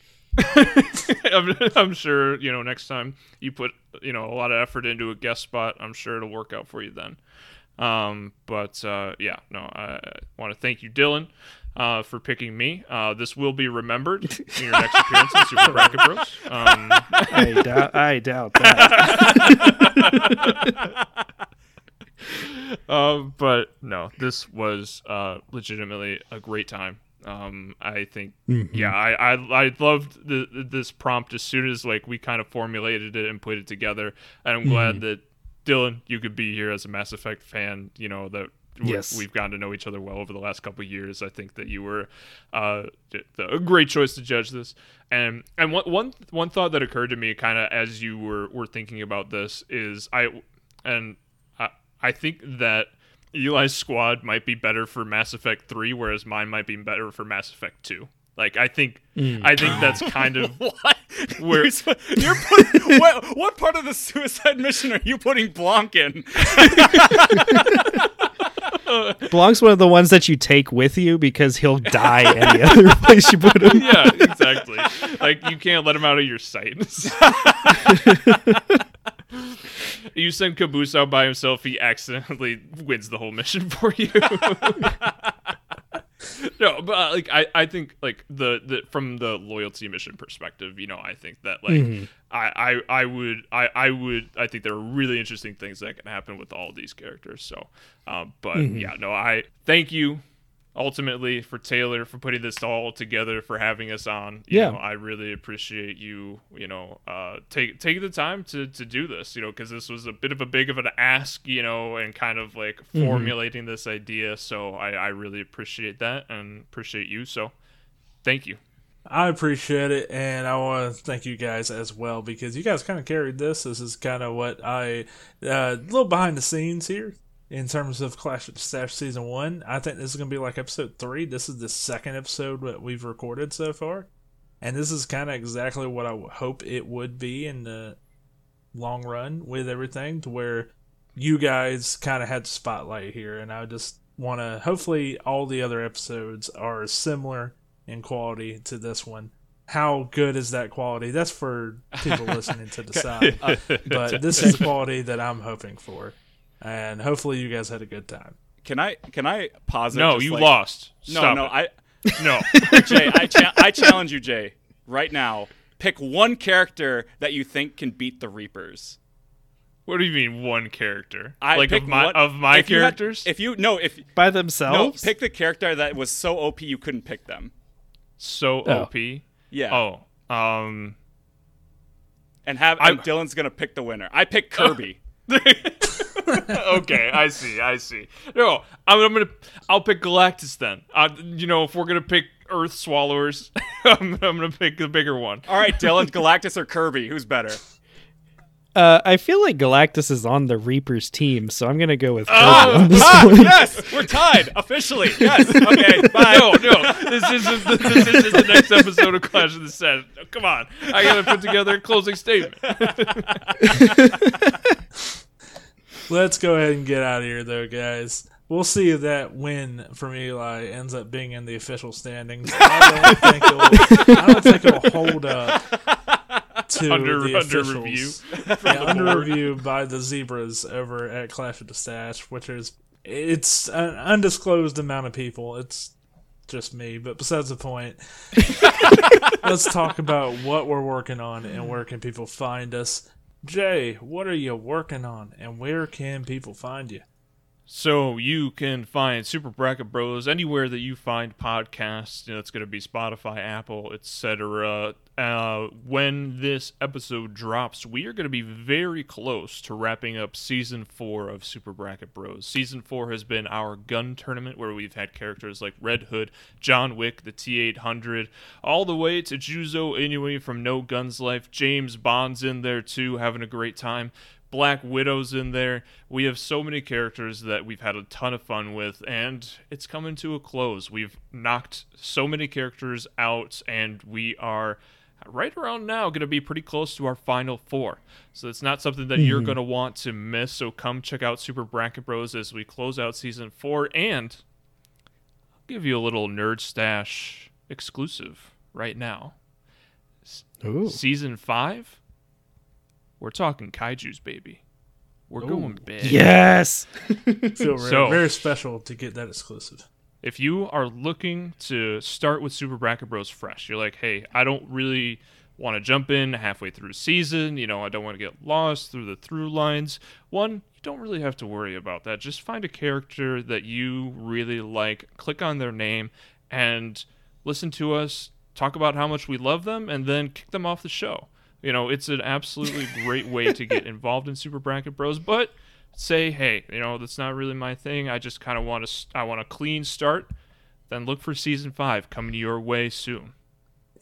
I'm, I'm sure you know next time you put you know a lot of effort into a guest spot. I'm sure it'll work out for you then. Um, but uh, yeah, no, I want to thank you, Dylan, uh, for picking me. Uh, this will be remembered in your next appearance in Super Bracket <laughs> Bros. Um, I <laughs> doubt. I doubt that. <laughs> um, but no, this was uh, legitimately a great time. Um, I think, yeah, I, I I loved the, this prompt as soon as like we kind of formulated it and put it together, and I'm glad that Dylan, you could be here as a Mass Effect fan. You know that Yes. we've gotten to know each other well over the last couple of years. I think that you were uh, a great choice to judge this. And and one one one thought that occurred to me, kind of as you were were thinking about this, is I and I, I think that Eli's squad might be better for Mass Effect Three, whereas mine might be better for Mass Effect Two. Like I think mm. I think that's <laughs> kind of What? Where- You're, sp- you're putting, <laughs> what, what part of the suicide mission are you putting Blanc in? <laughs> Blanc's one of the ones that you take with you because he'll die any other place you put him. yeah, exactly. like you can't let him out of your sight. you send Caboose out by himself, he accidentally wins the whole mission for you. <laughs> no, but uh, like I, I think like the, the from the loyalty mission perspective, you know, I think that like I, I I would I, I would I think there are really interesting things that can happen with all these characters. So um but yeah, no, I thank you ultimately for Taylor for putting this all together for having us on. You Yeah. know, I really appreciate you, you know, uh take taking the time to to do this, you know, cuz this was a bit of a big of an ask, you know, and kind of like formulating this idea. So I I really appreciate that and appreciate you. So thank you. I appreciate it, and I want to thank you guys as well because you guys kind of carried this. This is kind of what I a uh, little behind the scenes here in terms of Clash of the Stash season one. I think this is gonna be like episode three. This is the second episode that we've recorded so far, and this is kind of exactly what I hope it would be in the long run with everything, to where you guys kind of had the spotlight here, and I just want to. Hopefully, all the other episodes are similar in quality to this one. How good is that quality? That's for people <laughs> listening to <laughs> decide. but this is the <laughs> quality that I'm hoping for, and hopefully, you guys had a good time. Can I can I pause? No, you like- lost. No, Stop no, it. I no. <laughs> <laughs> Jay, I, cha- I challenge you, Jay, right now. Pick one character that you think can beat the Reapers. What do you mean one character? I like pick of my one- of my if you had- characters? if you no, if By themselves, no, themselves? pick the character that was so OP you couldn't pick them. so Oh. OP. Yeah. Oh, um, and have I'm- and Dylan's gonna pick the winner. I pick Kirby. <laughs> <laughs> okay, I see, I see. No, I'm, I'm gonna, I'll pick Galactus then. Uh, you know, if we're gonna pick Earth Swallowers, <laughs> I'm, I'm gonna pick the bigger one. All right, Dylan, Galactus or Kirby? Who's better? Uh, I feel like Galactus is on the Reapers team, so I'm gonna go with Kirby Oh, on this Ah, yes, we're tied officially. Yes. Okay. <laughs> Bye. No, no, this isn't the, this isn't the next episode of Clash of the Set. Come on, I gotta put together a closing statement. <laughs> Let's go ahead and get out of here, though, guys. We'll see if that win from Eli ends up being in the official standings. I don't think it'll, I don't think it'll hold up to Under- the under officials. review <laughs> Yeah, under review by the Zebras over at Clash of the Stash, which is it's an undisclosed amount of people. It's just me, but besides the point. <laughs> Let's talk about what we're working on and where can people find us. Jay, what are you working on and where can people find you? So you can find Super Bracket Bros anywhere that you find podcasts. You know, it's going to be Spotify, Apple, etc. uh, when this episode drops, we are going to be very close to wrapping up season four of Super Bracket Bros. Season four has been our gun tournament where we've had characters like Red Hood, John Wick, the T 800, all the way to Juzo Inui from No Guns Life. James Bond's in there too, having a great time. Black Widow's in there. We have so many characters that we've had a ton of fun with, and it's coming to a close. We've knocked so many characters out, and we are right around now going to be pretty close to our final four. So it's not something that mm-hmm. you're going to want to miss. So come check out Super Bracket Bros as we close out season four, and I'll give you a little nerd stash exclusive right now. Ooh. Season five we're talking kaiju's, baby. We're Ooh. going big. Yes. <laughs> Feel very, so, very special to get that exclusive. If you are looking to start with Super Bracket Bros fresh, you're like, hey, I don't really want to jump in halfway through season. You know, I don't want to get lost through the through lines. One, you don't really have to worry about that. Just find a character that you really like, click on their name, and listen to us talk about how much we love them, and then kick them off the show. You know, it's an absolutely great way to get <laughs> involved in Super Bracket Bros. But say, hey, you know, that's not really my thing. I just kind of want to, I want a clean start. Then look for season five coming your way soon.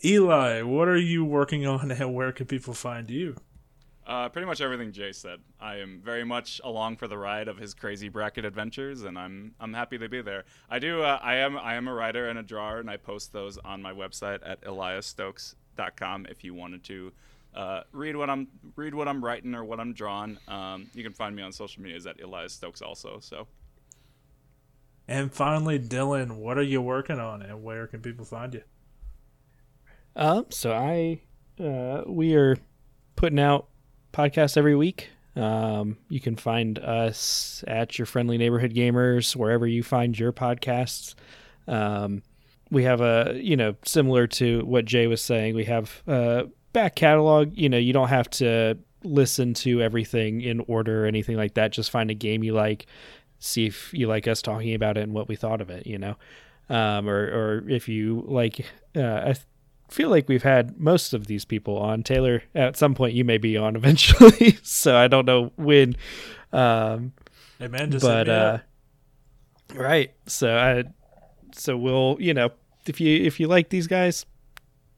Eli, what are you working on, and where can people find you? Uh, pretty much everything Jay said. I am very much along for the ride of his crazy bracket adventures, and I'm I'm happy to be there. I do. Uh, I am I am a writer and a drawer, and I post those on my website at eliasstokes.com if you wanted to uh, read what I'm read what I'm writing or what I'm drawing. Um, you can find me on social media at Elias Stokes also. So. And finally, Dylan, what are you working on, and where can people find you? Um, so I, uh, we are putting out podcasts every week. Um, you can find us at your friendly neighborhood gamers wherever you find your podcasts. Um, we have a you know similar to what Jay was saying. We have uh, back catalog, you know, you don't have to listen to everything in order or anything like that. Just find a game you like, see if you like us talking about it and what we thought of it, you know. Um, or, or if you like, uh, I feel like we've had most of these people on. Taylor, at some point, you may be on <laughs> eventually, so I don't know when. Um, hey man, but uh, right. So I, so we'll, you know, if you if you like these guys,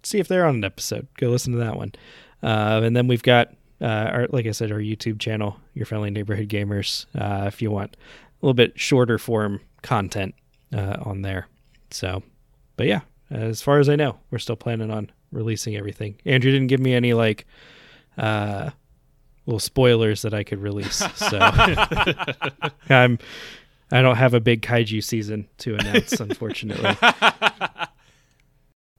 see if they're on an episode. Go listen to that one. Uh, and then we've got uh, our, like I said, our YouTube channel, Your Friendly Neighborhood Gamers. Uh, if you want a little bit shorter form content uh, on there. So, but yeah, as far as I know, we're still planning on releasing everything. Andrew didn't give me any like uh, little spoilers that I could release. So <laughs> <laughs> I'm I don't have a big kaiju season to announce, unfortunately. <laughs>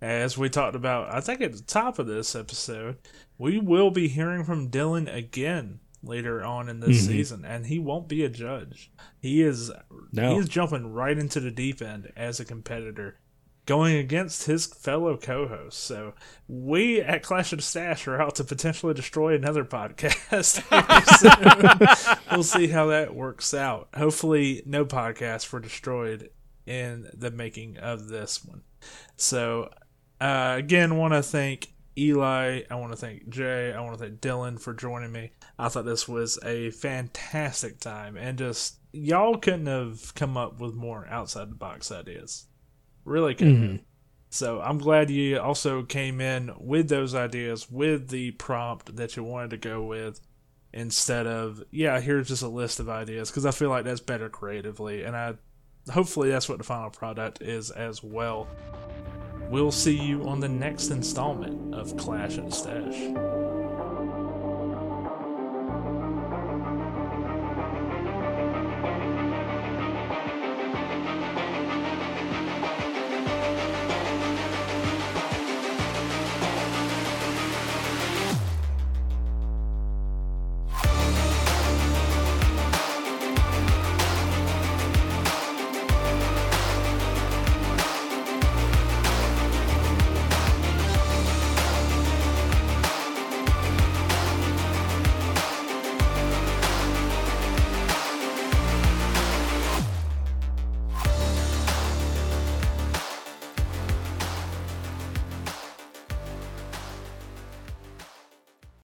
As we talked about, I think at the top of this episode, we will be hearing from Dylan again later on in this mm-hmm. season, and he won't be a judge. He is no. he is jumping right into the deep end as a competitor, going against his fellow co-hosts. So we at Clash of the Stash are out to potentially destroy another podcast. <laughs> we'll see how that works out. Hopefully, no podcasts were destroyed in the making of this one. So uh, again, want to thank Eli. I want to thank Jay. I want to thank Dylan for joining me. I thought this was a fantastic time, and just y'all couldn't have come up with more outside the box ideas. Really couldn't. Mm-hmm. So I'm glad you also came in with those ideas, with the prompt that you wanted to go with, instead of yeah, here's just a list of ideas because I feel like that's better creatively, and I hopefully that's what the final product is as well. We'll see you on the next installment of Clash and Stash.